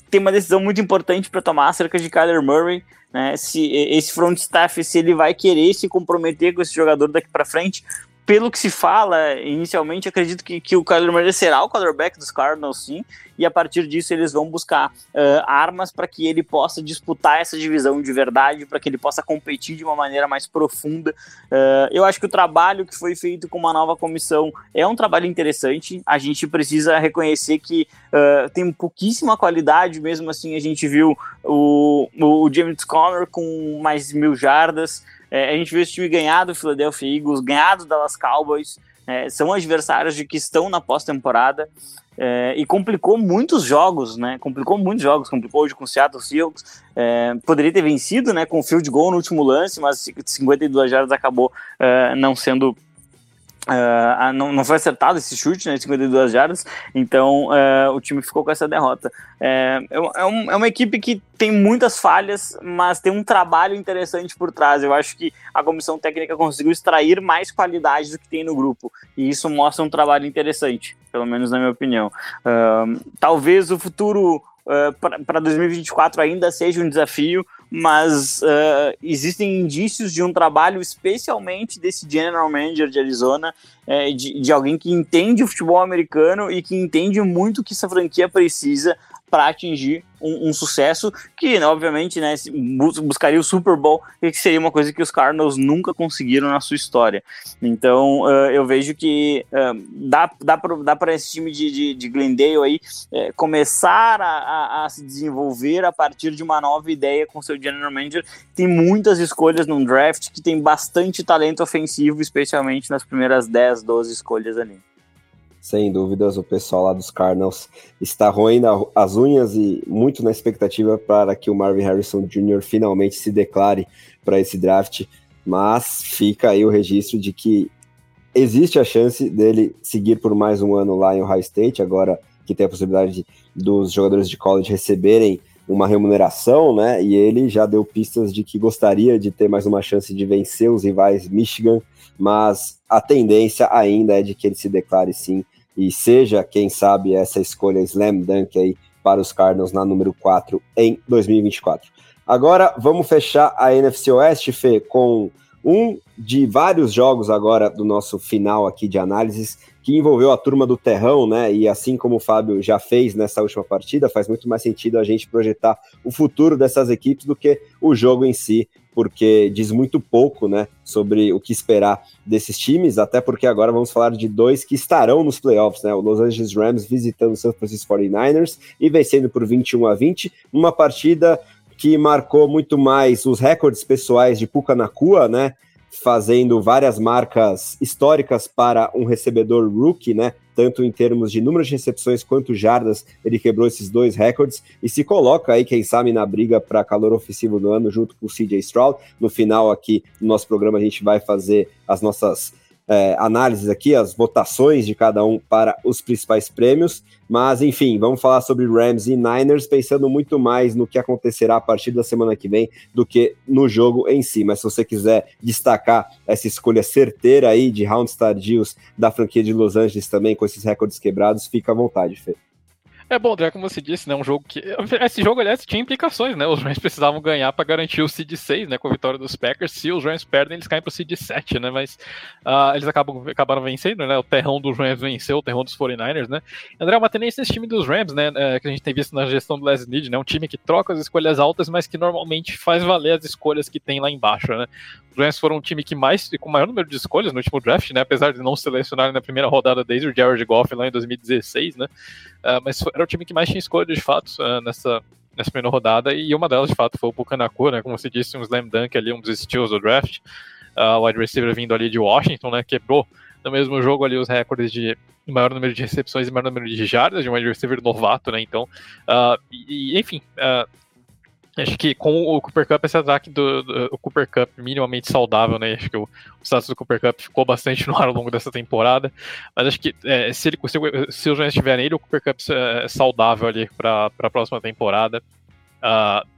tem uma decisão muito importante para tomar acerca de Kyler Murray né? Se esse front staff, se ele vai querer se comprometer com esse jogador daqui para frente, pelo que se fala, inicialmente, acredito que, que o Kyler Murray será o quarterback dos Cardinals, sim, e a partir disso eles vão buscar uh, armas para que ele possa disputar essa divisão de verdade, para que ele possa competir de uma maneira mais profunda. Uh, eu acho que o trabalho que foi feito com uma nova comissão é um trabalho interessante, a gente precisa reconhecer que uh, tem pouquíssima qualidade, mesmo assim a gente viu o, o James Conner com mais mil jardas, é, a gente viu esse time ganhar do Philadelphia Eagles, ganhar do Dallas Cowboys, é, são adversários de que estão na pós-temporada é, e complicou muitos jogos, né? Complicou muitos jogos, complicou hoje com o Seattle Seahawks. É, poderia ter vencido, né? Com o field goal no último lance, mas 52 jardas acabou é, não sendo Uh, não, não foi acertado esse chute, né, 52 jardas, então uh, o time ficou com essa derrota. É, é, um, é, uma equipe que tem muitas falhas, mas tem um trabalho interessante por trás. Eu acho que a comissão técnica conseguiu extrair mais qualidade do que tem no grupo, e isso mostra um trabalho interessante, pelo menos na minha opinião. Uh, talvez o futuro para 2024 ainda seja um desafio, mas uh, existem indícios de um trabalho, especialmente desse general manager de Arizona, é, de, de, alguém que entende o futebol americano e que entende muito o que essa franquia precisa para atingir um, um, sucesso que, né, obviamente, né, buscaria o Super Bowl e que seria uma coisa que os Cardinals nunca conseguiram na sua história. Então, uh, eu vejo que uh, dá, dá para esse time de, de, de Glendale aí uh, começar a, a, a, se desenvolver a partir de uma nova ideia com seu general manager. Tem muitas escolhas num draft que tem bastante talento ofensivo, especialmente nas primeiras 10, 12 escolhas ali. Sem dúvidas, o pessoal lá dos Cardinals está roendo as unhas e muito na expectativa para que o Marvin Harrison Jr. finalmente se declare para esse draft. Mas fica aí o registro de que existe a chance dele seguir por mais um ano lá em Ohio State, agora que tem a possibilidade de, dos jogadores de college receberem uma remuneração, né? E ele já deu pistas de que gostaria de ter mais uma chance de vencer os rivais Michigan, mas a tendência ainda é de que ele se declare sim e seja, quem sabe, essa escolha slam dunk aí para os Cardinals na número 4 em 2024. Agora vamos fechar a NFC Oeste, Fê, com um de vários jogos agora do nosso final aqui de análises que envolveu a turma do Terrão, né? E assim como o Fábio já fez nessa última partida, faz muito mais sentido a gente projetar o futuro dessas equipes do que o jogo em si porque diz muito pouco, né, sobre o que esperar desses times, até porque agora vamos falar de dois que estarão nos playoffs, né, o Los Angeles Rams visitando o San Francisco 49ers e vencendo por 21 a 20, uma partida que marcou muito mais os recordes pessoais de Puka Nakua, né, fazendo várias marcas históricas para um recebedor rookie, né? Tanto em termos de número de recepções quanto jardas, ele quebrou esses dois recordes e se coloca aí, quem sabe, na briga para calor ofensivo do ano, junto com o CJ Stroud. No final, aqui no nosso programa, a gente vai fazer as nossas é, análises aqui, as votações de cada um para os principais prêmios. Mas, enfim, vamos falar sobre Rams e Niners, pensando muito mais no que acontecerá a partir da semana que vem do que no jogo em si. Mas se você quiser destacar essa escolha certeira aí de rounds tardios da franquia de Los Angeles também, com esses recordes quebrados, fica à vontade, Fê. É bom, André, como você disse, né? Um jogo que. Esse jogo, aliás, tinha implicações, né? Os Rams precisavam ganhar para garantir o Seed 6, né? Com a vitória dos Packers. Se os Rams perdem, eles caem para o Seed 7, né? Mas uh, eles acabam, acabaram vencendo, né? O terrão dos Rams venceu, o terrão dos 49ers, né? André, uma tendência nesse time dos Rams, né? É, que a gente tem visto na gestão do Les Need, né? Um time que troca as escolhas altas, mas que normalmente faz valer as escolhas que tem lá embaixo, né? Os Rams foram um time que mais, com o maior número de escolhas no último draft, né? Apesar de não selecionar na primeira rodada desde o Jared Goff lá em 2016, né? Uh, mas era o time que mais tinha escolha de fato uh, nessa, nessa primeira rodada, e uma delas de fato foi o Pucanacu, né? Como você disse, um slam dunk ali, um dos steals do draft. Uh, wide receiver vindo ali de Washington, né? Quebrou no mesmo jogo ali os recordes de maior número de recepções e maior número de jardas de um wide receiver novato, né? Então, uh, e, enfim, uh, Acho que com o Cooper Cup, esse ataque do, do o Cooper Cup minimamente saudável, né? Acho que o, o status do Cooper Cup ficou bastante no ar ao longo dessa temporada. Mas acho que é, se, ele, se, se os Rams tiverem ele, o Cooper Cup é saudável ali para a próxima temporada. Uh,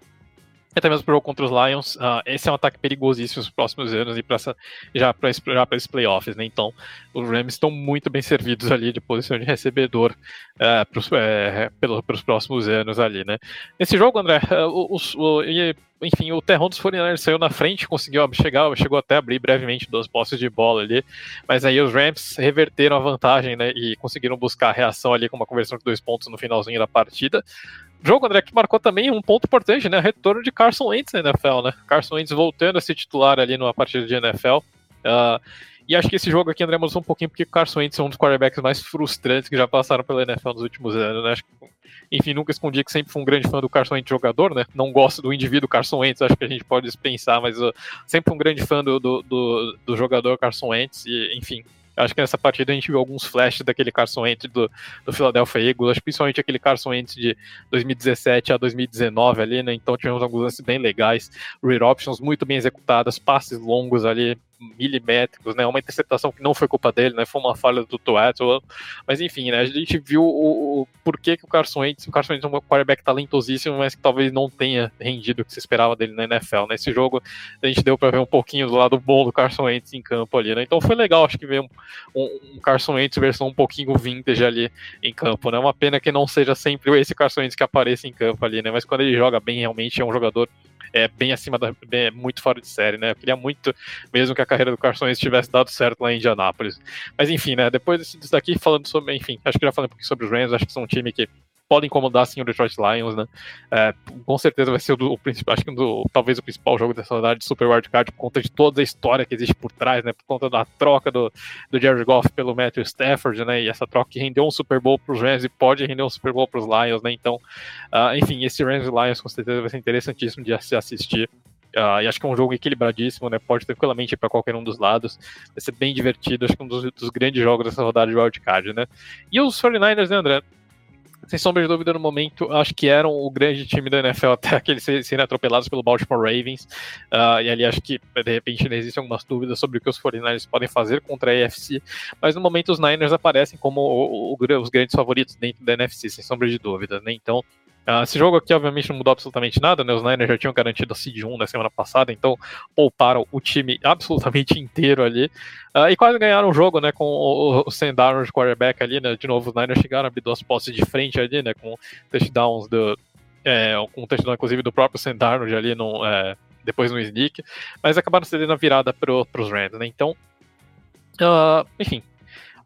até mesmo para o jogo contra os Lions, uh, esse é um ataque perigosíssimo nos próximos anos e pra essa, já para esses playoffs, né? Então, os Rams estão muito bem servidos ali de posição de recebedor uh, pros, é, pelo, pelos próximos anos ali, né? Nesse jogo, André, uh, os, o, enfim, o terrão dos 49ers saiu na frente, conseguiu chegar, chegou até a abrir brevemente duas posses de bola ali, mas aí os Rams reverteram a vantagem, né, e conseguiram buscar a reação ali com uma conversão de dois pontos no finalzinho da partida jogo, André, que marcou também um ponto importante, né? Retorno de Carson Wentz na NFL, né? Carson Wentz voltando a ser titular ali numa partida de NFL. Uh, ah, e acho que esse jogo aqui, André, mostrou um pouquinho porque o Carson Wentz é um dos quarterbacks mais frustrantes que já passaram pela NFL nos últimos anos, né? Que, enfim, nunca escondi que sempre fui um grande fã do Carson Wentz jogador, né? Não gosto do indivíduo Carson Wentz, acho que a gente pode dispensar, mas uh, sempre um grande fã do, do, do, do jogador Carson Wentz e, enfim, Acho que nessa partida a gente viu alguns flashes daquele Carson Wentz do, do Philadelphia Eagles, acho principalmente aquele Carson Wentz de 2017 a 2019 ali, né? Então tivemos alguns lances bem legais, read options muito bem executadas, passes longos ali, milimétricos, né? Uma interceptação que não foi culpa dele, né? Foi uma falha do Tuato, mas enfim, né? A gente viu o, o porquê que o Carson Wentz, o Carson Wentz é um quarterback talentosíssimo, mas que talvez não tenha rendido o que se esperava dele na NFL. Nesse jogo a gente deu para ver um pouquinho do lado bom do Carson Wentz em campo ali, né? Então foi legal, acho que ver um, um, um Carson Wentz versão um pouquinho vintage ali em campo, né? Uma pena que não seja sempre esse Carson Wentz que apareça em campo ali, né? Mas quando ele joga bem, realmente é um jogador é bem acima da. É muito fora de série, né? Eu queria muito mesmo que a carreira do Carson Wentz tivesse dado certo lá em Indianápolis. Mas enfim, né? Depois disso daqui, falando sobre. Enfim, acho que já falei um pouquinho sobre os Rams, acho que são um time que podem incomodar sim o Detroit Lions, né? É, com certeza vai ser o, o principal, acho que do, talvez o principal jogo dessa rodada de Super Wildcard, por conta de toda a história que existe por trás, né? Por conta da troca do, do Jared Goff pelo Matthew Stafford, né? E essa troca que rendeu um Super Bowl para os Rams e pode render um Super Bowl para os Lions, né? Então, uh, enfim, esse Rams e Lions com certeza vai ser interessantíssimo de se assistir. Uh, e acho que é um jogo equilibradíssimo, né? Pode tranquilamente ir para qualquer um dos lados. Vai ser bem divertido. Acho que é um dos, dos grandes jogos dessa rodada de wildcard, né? E os 49ers, né, André? Sem sombra de dúvida, no momento, acho que eram o grande time da NFL até aqueles serem atropelados pelo Baltimore Ravens. Uh, e ali acho que, de repente, existem algumas dúvidas sobre o que os 49ers podem fazer contra a AFC. Mas no momento, os Niners aparecem como o, o, os grandes favoritos dentro da NFC, sem sombra de dúvidas. Né? Então, Uh, esse jogo aqui, obviamente, não mudou absolutamente nada, né? Os Niners já tinham garantido a Seed 1 na semana passada, então pouparam o time absolutamente inteiro ali. Uh, e quase ganharam o jogo, né? Com o, o Darnold quarterback ali, né? De novo, os Niners chegaram a abrir duas posses de frente ali, né? Com touchdowns do. É, com um touchdown, inclusive, do próprio Sam ali no, é, depois no sneak, mas acabaram cedendo a virada para os Rams, né? Então, uh, enfim,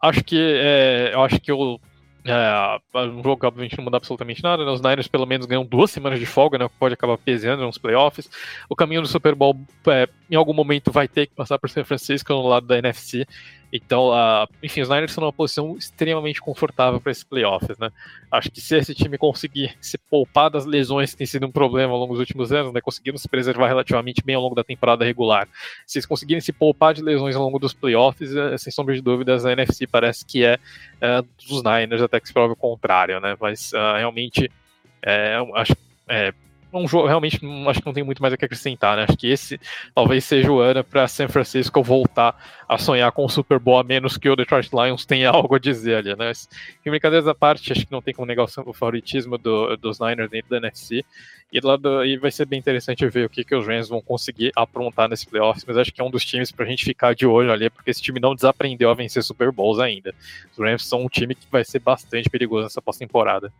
acho que é, eu acho que o é, um jogo que obviamente não muda absolutamente nada, né? Os Niners pelo menos ganham duas semanas de folga, né? Pode acabar pesando nos playoffs. O caminho do Super Bowl é, em algum momento vai ter que passar por San Francisco no lado da NFC. Então, uh, enfim, os Niners estão numa posição extremamente confortável para esses playoffs, né? Acho que se esse time conseguir se poupar das lesões que tem sido um problema ao longo dos últimos anos, né? Conseguiram se preservar relativamente bem ao longo da temporada regular. Se eles conseguirem se poupar de lesões ao longo dos playoffs, é, sem sombra de dúvidas, a NFC parece que é, é dos Niners, até que se prove o contrário, né? Mas uh, realmente, é, acho é, um jogo realmente acho que não tem muito mais a que acrescentar, né? Acho que esse talvez seja o ano para San Francisco voltar a sonhar com o Super Bowl, a menos que o Detroit Lions tenha algo a dizer ali, né? Mas, em brincadeiras à parte, acho que não tem como negar o favoritismo do, dos Niners dentro da NFC. E, lá do, e vai ser bem interessante ver o que, que os Rams vão conseguir aprontar nesse playoffs, mas acho que é um dos times para a gente ficar de olho ali, porque esse time não desaprendeu a vencer Super Bowls ainda. Os Rams são um time que vai ser bastante perigoso nessa pós-temporada.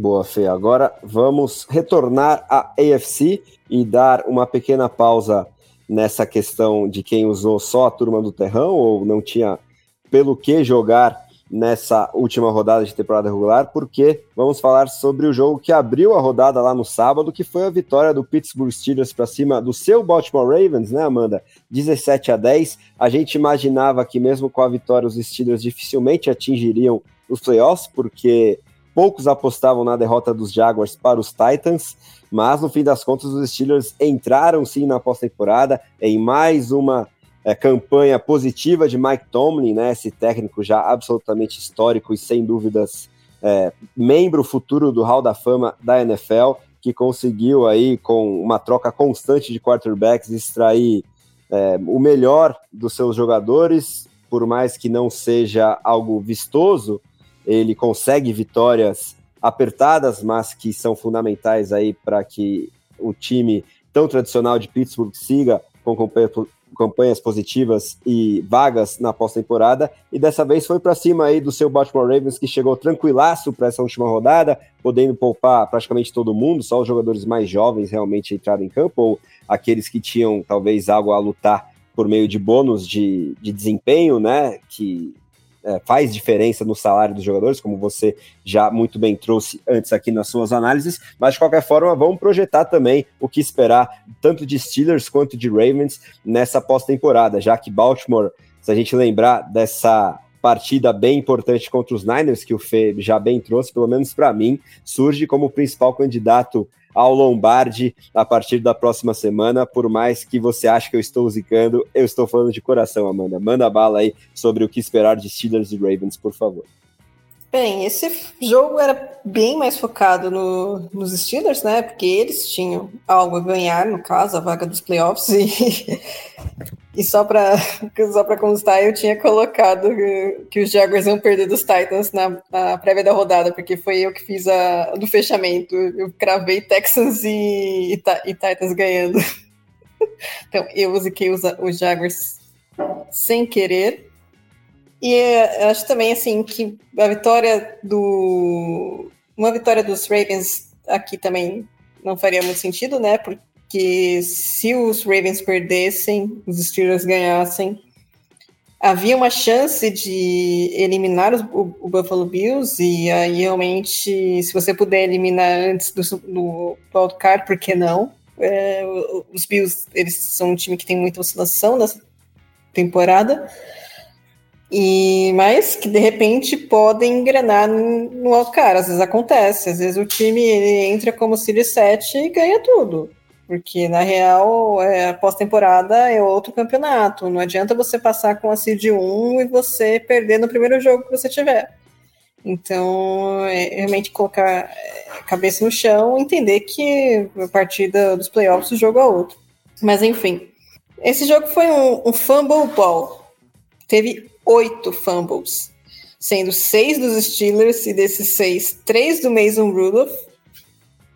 Boa, Fê. Agora vamos retornar à AFC e dar uma pequena pausa nessa questão de quem usou só a turma do terrão ou não tinha pelo que jogar nessa última rodada de temporada regular, porque vamos falar sobre o jogo que abriu a rodada lá no sábado, que foi a vitória do Pittsburgh Steelers para cima do seu Baltimore Ravens, né, Amanda? 17 a 10. A gente imaginava que mesmo com a vitória os Steelers dificilmente atingiriam os playoffs, porque Poucos apostavam na derrota dos Jaguars para os Titans, mas no fim das contas os Steelers entraram sim na pós-temporada em mais uma é, campanha positiva de Mike Tomlin, né, esse técnico já absolutamente histórico e sem dúvidas é, membro futuro do Hall da Fama da NFL, que conseguiu aí com uma troca constante de quarterbacks extrair é, o melhor dos seus jogadores, por mais que não seja algo vistoso, ele consegue vitórias apertadas, mas que são fundamentais aí para que o time tão tradicional de Pittsburgh siga com campanhas positivas e vagas na pós-temporada, e dessa vez foi para cima aí do seu Baltimore Ravens, que chegou tranquilaço para essa última rodada, podendo poupar praticamente todo mundo, só os jogadores mais jovens realmente entraram em campo, ou aqueles que tinham talvez algo a lutar por meio de bônus de, de desempenho, né, que é, faz diferença no salário dos jogadores, como você já muito bem trouxe antes aqui nas suas análises, mas de qualquer forma vamos projetar também o que esperar tanto de Steelers quanto de Ravens nessa pós-temporada, já que Baltimore, se a gente lembrar dessa partida bem importante contra os Niners, que o Fê já bem trouxe, pelo menos para mim, surge como principal candidato ao Lombardi a partir da próxima semana. Por mais que você ache que eu estou zicando, eu estou falando de coração, Amanda. Manda bala aí sobre o que esperar de Steelers e Ravens, por favor. Bem, esse jogo era bem mais focado no, nos Steelers, né? Porque eles tinham algo a ganhar, no caso, a vaga dos playoffs. E, e só para só constar, eu tinha colocado que os Jaguars iam perder dos Titans na, na prévia da rodada, porque foi eu que fiz a do fechamento. Eu cravei Texans e, e, e Titans ganhando. Então, eu usei os, os Jaguars sem querer. E acho também assim que a vitória do uma vitória dos Ravens aqui também não faria muito sentido, né? Porque se os Ravens perdessem, os Steelers ganhassem, havia uma chance de eliminar os, o, o, Buffalo Bills, e aí realmente, se você puder eliminar antes do, do wildcard, por que não? É, os Bills, eles são um time que tem muita oscilação nessa temporada, e mas que de repente podem engrenar no wildcard, às vezes acontece, às vezes o time entra como Series 7 e ganha tudo. Porque, na real, é, pós-temporada é outro campeonato. Não adianta você passar com a Seed 1 e você perder no primeiro jogo que você tiver. Então, é realmente colocar é, a cabeça no chão entender que a partir dos playoffs o jogo é outro. Mas, enfim. Esse jogo foi um, um fumble ball. Teve oito fumbles, sendo seis dos Steelers e desses seis, três do Mason Rudolph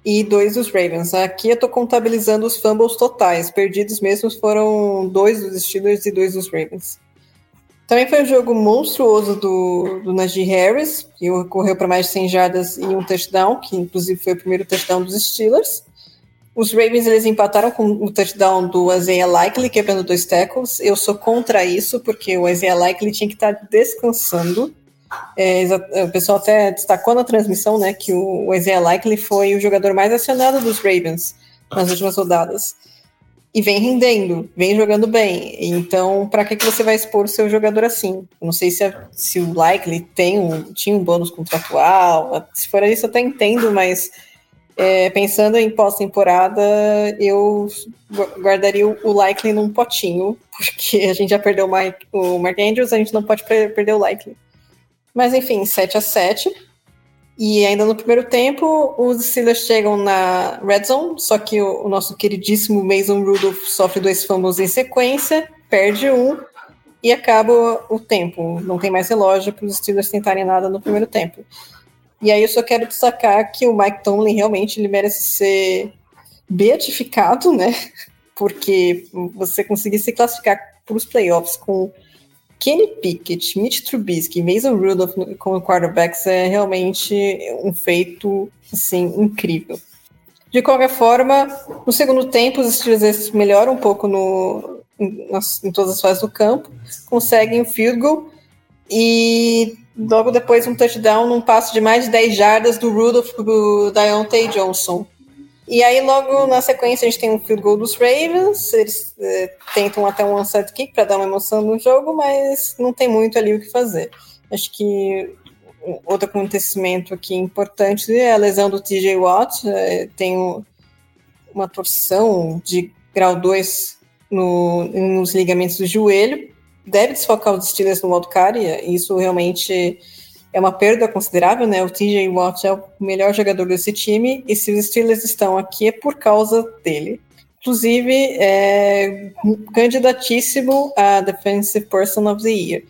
e dois dos Ravens. Aqui eu tô contabilizando os fumbles totais. Perdidos mesmos foram dois dos Steelers e dois dos Ravens. Também foi um jogo monstruoso do, do Najee Harris, que correu para mais de 100 jardas e um touchdown, que inclusive foi o primeiro touchdown dos Steelers. Os Ravens eles empataram com o touchdown do Isaiah Likely, quebrando dois tackles. Eu sou contra isso, porque o Isaiah Likely tinha que estar descansando. É, o pessoal até destacou na transmissão né, que o Isaiah Likely foi o jogador mais acionado dos Ravens nas últimas rodadas. E vem rendendo, vem jogando bem. Então, para que, que você vai expor o seu jogador assim? não sei se, a, se o Likely tem um, tinha um bônus contratual. Se for isso, eu até entendo, mas é, pensando em pós-temporada, eu guardaria o Likely num potinho, porque a gente já perdeu o, Mike, o Mark Andrews, a gente não pode perder o Likely. Mas enfim, 7 a 7 E ainda no primeiro tempo, os Steelers chegam na red zone, só que o, o nosso queridíssimo Mason Rudolph sofre dois fumbles em sequência, perde um e acaba o tempo. Não tem mais relógio para os Steelers tentarem nada no primeiro tempo. E aí eu só quero destacar que o Mike Tomlin realmente ele merece ser beatificado, né? Porque você conseguir se classificar para os playoffs com Kenny Pickett, Mitch Trubisky, Mason Rudolph como quarterbacks é realmente um feito assim incrível. De qualquer forma, no segundo tempo, os Steelers melhoram um pouco no, em, em, todas as fases do campo, conseguem um field goal e logo depois um touchdown num passo de mais de 10 jardas do Rudolph do Deontay Johnson. E aí, logo na sequência, a gente tem um field goal dos Ravens. Eles é, tentam até um onside kick para dar uma emoção no jogo, mas não tem muito ali o que fazer. Acho que outro acontecimento aqui importante é a lesão do TJ Watt. É, tem uma torção de grau 2 no, nos ligamentos do joelho. Deve desfocar os Steelers no wildcard, isso realmente é uma perda considerável, né? O TJ Watt é o melhor jogador desse time, e se os Steelers estão aqui é por causa dele. Inclusive, é candidatíssimo a Defensive Person of the Year.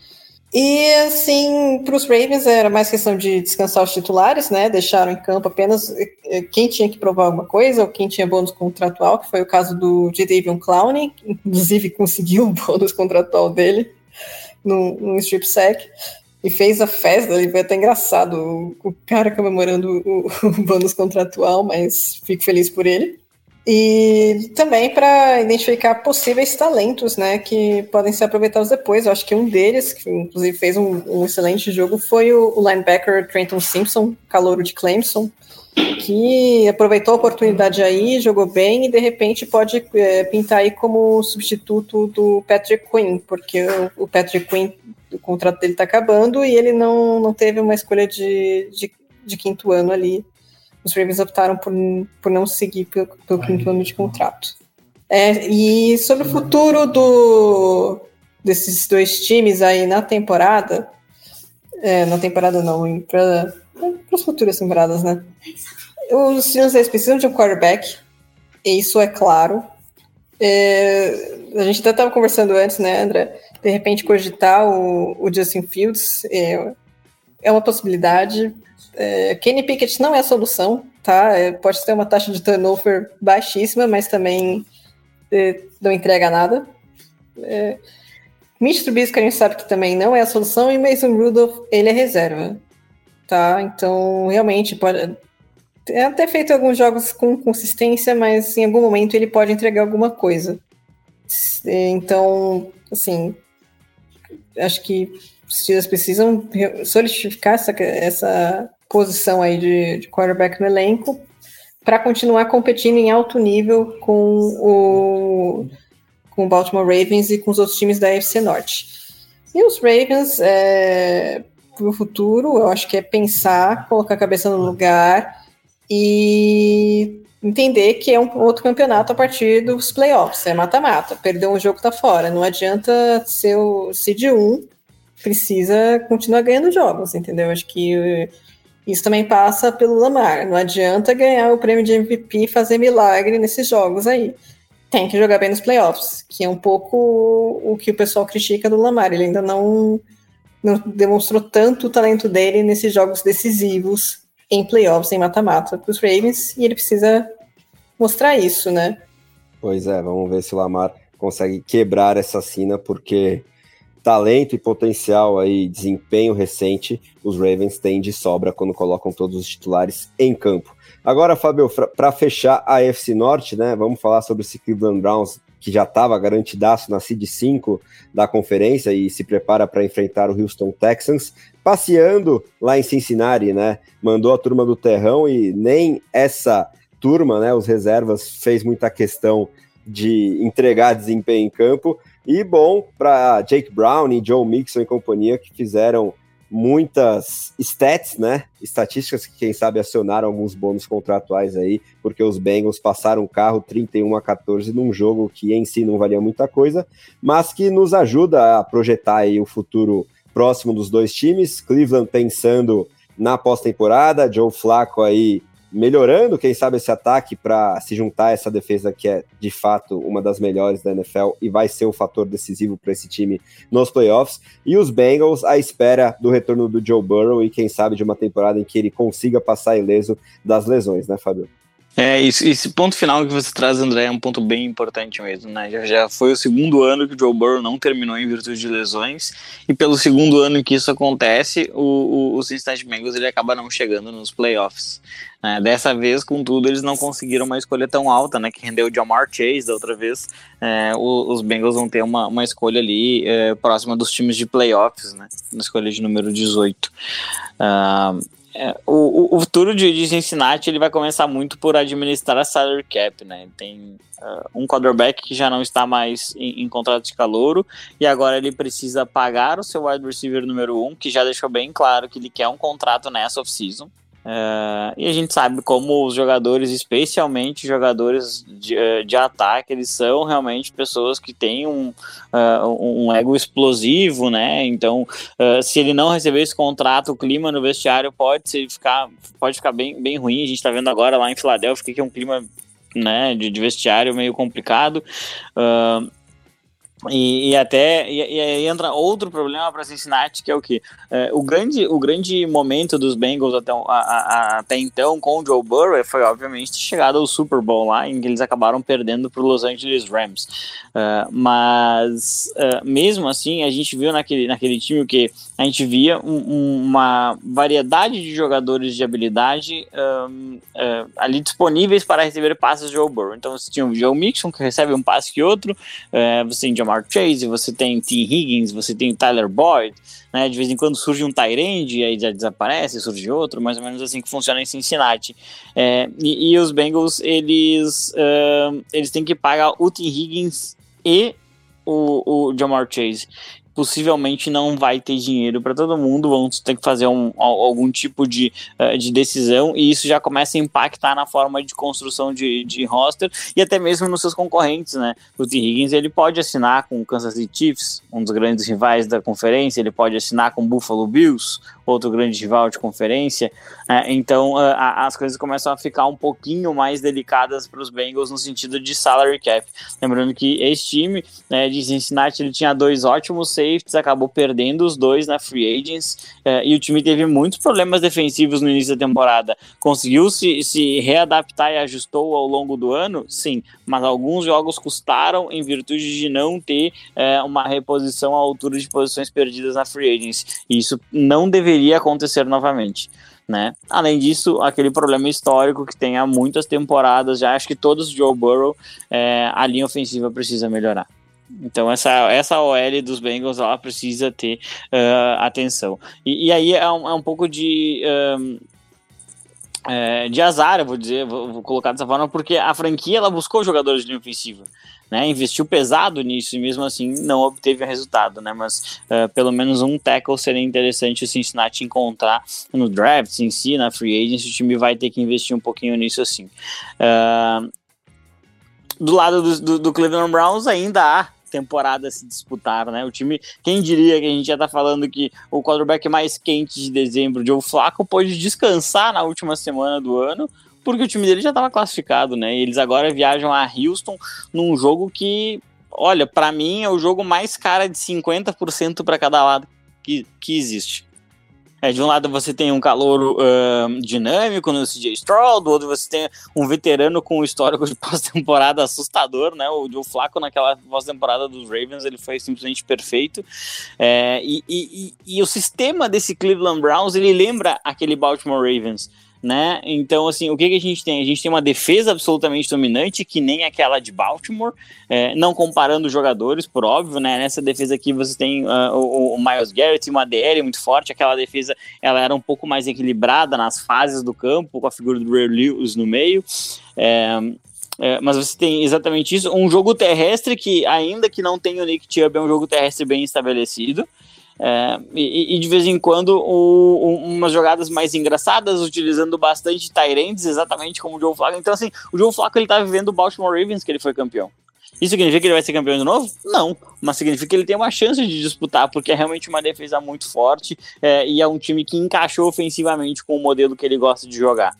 E, assim, para os Ravens era mais questão de descansar os titulares, né? Deixaram em campo apenas eh, quem tinha que provar alguma coisa ou quem tinha bônus contratual, que foi o caso do Jadavion Clowney, que inclusive conseguiu o bônus contratual dele no, no strip sack e fez a festa, e foi até engraçado o, o cara comemorando o, o bônus contratual, mas fico feliz por ele. E também para identificar possíveis talentos, né, que podem ser aproveitados depois. Eu acho que um deles, que inclusive fez um, um excelente jogo, foi o, o, linebacker Trenton Simpson, calouro de Clemson, que aproveitou a oportunidade aí, jogou bem e de repente pode é, pintar aí como substituto do Patrick Quinn, porque o, o Patrick Quinn o contrato dele está acabando e ele não, não teve uma escolha de, de, de, quinto ano ali. Os Ravens optaram por, por não seguir pelo, pelo quinto ano de contrato. É, e sobre o futuro do, desses dois times aí na temporada, é, na temporada não, para as futuras temporadas, né? Os Steelers precisam de um quarterback, e isso é claro. É, a gente até estava conversando antes, né, André? de repente cogitar o, o Justin Fields é, é uma possibilidade. É, Kenny Pickett não é a solução, tá? É, pode ter uma taxa de turnover baixíssima, mas também é, não entrega nada. É, Mitch Trubisky a gente sabe que também não é a solução e Mason Rudolph ele é reserva, tá? Então realmente pode é até feito alguns jogos com consistência, mas em algum momento ele pode entregar alguma coisa. Então, assim, acho que os Steelers precisam solidificar essa, essa posição aí de, de quarterback no elenco para continuar competindo em alto nível com o, com o Baltimore Ravens e com os outros times da AFC Norte. E os Ravens, é, para o futuro, eu acho que é pensar, colocar a cabeça no lugar e entender que é um outro campeonato a partir dos playoffs, é mata-mata. Perdeu um jogo, tá fora. Não adianta ser o seed 1, precisa continuar ganhando jogos, entendeu? Acho que isso também passa pelo Lamar. Não adianta ganhar o prêmio de MVP e fazer milagre nesses jogos aí. Tem que jogar bem nos playoffs, que é um pouco o que o pessoal critica do Lamar. Ele ainda não, não demonstrou tanto o talento dele nesses jogos decisivos em playoffs, em mata-mata para os Ravens, e ele precisa mostrar isso, né? Pois é, vamos ver se o Lamar consegue quebrar essa sina, porque talento e potencial aí, desempenho recente, os Ravens têm de sobra quando colocam todos os titulares em campo. Agora, Fábio, para fechar a FC Norte, né, vamos falar sobre esse Cleveland Browns que já estava garantidaço na seed 5 da conferência e se prepara para enfrentar o Houston Texans, passeando lá em Cincinnati, né? Mandou a turma do terrão e nem essa turma, né, os reservas fez muita questão de entregar desempenho em campo. E bom para Jake Brown e Joe Mixon e companhia que fizeram muitas stats, né? Estatísticas que, quem sabe, acionaram alguns bônus contratuais aí, porque os Bengals passaram o carro 31 a 14 num jogo que em si não valia muita coisa, mas que nos ajuda a projetar aí o futuro próximo dos dois times. Cleveland pensando na pós-temporada, Joe Flacco aí melhorando, quem sabe, esse ataque para se juntar a essa defesa que é de fato uma das melhores da NFL e vai ser o fator decisivo para esse time nos playoffs. E os Bengals à espera do retorno do Joe Burrow e quem sabe de uma temporada em que ele consiga passar ileso das lesões, né, Fábio? É, esse, esse ponto final que você traz, André, é um ponto bem importante mesmo, né? Já, já, foi o segundo ano que o Joe Burrow não terminou em virtude de lesões, e pelo segundo ano que isso acontece, o, o, o Cincinnati Bengals ele acaba não chegando nos playoffs. Né? Dessa vez, contudo, eles não conseguiram uma escolha tão alta, né? Que rendeu o Jamar Chase da outra vez. É, o, os Bengals vão ter uma, uma escolha ali é, próxima dos times de playoffs, né? Na escolha de número 18. Uh, é, o, o, futuro de, de, Cincinnati ele vai começar muito por administrar a salary cap, né? Tem uh, um quarterback que já não está mais em, em, contrato de calouro e agora ele precisa pagar o seu wide receiver número um, que já deixou bem claro que ele quer um contrato nessa off-season. Uh, e a gente sabe como os jogadores, especialmente jogadores de, uh, de ataque, eles são realmente pessoas que têm um, uh, um ego explosivo, né? Então, se ele não receber esse contrato, o clima no vestiário pode ser, ficar, pode ficar bem, bem ruim. A gente está vendo agora lá em Filadélfia que é um clima né, de, de vestiário meio complicado. Uh, e, e, até e, e, entra outro problema para Cincinnati, que é o que? É, o, grande, o grande momento dos Bengals até, a, a, até então com o Joe Burrow foi, obviamente, chegada ao Super Bowl lá, em que eles acabaram perdendo para os Los Angeles Rams. Uh, mas, uh, mesmo assim, a gente viu naquele, naquele time que a gente via um, uma variedade de jogadores de habilidade um, uh, ali disponíveis para receber passes do Joe Burrow. Então, você tinha o Joe Mixon, que recebe um passe que outro, você tinha Jamar Chase, você tem Tim Higgins, você tem Tyler Boyd, né? De vez em quando surge um Tyrande e aí já desaparece, surge outro, mais ou menos assim que funciona em Cincinnati. É, e, e, os Bengals, eles, uh, eles têm que pagar o Tim Higgins e o, o Jamar Chase possivelmente não vai ter dinheiro para todo mundo, vão ter que fazer um, algum tipo de, uh, de decisão, e isso já começa a impactar na forma de construção de, de roster e até mesmo nos seus concorrentes, né? O T. Higgins ele pode assinar com o Kansas City Chiefs, um dos grandes rivais da conferência, ele pode assinar com o Buffalo Bills, outro grande rival de conferência, uh, então uh, as coisas começam a ficar um pouquinho mais delicadas para os Bengals no sentido de salary cap. Lembrando que esse time né, de Cincinnati ele tinha dois ótimos safeties, acabou perdendo os dois na free agents uh, e o time teve muitos problemas defensivos no início da temporada. Conseguiu se, se readaptar e ajustou ao longo do ano? Sim, mas alguns jogos custaram em virtude de não ter uh, uma reposição à altura de posições perdidas na free agents. E isso não deveria acontecer novamente. Né? Além disso, aquele problema histórico que tem há muitas temporadas, já acho que todos Joe Burrow, é, a linha ofensiva precisa melhorar. Então essa, essa OL dos Bengals ela precisa ter uh, atenção. E, e, aí é um, é um pouco de. Um, é, de azar, eu vou dizer, vou, vou, colocar dessa forma, porque a franquia ela buscou jogadores de linha ofensiva, né? Investiu pesado nisso e mesmo assim não obteve resultado, né? Mas uh, pelo menos um tackle seria interessante o Cincinnati encontrar no draft em si, na free agency, o time vai ter que investir um pouquinho nisso assim. Uh, do lado do, do, do Cleveland Browns ainda há temporada se disputar, né? O time, quem diria que a gente já tá falando que o quarterback mais quente de dezembro, Joe Flacco, pode descansar na última semana do ano, porque o time dele já estava classificado, né? E eles agora viajam a Houston num jogo que, olha, para mim é o jogo mais cara de 50% para cada lado que, que existe. É, de um lado você tem um calor uh, dinâmico no CJ Stroll, do outro você tem um veterano com um histórico de pós-temporada assustador, né? O Joe Flaco naquela pós-temporada dos Ravens ele foi simplesmente perfeito. É, e, e, e, e o sistema desse Cleveland Browns ele lembra aquele Baltimore Ravens né? Então, assim, o que, que a gente tem? A gente tem uma defesa absolutamente dominante, que nem aquela de Baltimore, é, não comparando jogadores, por óbvio, né? Nessa defesa aqui você tem uh, o, o, Miles Garrett, uma DL muito forte, aquela defesa ela era um pouco mais equilibrada nas fases do campo, com a figura do Ray Lewis no meio. É, é, mas você tem exatamente isso. Um jogo terrestre que, ainda que não tenha o Nick Chubb, é um jogo terrestre bem estabelecido. É, e, e, de vez em quando o, o, umas jogadas mais engraçadas, utilizando bastante Tyrands, exatamente como o Joe Flacco. Então, assim, o Joe Flacco ele tá vivendo o Baltimore Ravens que ele foi campeão. Isso significa que ele vai ser campeão de novo? Não, mas significa que ele tem uma chance de disputar, porque é realmente uma defesa muito forte é, e é um time que encaixou ofensivamente com o modelo que ele gosta de jogar.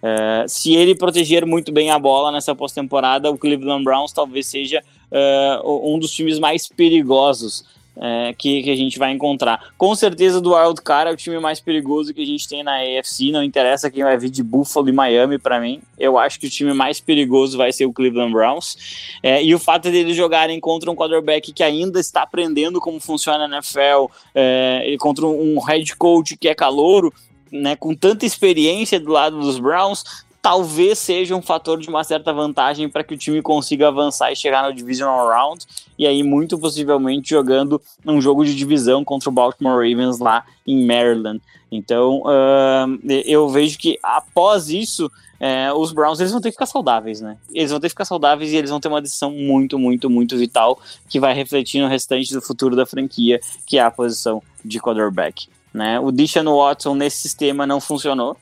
É, se ele proteger muito bem a bola nessa pós-temporada, o Cleveland Browns talvez seja é, um dos times mais perigosos é, que, que, a gente vai encontrar. Com certeza, do Wild Card é o time mais perigoso que a gente tem na AFC. Não interessa quem vai vir de Buffalo e Miami para mim. Eu acho que o time mais perigoso vai ser o Cleveland Browns. É, e o fato deles jogarem contra um quarterback que ainda está aprendendo como funciona a NFL, é, contra um head coach que é calouro, né, com tanta experiência do lado dos Browns, talvez seja um fator de uma certa vantagem para que o time consiga avançar e chegar no Divisional Round, e aí muito possivelmente jogando um jogo de divisão contra o Baltimore Ravens lá em Maryland. Então uh, eu vejo que após isso é, os Browns eles vão ter que ficar saudáveis, né? Eles vão ter que ficar saudáveis e eles vão ter uma decisão muito, muito, muito vital que vai refletir no restante do futuro da franquia, que é a posição de quarterback. Né? O Deshaun Watson nesse sistema não funcionou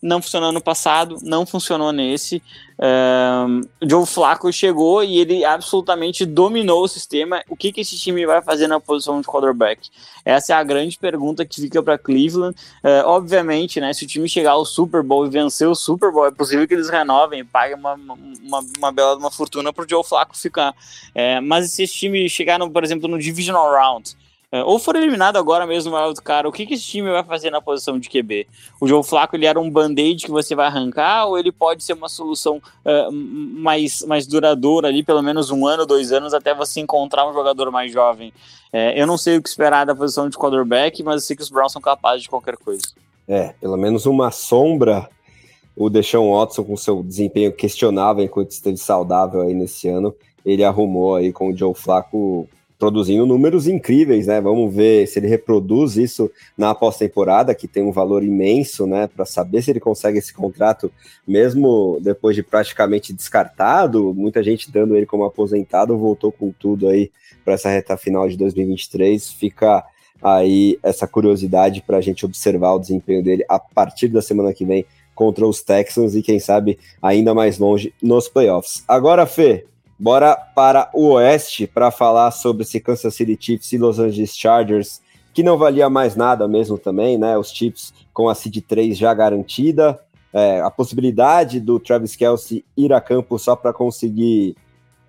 não funcionou no passado, não funcionou nesse. Um, Joe Flacco chegou e ele absolutamente dominou o sistema. O que, que esse time vai fazer na posição de quarterback? Essa é a grande pergunta que fica para Cleveland. Uh, obviamente, né, se o time chegar ao Super Bowl e vencer o Super Bowl, é possível que eles renovem e paguem uma, uma, uma bela uma fortuna para o Joe Flacco ficar. É, mas se esse time chegar, no, por exemplo, no Divisional Round, ou for eliminado agora mesmo o Wild Card, o que, que esse time vai fazer na posição de QB? O João Flaco ele era um band-aid que você vai arrancar, ou ele pode ser uma solução uh, mais, mais duradoura ali, pelo menos um ano, dois anos, até você encontrar um jogador mais jovem? É, eu não sei o que esperar da posição de quarterback, mas eu sei que os Browns são capazes de qualquer coisa. É, pelo menos uma sombra o Deshaun Watson com seu desempenho questionável enquanto esteve saudável aí nesse ano, ele arrumou aí com o Joe Flaco produzindo números incríveis, né? Vamos ver se ele reproduz isso na pós-temporada, que tem um valor imenso, né? Para saber se ele consegue esse contrato, mesmo depois de praticamente descartado, muita gente dando ele como aposentado, voltou com tudo aí para essa reta final de 2023. Fica aí essa curiosidade para a gente observar o desempenho dele a partir da semana que vem contra os Texans e quem sabe ainda mais longe nos playoffs. Agora, Fê, Bora para o Oeste para falar sobre esse Kansas City Chiefs e Los Angeles Chargers, que não valia mais nada mesmo também, né? Os Chiefs com a seed 3 já garantida, é, a possibilidade do Travis Kelsey ir a campo só para conseguir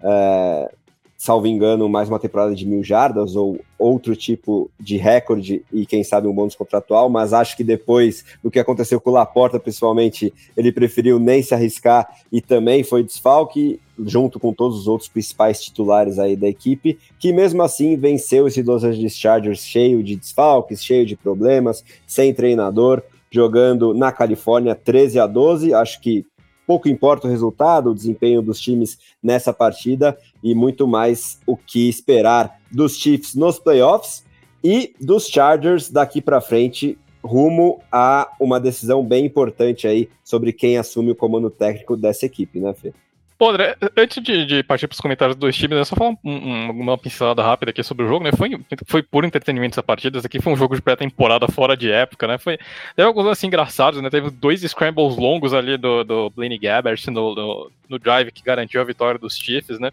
é, salvo engano, mais uma temporada de mil jardas ou outro tipo de recorde e quem sabe um bônus contratual, mas acho que depois do que aconteceu com o Laporta, principalmente, ele preferiu nem se arriscar e também foi desfalque junto com todos os outros principais titulares aí da equipe, que mesmo assim venceu esse Los Angeles Chargers cheio de desfalques, cheio de problemas, sem treinador, jogando na Califórnia 13 a 12, acho que pouco importa o resultado, o desempenho dos times nessa partida e muito mais o que esperar dos Chiefs nos playoffs e dos Chargers daqui para frente rumo a uma decisão bem importante aí sobre quem assume o comando técnico dessa equipe, né, Fê? Pô, André, antes de, de partir para os comentários dos times, é só falar um, um, uma pincelada rápida aqui sobre o jogo, né? Foi, foi por entretenimento essa partida. Isso aqui foi um jogo de pré-temporada fora de época, né? Foi, teve alguns assim engraçados, né? Teve dois scrambles longos ali do, do Blaine Gabbert no, no, no drive que garantiu a vitória dos Chiefs, né?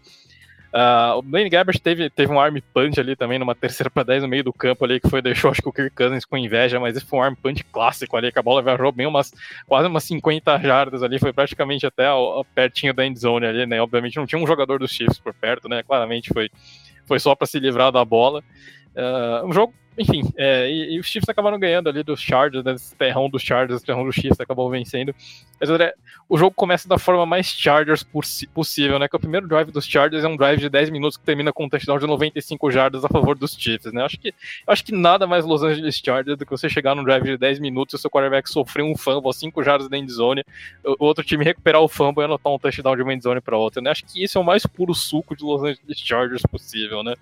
Uh, o Blaine Gabbert teve, teve um arm punch ali também, numa terceira para 10 no meio do campo ali, que foi deixou acho que o Kirk Cousins com inveja, mas esse foi um arm punch clássico ali, que a bola viajou bem umas, quase umas 50 jardas ali, foi praticamente até ao, ao pertinho da endzone ali, né? Obviamente não tinha um jogador dos Chiefs por perto, né? Claramente foi, foi só para se livrar da bola. Uh, um jogo enfim, é, e, e, os Chiefs acabaram ganhando ali dos Chargers, né, esse terrão dos Chargers, terrão dos Chiefs acabou vencendo. Mas André, o jogo começa da forma mais Chargers possível, né? Que o primeiro drive dos Chargers é um drive de 10 minutos que termina com um touchdown de 95 jardas a favor dos Chiefs, né? Acho que, acho que nada mais Los Angeles Chargers do que você chegar num drive de 10 minutos e o seu quarterback sofrer um fumble, 5 jardas da endzone, o outro time recuperar o fumble e anotar um touchdown de uma endzone para outra, né? Acho que isso é o mais puro suco de Los Angeles Chargers possível, né?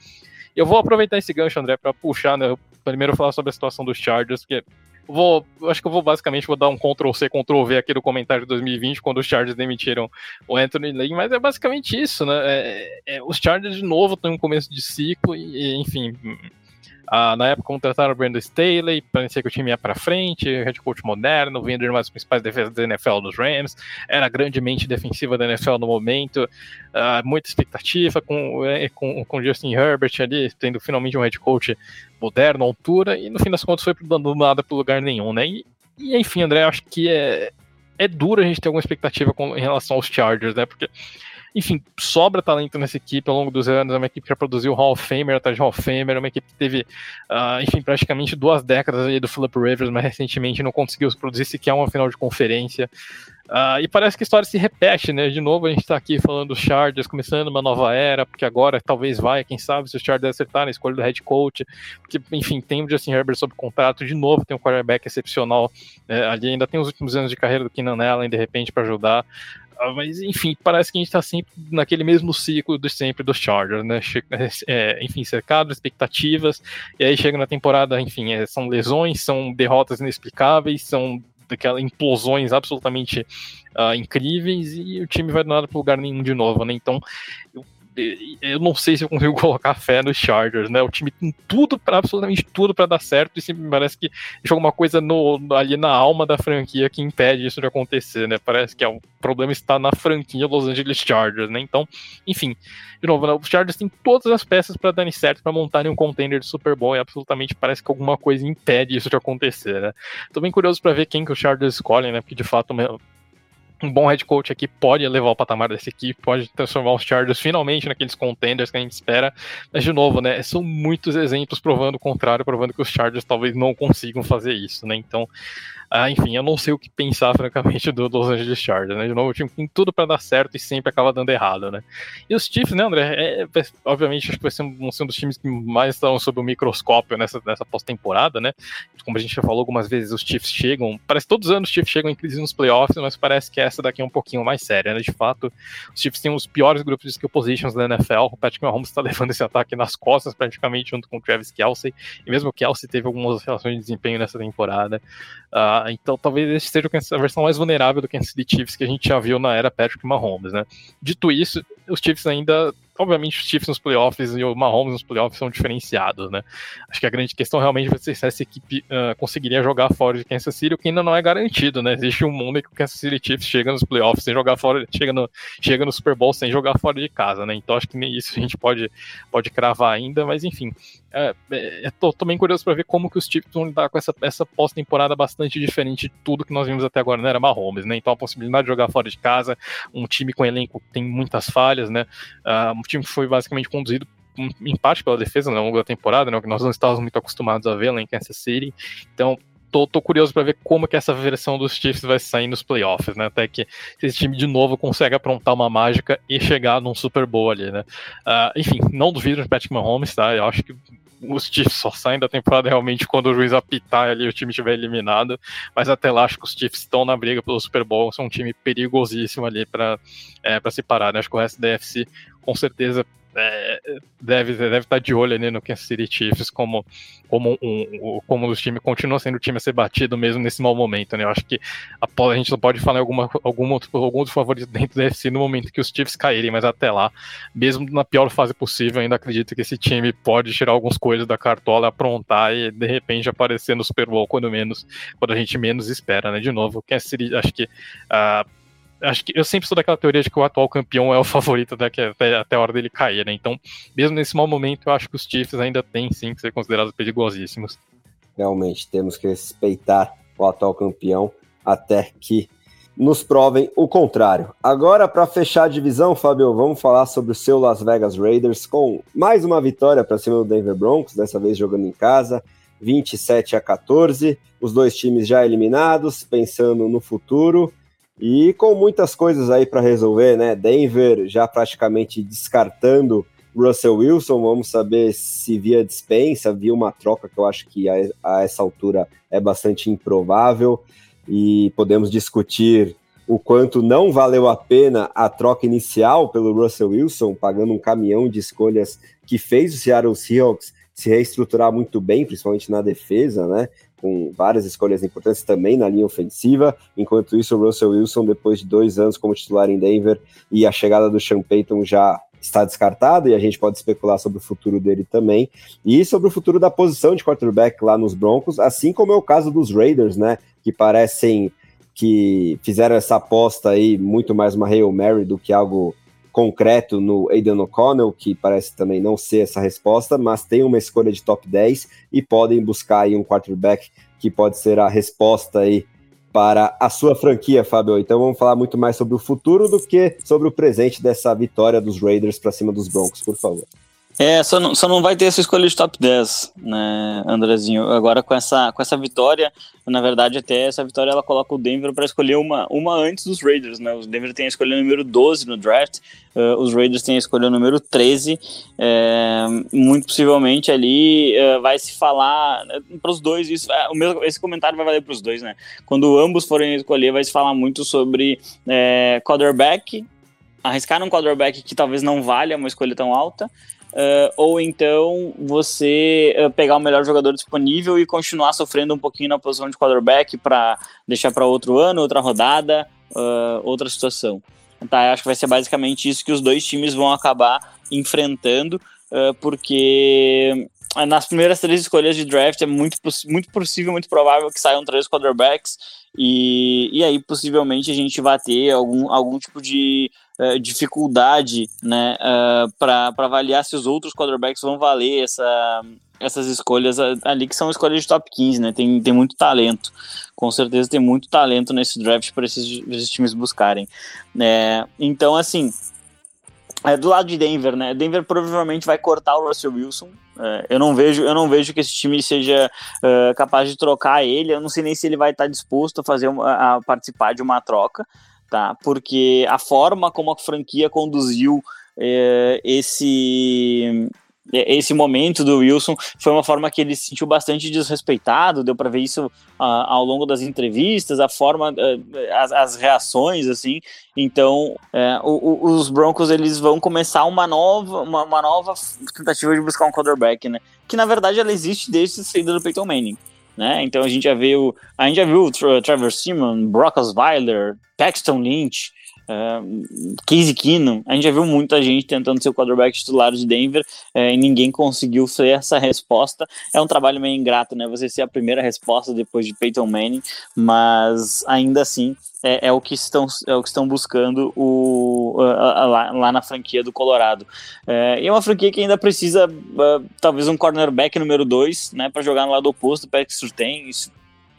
Eu vou aproveitar esse gancho, André, para puxar, né? Primeiro falar sobre a situação dos Chargers, porque vou, acho que eu vou basicamente vou dar um Ctrl C, Ctrl V aqui do comentário de 2020, quando os Chargers demitiram o Anthony Lane, mas é basicamente isso, né? É, é, os Chargers de novo estão em começo de ciclo e, enfim, ah, na época contrataram o Brandon Staley, parecia que o time ia para frente, head coach moderno, vindo de uma das principais defesas da NFL nos Rams, era grandemente defensiva da NFL no momento, ah, muita expectativa com, é, com, com Justin Herbert ali, tendo finalmente um head coach moderno, altura, e no fim das contas foi dando nada para lugar nenhum, né? E, e enfim, André, acho que é, é duro a gente ter alguma expectativa com, em relação aos Chargers, né? Porque enfim, sobra talento nessa equipe ao longo dos anos. É uma equipe que já produziu Hall of Famer atrás de Hall of Famer. É uma equipe que teve, uh, enfim, praticamente duas décadas ali do Philip Rivers, mas recentemente não conseguiu produzir sequer uma final de conferência. Uh, e parece que a história se repete, né? De novo, a gente está aqui falando dos Chargers, começando uma nova era, porque agora talvez vai, quem sabe, se os Chargers acertarem a escolha do head coach, porque, enfim, tem o Justin Herbert sob contrato, de novo tem um quarterback excepcional né? ali, ainda tem os últimos anos de carreira do Keenan Allen, de repente, para ajudar. Ah, mas, enfim, parece que a gente está sempre naquele mesmo ciclo de sempre dos Chargers, né? É, enfim, cercado, expectativas, e aí chega na temporada, enfim, é, são lesões, são derrotas inexplicáveis, são daquelas implosões absolutamente uh, incríveis e o time vai nada para lugar nenhum de novo, né? Então, eu eu não sei se eu consigo colocar fé nos Chargers, né? O time tem tudo para absolutamente tudo para dar certo e sempre parece que deixa alguma coisa no, ali na alma da franquia que impede isso de acontecer, né? Parece que é, o problema está na franquia Los Angeles Chargers, né? Então, enfim, de novo, né? os Chargers têm todas as peças para darem certo para montarem um contender de Super Bowl e absolutamente parece que alguma coisa impede isso de acontecer, né? Tô bem curioso para ver quem que os Chargers escolhem, né? Porque de fato um bom head coach aqui pode elevar o patamar dessa equipe, pode transformar os Chargers finalmente naqueles contenders que a gente espera. Mas, de novo, né, são muitos exemplos provando o contrário, provando que os Chargers talvez não consigam fazer isso, né? Então, ah, enfim, eu não sei o que pensar, francamente, do Los Angeles Chargers, né? De novo, o time tem tudo para dar certo e sempre acaba dando errado, né? E os Chiefs, né, André? É, é, obviamente, acho que vai ser um, um dos times que mais estão sob o microscópio nessa, nessa pós-temporada, né? Como a gente já falou algumas vezes, os Chiefs chegam, parece que todos os anos os Chiefs chegam em crise nos playoffs, mas parece que essa daqui é um pouquinho mais séria, né? De fato, os Chiefs têm os piores grupos de skill positions da NFL, o Patrick Mahomes está levando esse ataque nas costas praticamente junto com o Travis Kelsey, e mesmo o Kelsey teve algumas relações de desempenho nessa temporada. Uh, então talvez esse seja a versão mais vulnerável do Kansas City Chiefs que a gente já viu na era Patrick Mahomes, né? Dito isso, os Chiefs ainda obviamente os Chiefs nos playoffs e o Mahomes nos playoffs são diferenciados, né? Acho que a grande questão realmente vai ser se essa equipe uh, conseguiria jogar fora de Kansas City, o que ainda não é garantido, né? Existe um mundo em que o Kansas City Chiefs chega nos playoffs sem jogar fora, chega no, chega no Super Bowl sem jogar fora de casa, né? Então acho que nem isso a gente pode, pode cravar ainda, mas enfim. É, é, tô, bem curioso para ver como que os Chiefs vão lidar com essa, essa pós-temporada bastante diferente de tudo que nós vimos até agora, né? Era Mahomes, né? Então a possibilidade de jogar fora de casa, um time com elenco que tem muitas falhas, né? Uh, time foi basicamente conduzido em parte pela defesa né, ao longo da temporada, né, que nós não estávamos muito acostumados a ver lá em Kansas City. Então, tô, tô, curioso para ver como que essa versão dos Chiefs vai sair nos playoffs, né? Até que esse time de novo consegue aprontar uma mágica e chegar num Super Bowl ali, né? Uh, enfim, não duvido de Patrick Mahomes, tá? Eu acho que os Chiefs só saem da temporada realmente quando o juiz apitar ali o time estiver eliminado. Mas até lá, acho que os Chiefs estão na briga pelo Super Bowl, são um time perigosíssimo ali para é, se parar. Né? Acho que o resto da UFC com certeza é, deve, deve estar de olho ali no Kansas City Chiefs como, como um, como o time continua sendo o time a ser batido mesmo nesse mau momento, né? Eu acho que a, a gente não pode falar em alguma, alguma, algum dos favoritos dentro da UFC no momento que os Chiefs caírem, mas até lá, mesmo na pior fase possível, ainda acredito que esse time pode tirar algumas coisas da cartola, aprontar e de repente aparecer no Super Bowl quando menos, quando a gente menos espera, né? De novo, Kansas City, acho que uh, acho que eu sempre sou daquela teoria de que o atual campeão é o favorito até, até a hora dele cair, né? Então, mesmo nesse mau momento, eu acho que os Chiefs ainda têm sim que ser considerados perigosíssimos. Realmente, temos que respeitar o atual campeão até que nos provem o contrário. Agora, para fechar a divisão, Fábio, vamos falar sobre o seu Las Vegas Raiders com mais uma vitória para cima do Denver Broncos, dessa vez jogando em casa, 27 a 14. Os dois times já eliminados, pensando no futuro. E com muitas coisas aí para resolver, né? Denver já praticamente descartando Russell Wilson, vamos saber se via dispensa, via uma troca que eu acho que a, a essa altura é bastante improvável e podemos discutir o quanto não valeu a pena a troca inicial pelo Russell Wilson, pagando um caminhão de escolhas que fez o Seattle Seahawks se reestruturar muito bem, principalmente na defesa, né? com várias escolhas importantes também na linha ofensiva. Enquanto isso, o Russell Wilson, depois de dois anos como titular em Denver e a chegada do Sean Payton já está descartado e a gente pode especular sobre o futuro dele também e sobre o futuro da posição de quarterback lá nos Broncos, assim como é o caso dos Raiders, né, que parecem que fizeram essa aposta aí muito mais uma Hail Mary do que algo concreto no Aidan O'Connell, que parece também não ser essa resposta, mas tem uma escolha de top 10 e podem buscar aí um quarterback que pode ser a resposta aí para a sua franquia, Fábio. Então vamos falar muito mais sobre o futuro do que sobre o presente dessa vitória dos Raiders para cima dos Broncos, por favor. É, só não, só não vai ter essa escolha de top 10, né, Andrezinho? Agora com essa, com essa vitória, na verdade, até essa vitória ela coloca o Denver para escolher uma, uma antes dos Raiders, né? O Denver tem a escolha número 12 no draft, uh, os Raiders têm a escolha número 13. É, muito possivelmente ali uh, vai se falar para os dois, isso, o mesmo, esse comentário vai valer para os dois, né? Quando ambos forem escolher, vai se falar muito sobre quarterback, arriscar um quarterback que talvez não valha uma escolha tão alta. Uh, ou então você uh, pegar o melhor jogador disponível e continuar sofrendo um pouquinho na posição de quarterback para deixar para outro ano, outra rodada, uh, outra situação. Tá, acho que vai ser basicamente isso que os dois times vão acabar enfrentando, porque nas primeiras três escolhas de draft é muito, muito possível, muito provável que saiam três quarterbacks e, e aí possivelmente a gente vai ter algum, algum tipo de uh, dificuldade né, uh, para avaliar se os outros quarterbacks vão valer essa, essas escolhas ali, que são escolhas de top 15, né? Tem, tem muito talento. Com certeza tem muito talento nesse draft para esses, esses times buscarem. É, então, assim, é, do lado de Denver, né? Denver provavelmente vai cortar o Russell Wilson. É, eu não vejo, eu não vejo que esse time seja uh, capaz de trocar ele. Eu não sei nem se ele vai estar disposto a fazer uma, a participar de uma troca, tá? Porque a forma como a franquia conduziu é, esse é, esse momento do Wilson foi uma forma que ele se sentiu bastante desrespeitado, deu para ver isso uh, ao longo das entrevistas, a forma, uh, as, as, reações, assim. Então, uh, os Broncos eles vão começar uma nova, uma, uma, nova tentativa de buscar um quarterback, né? Que na verdade ela existe desde a saída do Peyton Manning. Né? Então a gente já viu, a gente já viu Trevor Simon, Brock Osweiler, Paxton Lynch, Uh, Casey Keenum, a gente já viu muita gente tentando ser o quarterback titular de Denver uh, e ninguém conseguiu ser essa resposta. É um trabalho meio ingrato, né? Você ser a primeira resposta depois de Peyton Manning, mas ainda assim é, é o que estão é o que estão buscando o, uh, lá, lá, na franquia do Colorado. É, e é uma franquia que ainda precisa talvez um cornerback número 2, né, para jogar no lado oposto. O Patrick tem isso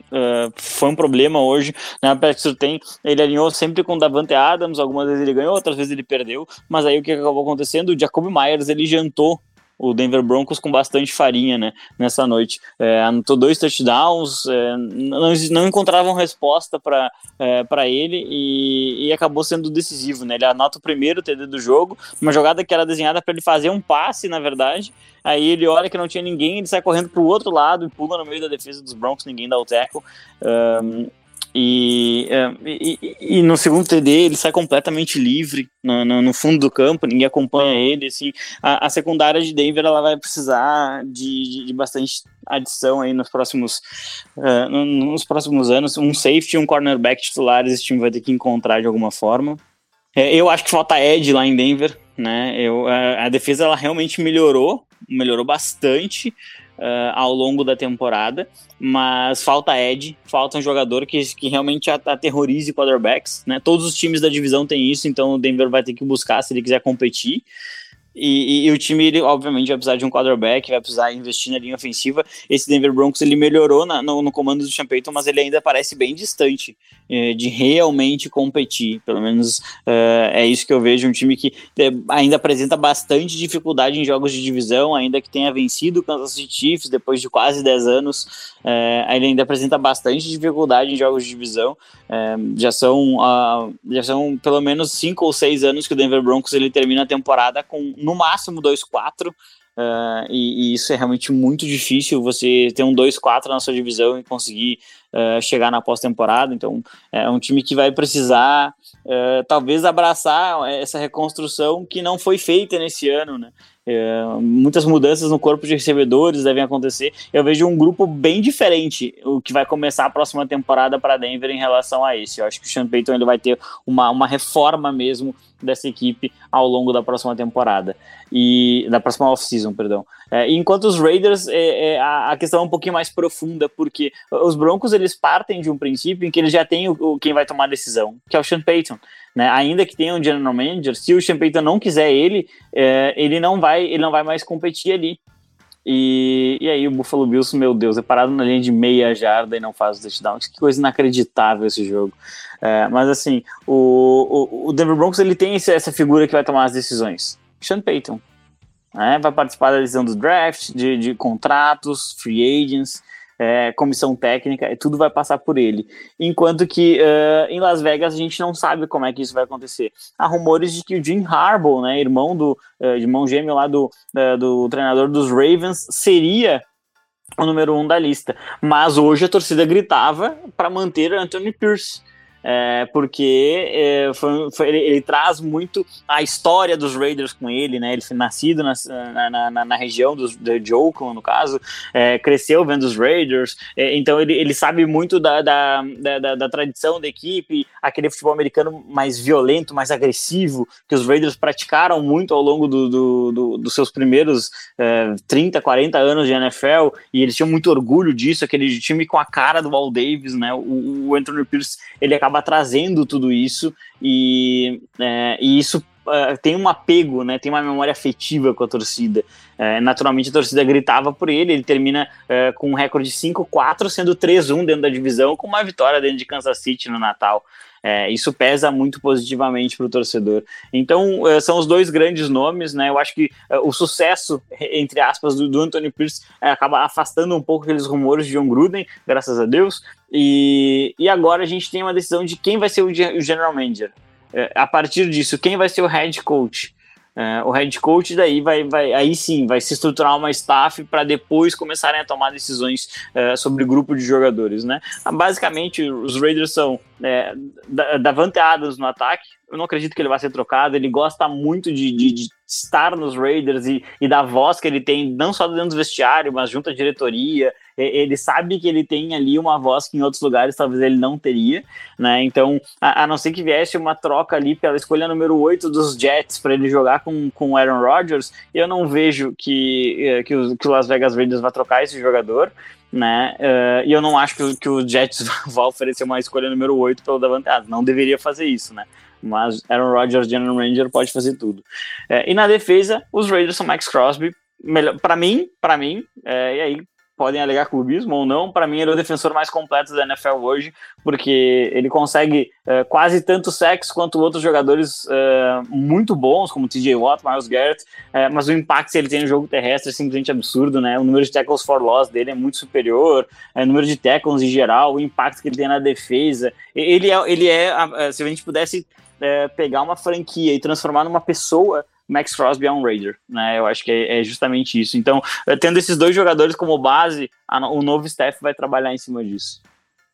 Uh, foi um problema hoje. Né? O tem, ele alinhou sempre com o Davante Adams, algumas vezes ele ganhou, outras vezes ele perdeu, mas aí o que acabou acontecendo? O Jacob Myers ele jantou o Denver Broncos com bastante farinha, né, nessa noite. É, anotou dois touchdowns, é, não, não encontravam resposta para é, ele e, e, acabou sendo decisivo, né? Ele anota o primeiro TD do jogo, uma jogada que era desenhada para ele fazer um passe, na verdade. Aí ele olha que não tinha ninguém, ele sai correndo para o outro lado e pula no meio da defesa dos Broncos, ninguém dá o tackle. Um, e, é, e, e, no segundo TD ele sai completamente livre no, no, no, fundo do campo, ninguém acompanha ele. Assim, a, a secundária de Denver ela vai precisar de, de, de bastante adição aí nos próximos, uh, nos próximos anos. Um safety e um cornerback titulares esse time vai ter que encontrar de alguma forma. É, eu acho que falta Ed lá em Denver, né? Eu, a, a defesa ela realmente melhorou, melhorou bastante uh, ao longo da temporada, mas falta Ed, falta um jogador que, que realmente aterrorize quarterbacks, né? Todos os times da divisão têm isso, então o Denver vai ter que buscar se ele quiser competir. E, e, e, o time, ele, obviamente, vai precisar de um quarterback, vai precisar investir na linha ofensiva. Esse Denver Broncos, ele melhorou na, no, no, comando do Sean Payton, mas ele ainda parece bem distante eh, de realmente competir. Pelo menos eh, é isso que eu vejo, um time que eh, ainda apresenta bastante dificuldade em jogos de divisão, ainda que tenha vencido o Kansas City Chiefs depois de quase 10 anos, ele ainda apresenta bastante dificuldade em jogos de divisão. já, são, uh, já são pelo menos 5 ou 6 anos que o Denver Broncos ele termina a temporada com no máximo 2-4. Uh, e, e, isso é realmente muito difícil você ter um 2-4 na sua divisão e conseguir uh, chegar na pós-temporada. Então, é um time que vai precisar uh, talvez abraçar essa reconstrução que não foi feita nesse ano, né? É, muitas mudanças no corpo de recebedores devem acontecer. Eu vejo um grupo bem diferente o que vai começar a próxima temporada para Denver em relação a esse. Eu acho que o Sean Payton ele vai ter uma, uma reforma mesmo dessa equipe ao longo da próxima temporada e da próxima off-season, perdão. É, enquanto os Raiders, é, é, a, questão é um pouquinho mais profunda, porque os Broncos eles partem de um princípio em que eles já têm o, o quem vai tomar a decisão, que é o Sean Payton. Né? Ainda que tenha um general manager, se o Payton não quiser ele, é, ele não vai, ele não vai mais competir ali. E, e aí o Buffalo Bills, meu Deus, é parado na linha de meia jarda e não faz o touchdown. Que coisa inacreditável esse jogo. É, mas assim, o, o, o, Denver Broncos ele tem essa figura que vai tomar as decisões. Sean Payton. Né? Vai participar da decisão do draft, de, de contratos, free agents é, comissão técnica, tudo vai passar por ele. Enquanto que uh, em Las Vegas a gente não sabe como é que isso vai acontecer. Há rumores de que o Jim Harbaugh, né, irmão do uh, irmão gêmeo lá do, uh, do treinador dos Ravens, seria o número um da lista. Mas hoje a torcida gritava para manter Anthony Pierce é, porque é, foi, foi, ele, ele, traz muito a história dos Raiders com ele, né? Ele foi nascido na, na, na, na região dos, de Oakland, no caso, é, cresceu vendo os Raiders, é, então ele, ele sabe muito da, da, da, da, tradição da equipe, aquele futebol americano mais violento, mais agressivo, que os Raiders praticaram muito ao longo do, do, do, dos seus primeiros 30, é, 40 anos de NFL, e eles tinham muito orgulho disso, aquele time com a cara do Walt Davis, né? O, o Anthony Pierce, ele acaba acaba trazendo tudo isso e, é, e isso uh, tem um apego, né? Tem uma memória afetiva com a torcida. É, naturalmente a torcida gritava por ele, ele termina uh, com um recorde de 5-4, sendo 3-1 dentro da divisão, com uma vitória dentro de Kansas City no Natal. É, isso pesa muito positivamente para o torcedor. Então, uh, são os dois grandes nomes, né? Eu acho que o sucesso, entre aspas, do, do Anthony Pierce acaba afastando um pouco aqueles rumores de John Gruden, graças a Deus. E, e agora a gente tem uma decisão de quem vai ser o, o general manager. É, a partir disso, quem vai ser o head coach? É, o head coach daí vai, vai aí sim vai se estruturar uma staff para depois começarem a tomar decisões é, sobre grupo de jogadores, né? Basicamente, os Raiders são é, Davante no ataque. Eu não acredito que ele vai ser trocado. Ele gosta muito de, de, de estar nos Raiders e, e, da voz que ele tem, não só dentro do vestiário, mas junto à diretoria. Ele sabe que ele tem ali uma voz que em outros lugares talvez ele não teria, né? Então, a, a não ser que viesse uma troca ali pela escolha número 8 dos Jets para ele jogar com, com o Aaron Rodgers, eu não vejo que, eh, que, o, que o Las Vegas Raiders vai trocar esse jogador né? Uh, e eu não acho que, que o Jets vai oferecer uma escolha número 8 pelo Davante Adams. Não deveria fazer isso, né? Mas Aaron Rodgers, General Ranger, pode fazer tudo. Uh, e na defesa, os Raiders são Max Crosby, para mim, para mim, uh, e aí podem alegar clubismo ou não, para mim ele é o defensor mais completo da NFL hoje, porque ele consegue uh, quase tanto sexo quanto outros jogadores uh, muito bons, como TJ Watt, Miles Garrett, uh, mas o impacto que ele tem no jogo terrestre é simplesmente absurdo, né? O número de tackles for loss dele é muito superior, o número de tackles em geral, o impacto que ele tem na defesa. Ele é, ele é se a gente pudesse pegar uma franquia e transformar numa pessoa Max Crosby é um Raider, né? Eu acho que é, é justamente isso. Então, eh, tendo esses dois jogadores como base, a, o novo staff vai trabalhar em cima disso.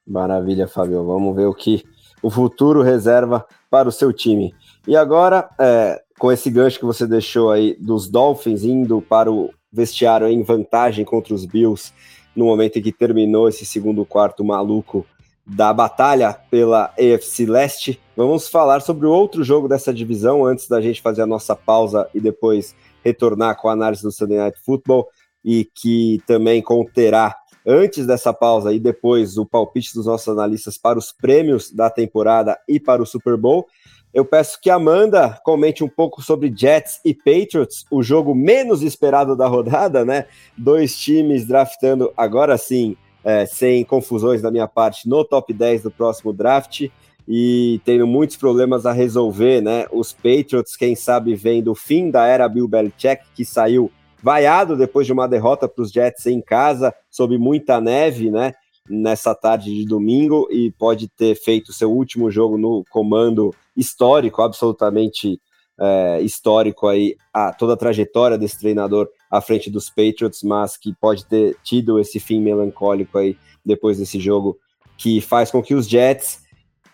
Maravilha, Fábio. Vamos ver o que o futuro reserva para o seu time. E agora, é, com esse gancho que você deixou aí dos Dolphins indo para o vestiário em vantagem contra os Bills, no momento em que terminou esse segundo quarto maluco da batalha pela AFC Leste. Vamos falar sobre o outro jogo dessa divisão antes da gente fazer a nossa pausa e depois retornar com a análise do Sunday Night Football e que também conterá antes dessa pausa e depois o palpite dos nossos analistas para os prêmios da temporada e para o Super Bowl. Eu peço que Amanda comente um pouco sobre Jets e Patriots, o jogo menos esperado da rodada, né? Dois times draftando agora sim é, sem confusões da minha parte, no top 10 do próximo draft e tendo muitos problemas a resolver, né? Os Patriots, quem sabe, vem do fim da era Bill Belichick, que saiu vaiado depois de uma derrota para os Jets em casa, sob muita neve, né? Nessa tarde de domingo, e pode ter feito seu último jogo no comando histórico, absolutamente é, histórico aí, a toda a trajetória desse treinador à frente dos Patriots, mas que pode ter tido esse fim melancólico aí depois desse jogo, que faz com que os Jets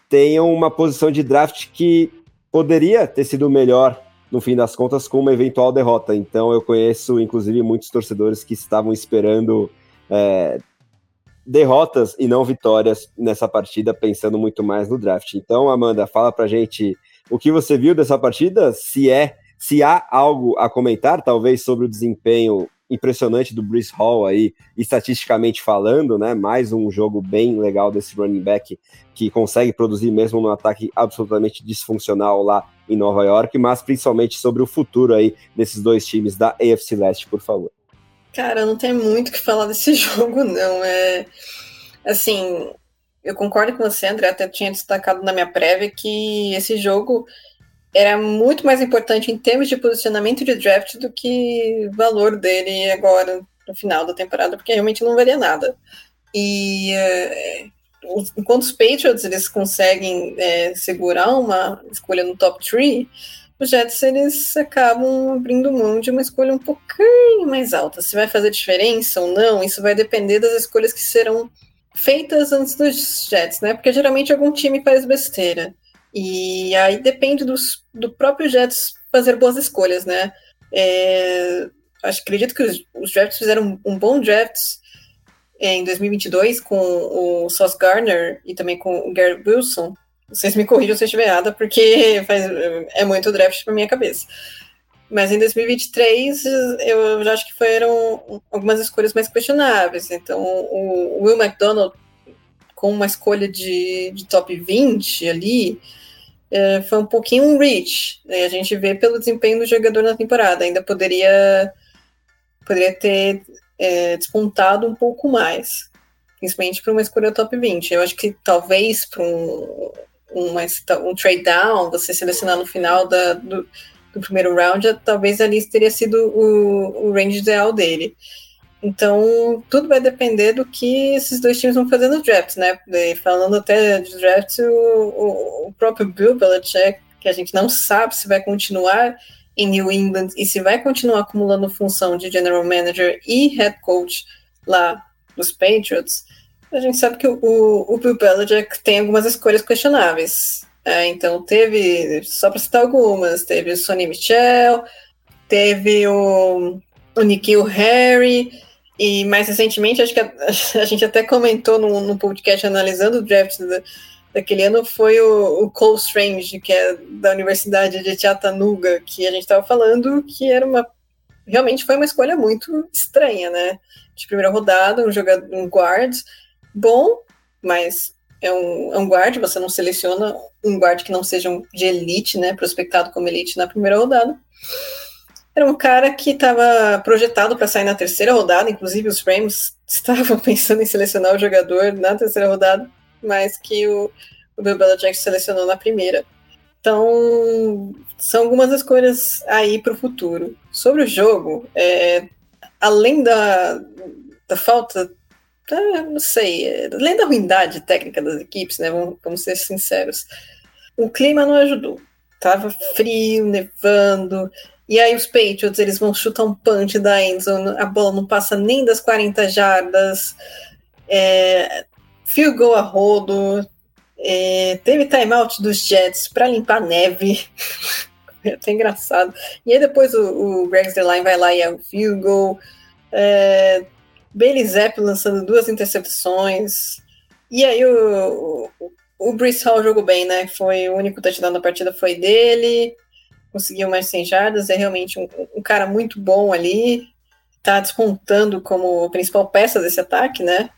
tenham uma posição de draft que poderia ter sido melhor no fim das contas com uma eventual derrota. Então eu conheço inclusive muitos torcedores que estavam esperando é, derrotas e não vitórias nessa partida, pensando muito mais no draft. Então, Amanda, fala pra gente o que você viu dessa partida, se é se há algo a comentar, talvez, sobre o desempenho impressionante do Bruce Hall aí, estatisticamente falando, né? Mais um jogo bem legal desse running back que consegue produzir mesmo num ataque absolutamente disfuncional lá em Nova York, mas principalmente sobre o futuro aí desses dois times da AFC Leste, por favor. Cara, não tem muito o que falar desse jogo, não. É assim, eu concordo com você, André, até tinha destacado na minha prévia que esse jogo era muito mais importante em termos de posicionamento de draft do que valor dele agora no final da temporada, porque realmente não valia nada. E uh, enquanto os Patriots eles conseguem é, segurar uma escolha no top 3, os Jets eles acabam abrindo mão de uma escolha um pouquinho mais alta. Se vai fazer diferença ou não, isso vai depender das escolhas que serão feitas antes dos Jets, né? Porque geralmente algum time faz besteira. E aí depende dos, do próprio Jets fazer boas escolhas, né? É, acho, acredito que os, os Jets fizeram um, um bom draft em 2022 com o Sauce Gardner e também com o Gary Wilson. Vocês me corrijam se eu estiver errada, porque faz, é muito draft para minha cabeça. Mas em 2023, eu já acho que foram algumas escolhas mais questionáveis. Então, o Will McDonald, com uma escolha de, de top 20 ali, é, foi um pouquinho um reach. Né? A gente vê pelo desempenho do jogador na temporada. Ainda poderia, poderia ter é, despontado um pouco mais, principalmente para uma escolha top 20. Eu acho que talvez para um, um trade down, você selecionar no final da, do, do primeiro round, talvez ali teria sido o, o range ideal dele. Então, tudo vai depender do que esses dois times vão fazer no draft, né? E falando até de draft, o, o, próprio Bill Belichick, que a gente não sabe se vai continuar em New England e se vai continuar acumulando função de general manager e head coach lá nos Patriots, a gente sabe que o, o Bill Belichick tem algumas escolhas questionáveis. É, então, teve, só para citar algumas, teve o Sonny Michel, teve o, o Nikhil Harry, e mais recentemente, acho que a, a gente até comentou no, no, podcast analisando o draft da, daquele ano, foi o, o Cole Strange, que é da Universidade de Chattanooga, que a gente estava falando que era uma. Realmente foi uma escolha muito estranha, né? De primeira rodada, um jogador, um guard bom, mas é um, é um guard, você não seleciona um guard que não seja de elite, né? Prospectado como elite na primeira rodada. era um cara que estava projetado para sair na terceira rodada, inclusive os Rams estavam pensando em selecionar o jogador na terceira rodada, mas que o, o Bill Belichick selecionou na primeira. Então, são algumas escolhas aí para o futuro. Sobre o jogo, é, além da, da falta, não sei, além da ruindade técnica das equipes, né, vamos, vamos ser sinceros, o clima não ajudou. Tava frio, nevando, e aí os Patriots, eles vão chutar um punch da endzone, a bola não passa nem das 40 jardas, é, field goal a rodo, é, teve timeout dos Jets para limpar neve. é até engraçado. E aí depois o, o Greg Zerline vai lá e é o field goal. É, Bailey Zapp lançando duas interceptações. E aí o, o, o Bruce Hall jogou bem, né? Foi o único touchdown da partida foi dele. Conseguiu mais 100 jardas. É realmente um, um cara muito bom ali. Tá despontando como principal peça desse ataque, né?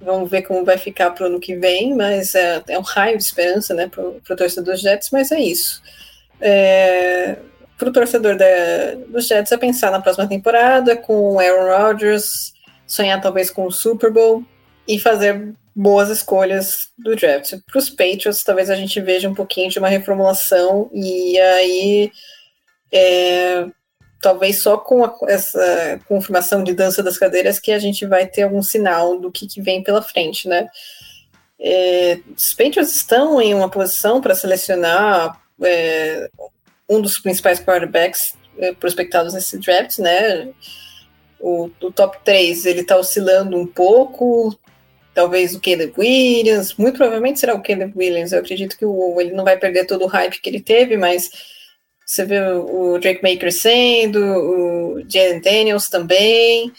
Vamos ver como vai ficar para o ano que vem, mas é, é, um raio de esperança né, para o torcedor dos Jets, mas é isso. É, para o torcedor da, dos Jets é pensar na próxima temporada com o Aaron Rodgers, sonhar talvez com o Super Bowl e fazer boas escolhas do draft. Para os Patriots, talvez a gente veja um pouquinho de uma reformulação e aí é, talvez só com a, essa confirmação de dança das cadeiras que a gente vai ter algum sinal do que, que vem pela frente, né? É, os Patriots estão em uma posição para selecionar é, um dos principais quarterbacks é, prospectados nesse draft, né? O, o top 3 ele está oscilando um pouco, talvez o Caleb Williams, muito provavelmente será o Caleb Williams. Eu acredito que o, ele não vai perder todo o hype que ele teve, mas você vê o Drake May crescendo, o Jalen Daniels também,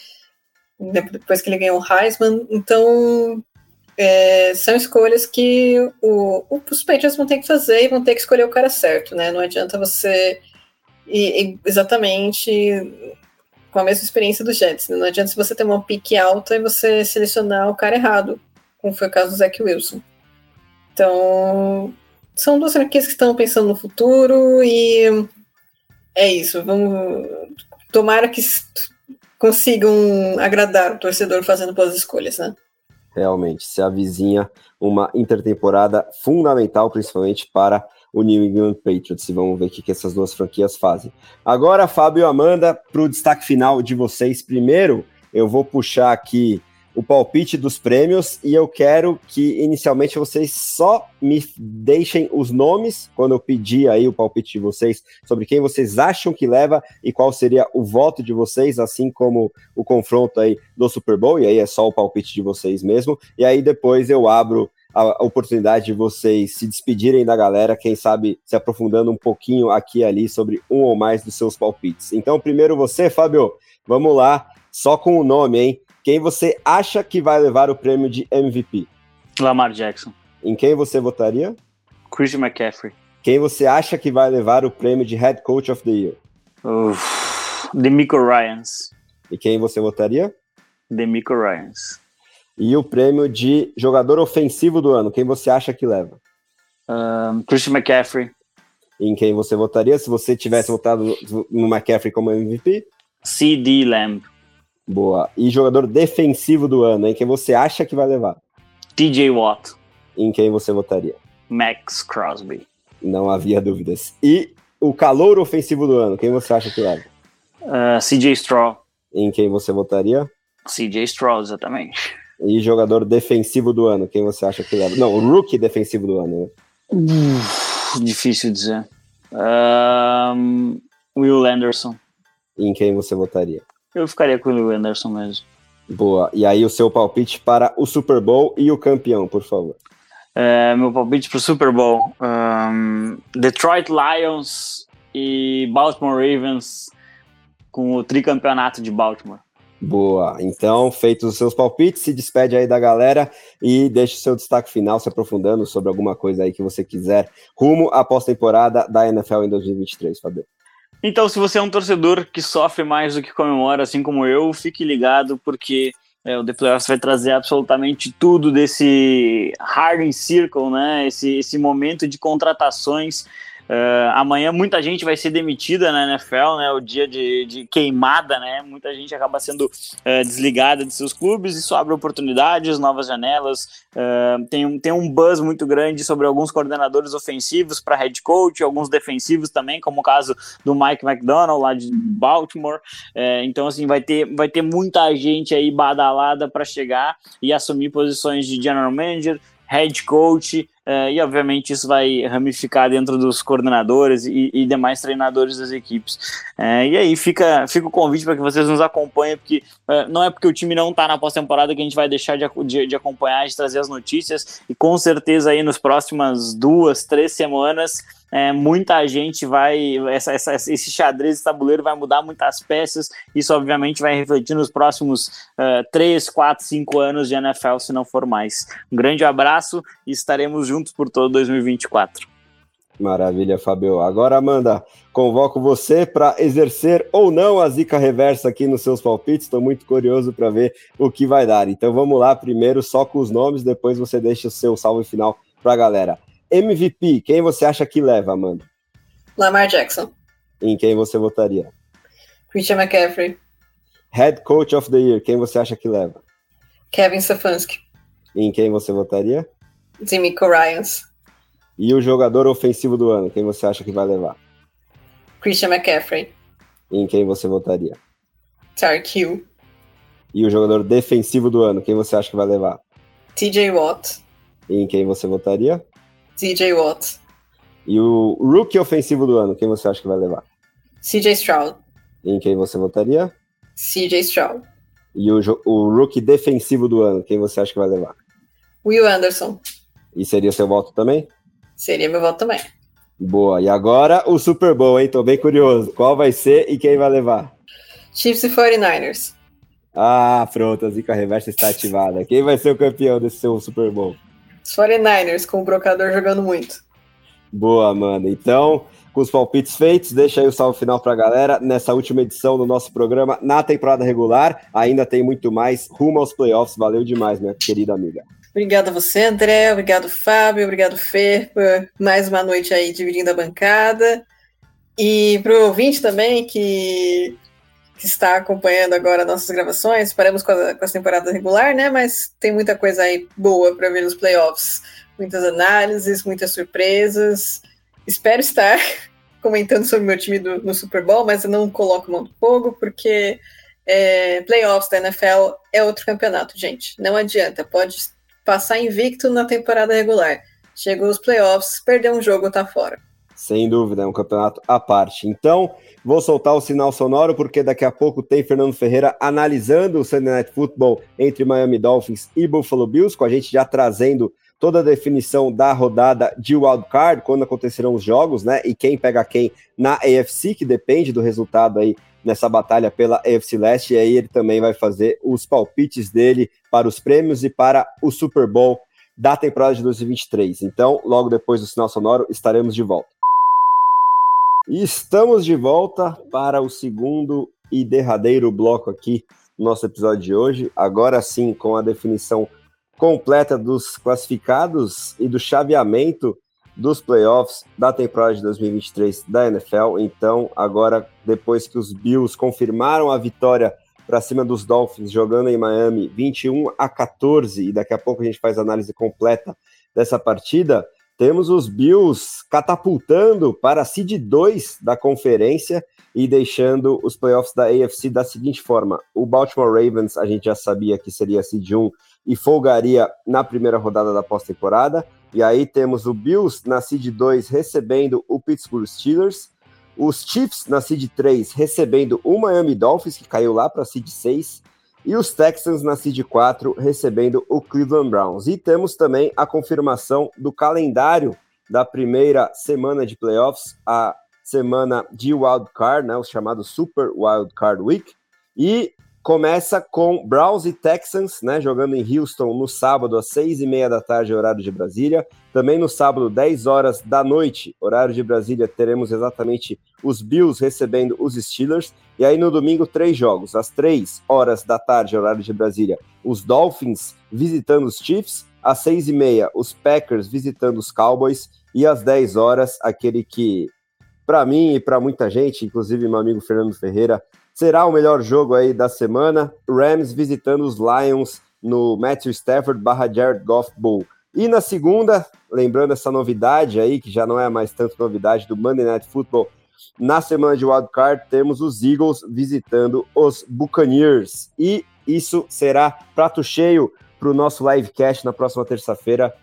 depois que ele ganhou o Heisman. Então, é, são escolhas que o, os Patriots vão ter que fazer e vão ter que escolher o cara certo, né? Não adianta você exatamente com a mesma experiência do Jets. Né? Não adianta se você ter uma pique alta e você selecionar o cara errado, como foi o caso do Zach Wilson. Então, são duas franquias que estão pensando no futuro e é isso. Vamos tomara que consigam agradar o torcedor fazendo boas escolhas, né? Realmente, se avizinha uma intertemporada fundamental, principalmente para o New England Patriots. E vamos ver o que, essas duas franquias fazem. Agora, Fábio e Amanda, para o destaque final de vocês. Primeiro, eu vou puxar aqui o palpite dos prêmios e eu quero que inicialmente vocês só me deixem os nomes quando eu pedir aí o palpite de vocês sobre quem vocês acham que leva e qual seria o voto de vocês, assim como o confronto aí do Super Bowl, e aí é só o palpite de vocês mesmo, e aí depois eu abro a oportunidade de vocês se despedirem da galera, quem sabe se aprofundando um pouquinho aqui e ali sobre um ou mais dos seus palpites. Então, primeiro você, Fábio, vamos lá, só com o nome, hein? Quem você acha que vai levar o prêmio de MVP? Lamar Jackson. Em quem você votaria? Christian McCaffrey. Quem você acha que vai levar o prêmio de Head Coach of the Year? Demico Ryans. E quem você votaria? Demico Ryans. E o prêmio de jogador ofensivo do ano, quem você acha que leva? Um, Christian McCaffrey. Em quem você votaria se você tivesse votado no McCaffrey como MVP? CD Lamb. Boa. E jogador defensivo do ano, em quem você acha que vai levar? TJ Watt. Em quem você votaria? Max Crosby. Não havia dúvidas. E o calor ofensivo do ano, quem você acha que leva? Uh, CJ Straw. Em quem você votaria? CJ Straw, exatamente. E jogador defensivo do ano, quem você acha que leva? Não, o rookie defensivo do ano, né? Uf, difícil dizer. Um, Will Anderson. Em quem você votaria? Eu ficaria com o Will Anderson mesmo. Boa. E aí o seu palpite para o Super Bowl e o campeão, por favor. É, meu palpite para o Super Bowl. Um, Detroit Lions e Baltimore Ravens com o tricampeonato de Baltimore. Boa. Então, feitos os seus palpites, se despede aí da galera e deixe o seu destaque final se aprofundando sobre alguma coisa aí que você quiser rumo à pós-temporada da NFL em 2023, Fabio. Então, se você é um torcedor que sofre mais do que comemora, assim como eu, fique ligado, porque é, o The Playoffs vai trazer absolutamente tudo desse Harden Circle, né? Esse, esse momento de contratações Uh, amanhã muita gente vai ser demitida na NFL, né? O dia de, de queimada, né? Muita gente acaba sendo uh, desligada de seus clubes. Isso abre oportunidades, novas janelas. Uh, tem, um, tem um buzz muito grande sobre alguns coordenadores ofensivos para head coach, alguns defensivos também, como o caso do Mike McDonald lá de Baltimore. então, assim, vai ter, vai ter muita gente aí badalada para chegar e assumir posições de general manager, head coach, uh, e obviamente isso vai ramificar dentro dos coordenadores e, e demais treinadores das equipes. Uh, e aí fica, fica o convite para que vocês nos acompanhem, porque uh, não é porque o time não está na pós-temporada que a gente vai deixar de, de, de, acompanhar, de trazer as notícias, e com certeza aí nas próximas duas, três semanas muita gente vai. Essa, essa, esse xadrez, esse tabuleiro vai mudar muitas peças. Isso, obviamente, vai refletir nos próximos uh, 3, 4, 5 anos de NFL, se não for mais. Um grande abraço e estaremos juntos por todo 2024. Maravilha, Fabio. Agora, Amanda, convoco você para exercer ou não a zica reversa aqui nos seus palpites. Estou muito curioso para ver o que vai dar. Então vamos lá, primeiro só com os nomes, depois você deixa o seu salve final para a galera. MVP, quem você acha que leva, Amanda? Lamar Jackson. Em quem você votaria? Christian McCaffrey. Head Coach of the Year, quem você acha que leva? Kevin Stefanski. Em quem você votaria? Demico Ryans. E o jogador ofensivo do ano, quem você acha que vai levar? Christian McCaffrey. Em quem você votaria? Tark Hill. E o jogador defensivo do ano, quem você acha que vai levar? TJ Watt. E em quem você votaria? CJ Watt. E o rookie ofensivo do ano, quem você acha que vai levar? CJ Stroud. E em quem você votaria? CJ Stroud. E o, o rookie defensivo do ano, quem você acha que vai levar? Will Anderson. E seria seu voto também? Seria meu voto também. Boa. E agora o Super Bowl, hein? Tô bem curioso. Qual vai ser e quem vai levar? Chiefs e 49ers. Ah, pronto, a zica reversa está ativada. Quem vai ser o campeão desse seu Super Bowl? Os 49ers, com o brocador jogando muito. Boa, mano. Então, com os palpites feitos, deixa aí o salve final pra galera nessa última edição do nosso programa na temporada regular. Ainda tem muito mais rumo aos playoffs. Valeu demais, minha querida amiga. Obrigada a você, André. Obrigado, Fábio. Obrigado, Fer, por mais uma noite aí dividindo a bancada. E para o ouvinte também que que está acompanhando agora nossas gravações. Paramos com a, com a temporada regular, né? Mas tem muita coisa aí boa para ver nos playoffs. Muitas análises, muitas surpresas. Espero estar comentando sobre meu time do, no Super Bowl, mas eu não coloco mão do fogo, porque é, playoffs da NFL é outro campeonato, gente. Não adianta. Pode passar invicto na temporada regular. Chegou os playoffs, perder um jogo, tá fora. Sem dúvida, é um campeonato à parte. Então, vou soltar o sinal sonoro, porque daqui a pouco tem Fernando Ferreira analisando o Sunday Night Football entre Miami Dolphins e Buffalo Bills, com a gente já trazendo toda a definição da rodada de wildcard, quando acontecerão os jogos, né? E quem pega quem na AFC, que depende do resultado aí nessa batalha pela AFC Leste, e aí ele também vai fazer os palpites dele para os prêmios e para o Super Bowl da temporada de 2023. Então, logo depois do sinal sonoro, estaremos de volta. E estamos de volta para o segundo e derradeiro bloco aqui no nosso episódio de hoje. Agora sim, com a definição completa dos classificados e do chaveamento dos playoffs da temporada de 2023 da NFL. Então, agora, depois que os Bills confirmaram a vitória para cima dos Dolphins, jogando em Miami 21 a 14, e daqui a pouco a gente faz a análise completa dessa partida temos os Bills catapultando para a seed 2 da conferência e deixando os playoffs da AFC da seguinte forma: o Baltimore Ravens, a gente já sabia que seria seed 1 e folgaria na primeira rodada da pós-temporada. E aí temos o Bills na seed 2 recebendo o Pittsburgh Steelers, os Chiefs na seed 3 recebendo o Miami Dolphins, que caiu lá para a seed 6 e os Texans na Seed 4 recebendo o Cleveland Browns. E temos também a confirmação do calendário da primeira semana de playoffs, a semana de Wild Card, né, o chamado Super Wild Card Week. E começa com Browns e Texans, né, jogando em Houston no sábado às seis e meia da tarde, horário de Brasília. Também no sábado, 10 horas da noite, horário de Brasília, teremos exatamente os Bills recebendo os Steelers. E aí no domingo, três jogos. Às três horas da tarde, horário de Brasília, os Dolphins visitando os Chiefs. Às seis e meia, os Packers visitando os Cowboys. E às 10 horas, aquele que, para mim e para muita gente, inclusive meu amigo Fernando Ferreira, será o melhor jogo aí da semana. Rams visitando os Lions no Matthew Stafford barra Jared Goff Bowl. E na segunda, lembrando essa novidade aí, que já não é mais tanto novidade do Monday Night Football, na semana de wildcard temos os Eagles visitando os Buccaneers. E isso será prato cheio para o nosso livecast na próxima terça-feira,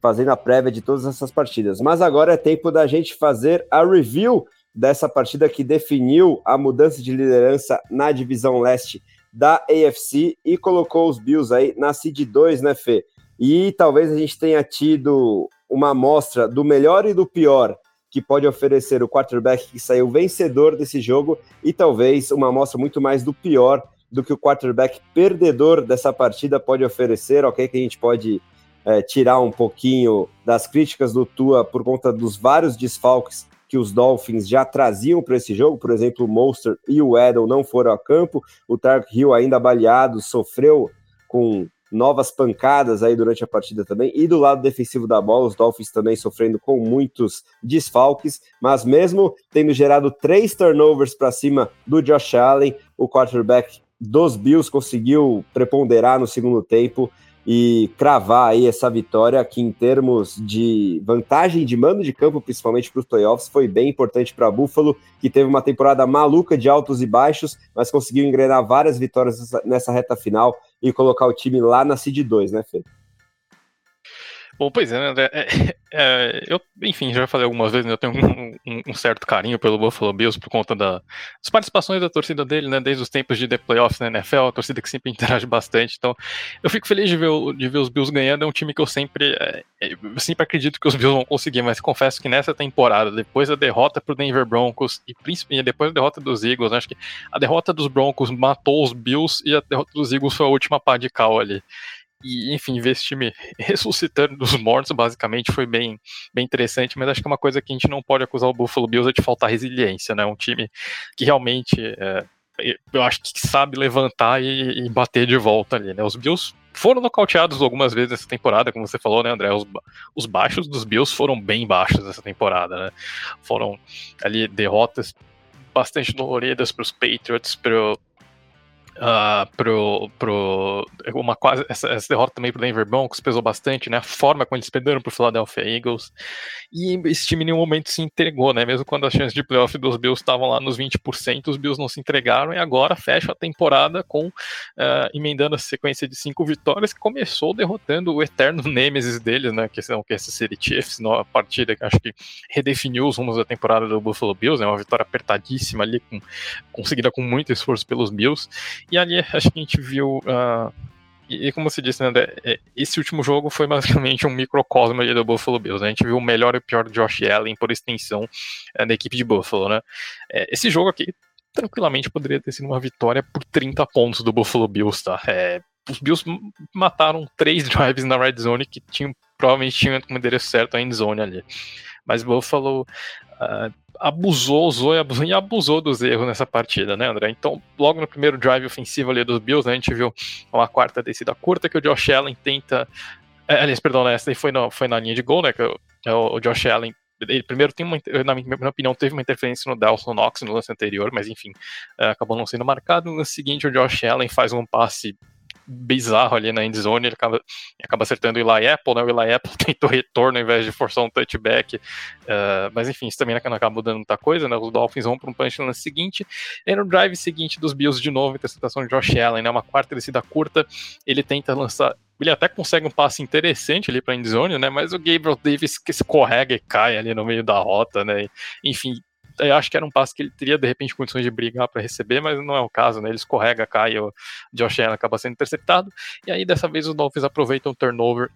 fazendo a prévia de todas essas partidas. Mas agora é tempo da gente fazer a review dessa partida que definiu a mudança de liderança na divisão leste da AFC e colocou os Bills aí na seed 2, né, Fê? E talvez a gente tenha tido uma amostra do melhor e do pior que pode oferecer o quarterback que saiu vencedor desse jogo e talvez uma amostra muito mais do pior do que o quarterback perdedor dessa partida pode oferecer, ok? Que a gente pode é, tirar um pouquinho das críticas do Tua por conta dos vários desfalques que os Dolphins já traziam para esse jogo, por exemplo, o Monster e o Edel não foram a campo, o Tark Hill ainda baleado, sofreu com novas pancadas aí durante a partida também, e do lado defensivo da bola, os Dolphins também sofrendo com muitos desfalques, mas mesmo tendo gerado três turnovers para cima do Josh Allen, o quarterback dos Bills conseguiu preponderar no segundo tempo e cravar aí essa vitória que em termos de vantagem de mando de campo, principalmente para os playoffs, foi bem importante para Buffalo, que teve uma temporada maluca de altos e baixos, mas conseguiu engrenar várias vitórias nessa reta final e colocar o time lá na seed 2, né, Fê? Bom, pois é, André. É, é, eu, enfim, já falei algumas vezes, né, eu tenho um, um, um, certo carinho pelo Buffalo Bills por conta da, das participações da torcida dele, né, desde os tempos de The Playoffs na NFL, a torcida que sempre interage bastante. Então, eu fico feliz de ver, de ver os Bills ganhando. É um time que eu sempre, é, é, eu sempre acredito que os Bills vão conseguir, mas confesso que nessa temporada, depois da derrota para o Denver Broncos e principalmente depois da derrota dos Eagles, acho que a derrota dos Broncos matou os Bills e a derrota dos Eagles foi a última pá de cal ali. E, enfim, ver esse time ressuscitando dos mortos, basicamente, foi bem, bem interessante, mas acho que é uma coisa que a gente não pode acusar o Buffalo Bills é de faltar resiliência, né? Um time que realmente, é, eu acho que sabe levantar e, e, bater de volta ali, né? Os Bills foram nocauteados algumas vezes nessa temporada, como você falou, né, André? Os, os baixos dos Bills foram bem baixos nessa temporada, né? Foram ali derrotas bastante doloridas para os Patriots, para uh, pro, pro uma quase essa, essa, derrota também pro Denver Broncos pesou bastante, né? A forma como eles perderam pro Philadelphia Eagles. E esse time em nenhum momento se entregou, né? Mesmo quando as chances de playoff dos Bills estavam lá nos 20%, os Bills não se entregaram e agora fecha a temporada com uh, emendando a sequência de cinco vitórias que começou derrotando o eterno Nemesis deles, né? Que são o Kansas City Chiefs, uma partida que acho que redefiniu os rumos da temporada do Buffalo Bills, é né? uma vitória apertadíssima ali, com, conseguida com muito esforço pelos Bills. E ali a gente viu. Uh, e, como você disse, né, é, esse último jogo foi basicamente um microcosmo ali do Buffalo Bills. Né? A gente viu o melhor e o pior de Josh Allen por extensão é, da equipe de Buffalo. Né? É, esse jogo aqui tranquilamente poderia ter sido uma vitória por 30 pontos do Buffalo Bills. Tá? É, os Bills mataram três drives na red zone que tinham, provavelmente tinham como endereço certo a end zone ali. Mas Buffalo uh, abusou, usou e abusou, e abusou dos erros nessa partida, né, André? Então, logo no primeiro drive ofensivo ali dos Bills, né, a gente viu uma quarta descida curta que o Josh Allen tenta. É, aliás, perdão, né, essa aí foi, no, foi na linha de gol, né? Que o, é o Josh Allen ele primeiro tem uma, na minha, opinião, teve uma interferência no Delson Knox no lance anterior, mas enfim, uh, acabou não sendo marcado. No lance seguinte, o Josh Allen faz um passe bizarro ali na endzone, ele acaba, acaba acertando o Eli Apple, né? O Eli Apple tentou retorno ao invés de forçar um touchback, uh, mas enfim, isso também não acaba mudando muita coisa, né? Os Dolphins vão para um punch no lance seguinte, e no drive seguinte dos Bills de novo, interceptação de Josh Allen, né? Uma quarta descida curta, ele tenta lançar ele até consegue um passe interessante ali para endzone, né? Mas o Gabriel Davis que escorrega e cai ali no meio da rota, né? Enfim, eu acho que era um passe que ele teria de repente condições de brigar para receber, mas não é o caso, né? Ele escorrega, cai, o Josh Allen acaba sendo interceptado. E aí dessa vez os Dolphins aproveitam o turnover,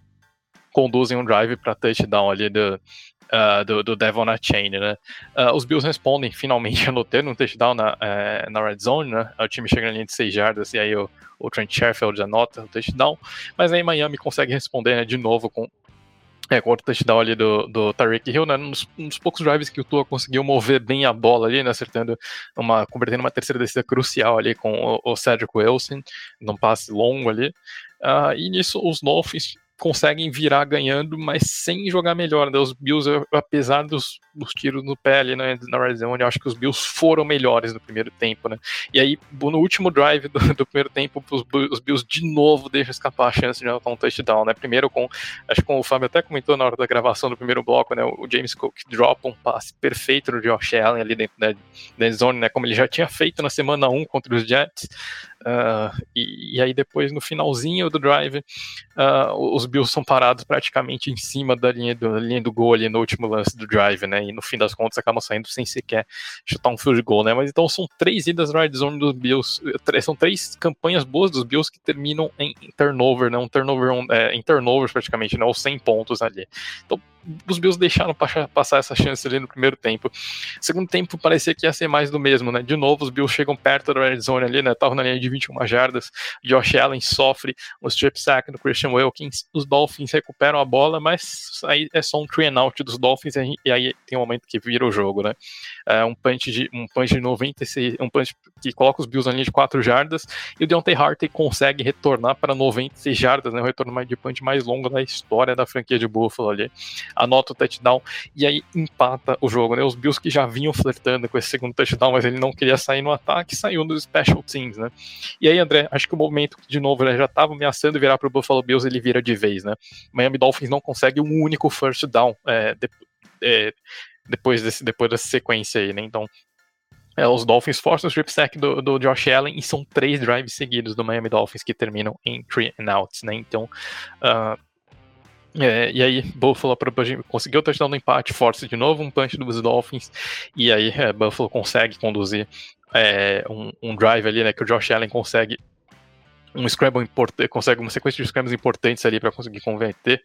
conduzem um drive para touchdown ali do, Uh, do, do Devon na chain, né? Uh, os Bills respondem finalmente anotando um touchdown na, uh, na red zone, né? O time chega na linha de 6 jardas e aí o, o Trent Sherfield anota o touchdown, mas aí Miami consegue responder né, de novo com é, com o touchdown ali do, do Tariq Hill, né? Um dos, poucos drives que o Tua conseguiu mover bem a bola ali, né? Acertando uma, convertendo uma terceira descida crucial ali com o, o Cedric Wilson, num passe longo ali. Uh, e nisso os Dolphins conseguem virar ganhando, mas sem jogar melhor. Né? Os Bills, apesar dos, dos tiros no pé ali né, na red zone, eu acho que os Bills foram melhores no primeiro tempo, né? E aí, no último drive do, do primeiro tempo, os, os, Bills de novo deixam escapar a chance de anotar um touchdown, né? Primeiro com, acho que o Fábio até comentou na hora da gravação do primeiro bloco, né? O James Cook dropa um passe perfeito no Josh Allen ali dentro da, da zone, né? Como ele já tinha feito na semana 1 contra os Jets. Uh, e, e, aí depois no finalzinho do drive uh, os Bills são parados praticamente em cima da linha do, da linha do gol ali no último lance do drive, né? E no fim das contas acabam saindo sem sequer chutar um field goal, né? Mas então são três idas red zone dos Bills, são três campanhas boas dos Bills que terminam em, em turnover, né? Um turnover um, é, em turnovers praticamente, né? Ou 100 pontos ali. Então os Bills deixaram passar essa chance ali no primeiro tempo. Segundo tempo parecia que ia ser mais do mesmo, né? De novo, os Bills chegam perto da red zone ali, né? Estavam na linha de 21 jardas. Josh Allen sofre um strip sack do Christian Wilkins. Os Dolphins recuperam a bola, mas aí é só um three and out dos Dolphins e aí tem um momento que vira o jogo, né? É um punch de um punch de 96, um punch que coloca os Bills na linha de 4 jardas e o Deontay Hartley consegue retornar para 96 jardas, né? O retorno de punch mais longo da história da franquia de Buffalo ali anota o touchdown e aí empata o jogo, né? Os Bills que já vinham flertando com esse segundo touchdown, mas ele não queria sair no ataque, saiu nos special teams, né? E aí, André, acho que o momento de novo ele já estava ameaçando virar para o Buffalo Bills, ele vira de vez, né? Miami Dolphins não consegue um único first down é, de, é, depois, desse, depois dessa sequência aí, né? Então, é, os Dolphins forçam o strip sack do, do, Josh Allen e são três drives seguidos do Miami Dolphins que terminam em three and outs, né? Então, uh, é, e aí, Buffalo conseguiu o touchdown no empate, force de novo um punch dos Dolphins, e aí é, Buffalo consegue conduzir é, um, um, drive ali, né, que o Josh Allen consegue um scramble importante, consegue uma sequência de scrambles importantes ali para conseguir converter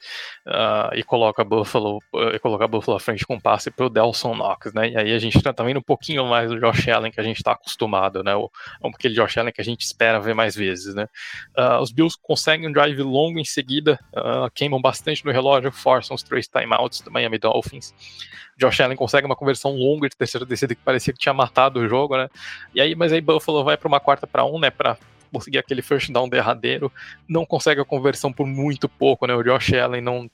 uh, e coloca Buffalo, uh, colocar Buffalo à frente com passe para o Delson Knox, né? E aí a gente está tá vendo um pouquinho mais do Josh Allen que a gente está acostumado, né? O, aquele Josh Allen que a gente espera ver mais vezes, né? Uh, os Bills conseguem um drive longo em seguida, queimam bastante no relógio, forçam os três timeouts do Miami Dolphins. Josh Allen consegue uma conversão longa de terceira descida que parecia que tinha matado o jogo, né? E aí, mas aí Buffalo vai para uma quarta para um, né? Para conseguir aquele first down derradeiro, não consegue a conversão por muito pouco, né? O Josh Allen não.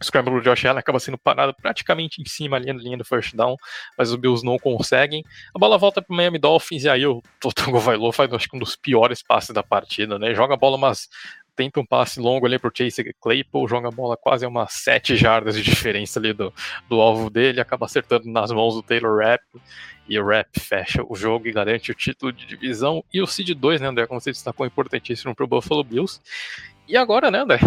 O scramble do Josh Allen acaba sendo parado praticamente em cima ali na linha do first down, mas os Bills não conseguem. A bola volta para o Miami Dolphins e aí o Totango Vailoa faz acho que um dos piores passes da partida, né? Joga a bola umas tenta um passe longo ali pro Chase Claypool, joga a bola quase a umas 7 jardas de diferença ali do, do alvo dele, acaba acertando nas mãos do Taylor Rapp, e o Rap fecha o jogo e garante o título de divisão. E o Seed 2, né, André, como você destacou, importantíssimo pro Buffalo Bills. E agora, né, André,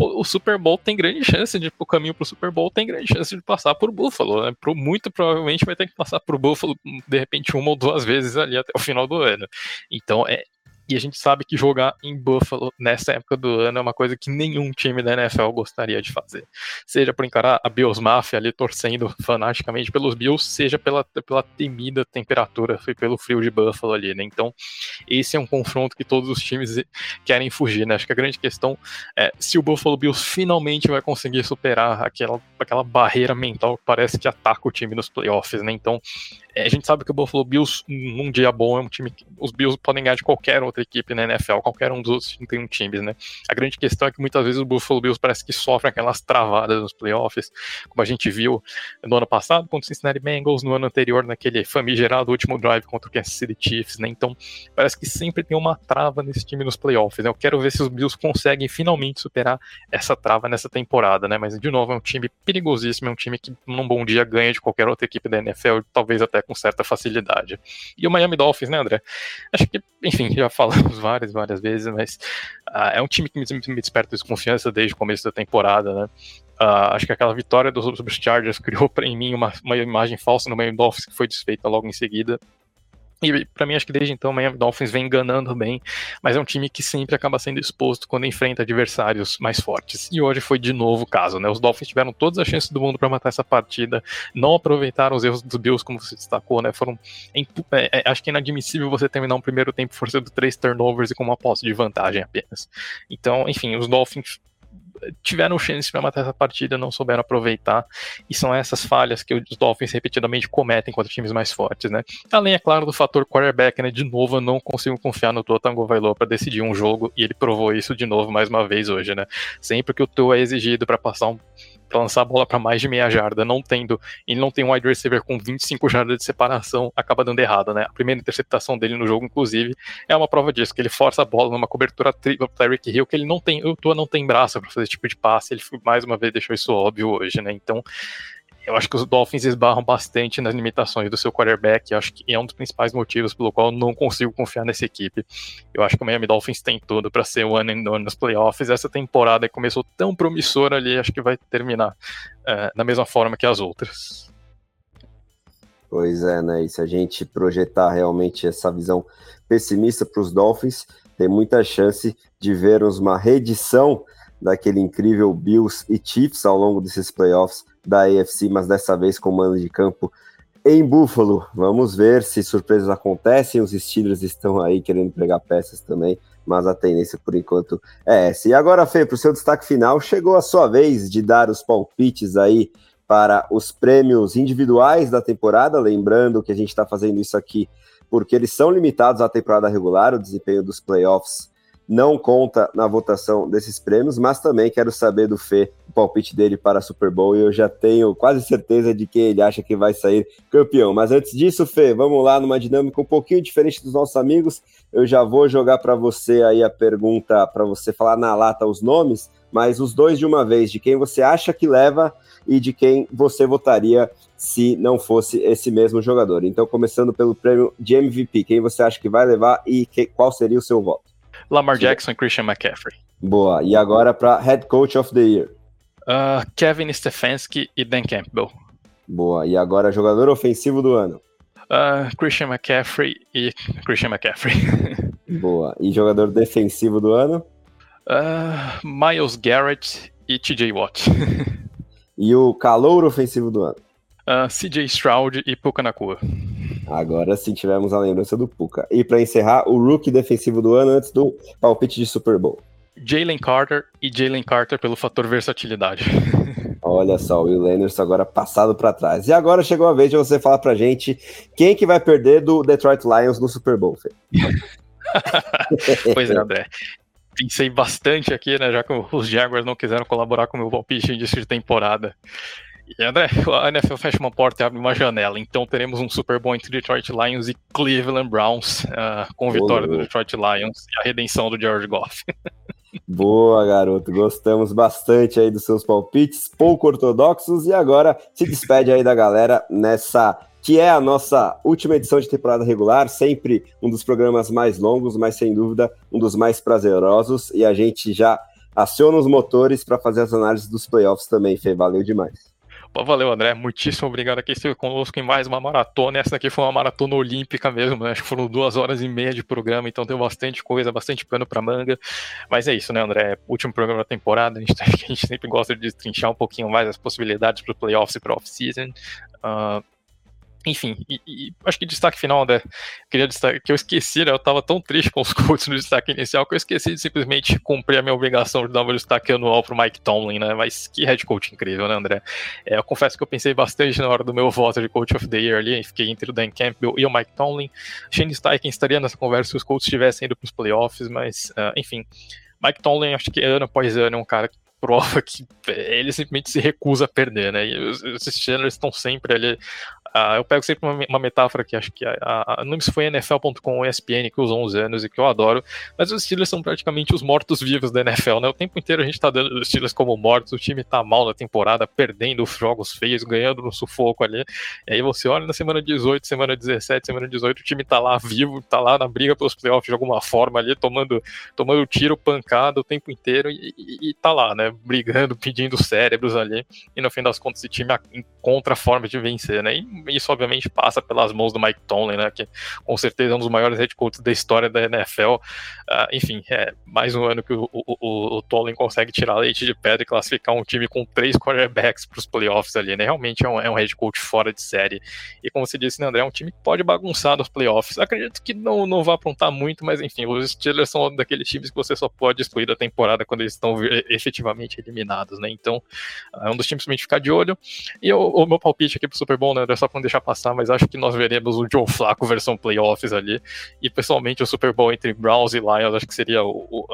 o Super Bowl tem grande chance de, o caminho pro Super Bowl tem grande chance de passar por Buffalo, né? Pro, muito provavelmente vai ter que passar por Buffalo, de repente, uma ou duas vezes ali até o final do ano. Então, é, e a gente sabe que jogar em Buffalo nessa época do ano é uma coisa que nenhum time da NFL gostaria de fazer. Seja por encarar a Bills Mafia ali torcendo fanaticamente pelos Bills, seja pela, pela temida temperatura e pelo frio de Buffalo ali, né? Então, esse é um confronto que todos os times querem fugir, né? Acho que a grande questão é se o Buffalo Bills finalmente vai conseguir superar aquela, aquela barreira mental que parece que ataca o time nos playoffs, né? Então, a gente sabe que o Buffalo Bills, num dia bom, é um time que os Bills podem ganhar de qualquer outra equipe na NFL, qualquer um dos outros 31 times, né? A grande questão é que muitas vezes o Buffalo Bills parece que sofre aquelas travadas nos playoffs, como a gente viu no ano passado contra o Cincinnati Bengals, no ano anterior naquele famigerado último drive contra o Kansas City Chiefs, né? Então, parece que sempre tem uma trava nesse time nos playoffs, né? Eu quero ver se os Bills conseguem finalmente superar essa trava nessa temporada, né? Mas, de novo, é um time perigosíssimo, é um time que num bom dia ganha de qualquer outra equipe da NFL, talvez até com certa facilidade. E o Miami Dolphins, né, André? Acho que, enfim, já falamos várias, várias vezes, mas uh, é um time que me, me desperta desconfiança desde o começo da temporada, né? Uh, acho que aquela vitória dos, dos Chargers criou para mim uma, uma imagem falsa no Miami Dolphins que foi desfeita logo em seguida. E para mim, acho que desde então o Miami Dolphins vem enganando bem, mas é um time que sempre acaba sendo exposto quando enfrenta adversários mais fortes. E hoje foi de novo o caso, né? Os Dolphins tiveram todas as chances do mundo para matar essa partida, não aproveitaram os erros dos Bills, como você destacou, né? Foram. É, é, acho que é inadmissível você terminar um primeiro tempo forçando três turnovers e com uma posse de vantagem apenas. Então, enfim, os Dolphins tiveram chance para matar essa partida, não souberam aproveitar, e são essas falhas que os Dolphins repetidamente cometem contra times mais fortes, né? Além, é claro, do fator quarterback, né? De novo, eu não consigo confiar no Tua Tagovailoa para decidir um jogo, e ele provou isso de novo mais uma vez hoje, né? Sempre que o Tua é exigido para passar um pra lançar a bola para mais de meia jarda, não tendo, ele não tem um wide receiver com 25 jardas de separação, acaba dando errado, né? A primeira interceptação dele no jogo, inclusive, é uma prova disso, que ele força a bola numa cobertura tripla para Rick Hill, que ele não tem, o Tua não tem braço para fazer esse tipo de passe, ele mais uma vez deixou isso óbvio hoje, né? Então, eu acho que os Dolphins esbarram bastante nas limitações do seu quarterback. Eu acho que é um dos principais motivos pelo qual eu não consigo confiar nessa equipe. Eu acho que o Miami Dolphins tem tudo para ser one and done nos playoffs. Essa temporada começou tão promissora ali, acho que vai terminar uh, da mesma forma que as outras. Pois é, né? E se a gente projetar realmente essa visão pessimista para os Dolphins, tem muita chance de vermos uma reedição daquele incrível Bills e Chiefs ao longo desses playoffs da AFC, mas dessa vez com mando de campo em Buffalo. Vamos ver se surpresas acontecem. Os Steelers estão aí querendo pegar peças também, mas a tendência por enquanto é essa. E agora, Fê, para o seu destaque final, chegou a sua vez de dar os palpites aí para os prêmios individuais da temporada. Lembrando que a gente está fazendo isso aqui porque eles são limitados à temporada regular, o desempenho dos playoffs não conta na votação desses prêmios, mas também quero saber do Fê o palpite dele para a Super Bowl e eu já tenho quase certeza de que ele acha que vai sair campeão. Mas antes disso, Fê, vamos lá numa dinâmica um pouquinho diferente dos nossos amigos. Eu já vou jogar para você aí a pergunta para você falar na lata os nomes, mas os dois de uma vez, de quem você acha que leva e de quem você votaria se não fosse esse mesmo jogador. Então, começando pelo prêmio de MVP, quem você acha que vai levar e que, qual seria o seu voto? Lamar Jackson e Christian McCaffrey. Boa. E agora para Head Coach of the Year. Uh, Kevin Stefanski e Dan Campbell. Boa. E agora jogador ofensivo do ano. Uh, Christian McCaffrey e Christian McCaffrey. Boa. E jogador defensivo do ano? Uh, Miles Garrett e TJ Watt. e o calor ofensivo do ano? Uh, CJ Stroud e Puka Nakua. Agora sim tivemos a lembrança do Puka. E para encerrar, o rookie defensivo do ano antes do palpite de Super Bowl. Jalen Carter e Jalen Carter pelo fator versatilidade. Olha só, o Will Anderson agora passado para trás. E agora chegou a vez de você falar pra gente quem que vai perder do Detroit Lions no Super Bowl, Fê. pois é, André. Pensei bastante aqui, né, já que os Jaguars não quiseram colaborar com o meu palpite de temporada. E André, a NFL fecha uma porta e abre uma janela, então teremos um Super Bowl entre Detroit Lions e Cleveland Browns, uh, com vitória do Detroit Lions e a redenção do George Goff. Boa, garoto. Gostamos bastante aí dos seus palpites, pouco ortodoxos. E agora se despede aí da galera nessa que é a nossa última edição de temporada regular, sempre um dos programas mais longos, mas sem dúvida um dos mais prazerosos. E a gente já aciona os motores para fazer as análises dos playoffs também, Fê. Valeu demais. Valeu, André. Muitíssimo obrigado aqui esteve conosco em mais uma maratona. Essa aqui foi uma maratona olímpica mesmo, né? Acho que foram duas horas e meia de programa, então tem bastante coisa, bastante pano para manga. Mas é isso, né, André? Último programa da temporada. A gente, a gente sempre gosta de destrinchar um pouquinho mais as possibilidades para playoffs e para off-season. Uh, enfim, e, e, acho que destaque final, né? Queria destacar que eu esqueci, né? Eu tava tão triste com os Colts no destaque inicial que eu esqueci de simplesmente cumprir a minha obrigação de dar um destaque anual pro Mike Tomlin, né? Mas que head coach incrível, né, André? É, eu confesso que eu pensei bastante na hora do meu voto de Coach of the Year ali, fiquei entre o Dan Campbell e o Mike Tomlin. Shane Steichen estaria nessa conversa se os Colts estivessem indo pros playoffs, mas, uh, enfim. Mike Tomlin, acho que ano após ano é um cara que prova que ele simplesmente se recusa a perder, né? E os, os Steelers estão sempre ali Uh, eu pego sempre uma, uma, metáfora que acho que a, a, não se foi NFL.com ou ESPN que usou uns anos e que eu adoro, mas os Steelers são praticamente os mortos-vivos da NFL, né? O tempo inteiro a gente tá dando os Steelers como mortos, o time tá mal na temporada, perdendo jogos feios, ganhando no sufoco ali. E aí você olha na semana 18, semana 17, semana 18, o time tá lá vivo, tá lá na briga pelos playoffs de alguma forma ali, tomando, tomando tiro, pancada o tempo inteiro e, e, e tá lá, né? Brigando, pedindo cérebros ali. E no fim das contas, esse time encontra a forma de vencer, né? E isso obviamente passa pelas mãos do Mike Tomlin, né, que com certeza é um dos maiores head coaches da história da NFL. Uh, enfim, é mais um ano que o, o, o, o Tomlin consegue tirar leite de pedra e classificar um time com três quarterbacks para os playoffs ali, né? Realmente é um, é um head coach fora de série. E como você disse, né, André, é um time que pode bagunçar nos playoffs. Acredito que não, não vai aprontar muito, mas enfim, os Steelers são daqueles times que você só pode excluir da temporada quando eles estão efetivamente eliminados, né? Então, é um dos times pra gente ficar de olho. E o, o meu palpite aqui pro Super Bowl, né, é só não deixar passar, mas acho que nós veremos o Joe Flacco versão playoffs ali. E pessoalmente o Super Bowl entre Browns e Lions acho que seria o, o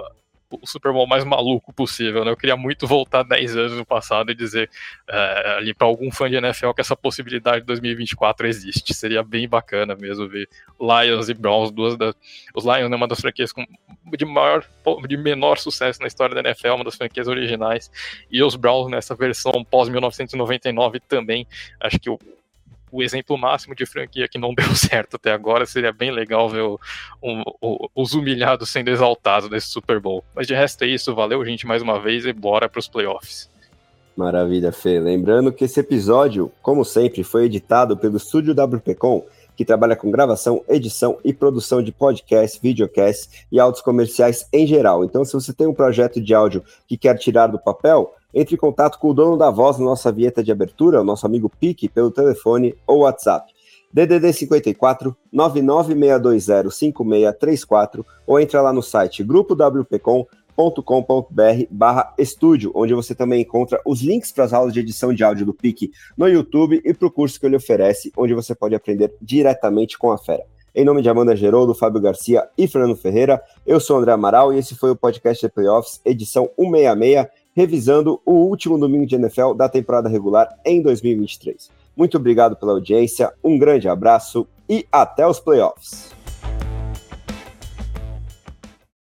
o Super Bowl mais maluco possível, né? Eu queria muito voltar 10 anos no passado e dizer é, ali para algum fã de NFL que essa possibilidade de 2024 existe. Seria bem bacana mesmo ver Lions e Browns, duas das. Os Lions é uma das franquias com, de maior, de menor sucesso na história da NFL, uma das franquias originais, e os Browns nessa versão pós 1999 também. Acho que o o exemplo máximo de franquia que não deu certo até agora. Seria bem legal ver o, o, os humilhados sendo exaltados nesse Super Bowl. Mas de resto é isso, valeu, gente, mais uma vez e bora para os playoffs. Maravilha, Fê. Lembrando que esse episódio, como sempre, foi editado pelo estúdio WPcom, que trabalha com gravação, edição e produção de podcasts, videocasts e áudios comerciais em geral. Então, se você tem um projeto de áudio que quer tirar do papel, entre em contato com o dono da voz na nossa vinheta de abertura, o nosso amigo Pique, pelo telefone ou WhatsApp. DDD 54 99620 5634 ou entra lá no site grupowpcom.com.br barra estúdio, onde você também encontra os links para as aulas de edição de áudio do PIC no YouTube e para o curso que ele oferece, onde você pode aprender diretamente com a fera. Em nome de Amanda Geroldo, Fábio Garcia e Fernando Ferreira, eu sou André Amaral e esse foi o podcast de Playoffs, edição 166 revisando o último domingo de NFL da temporada regular em 2023. Muito obrigado pela audiência, um grande abraço e até os playoffs.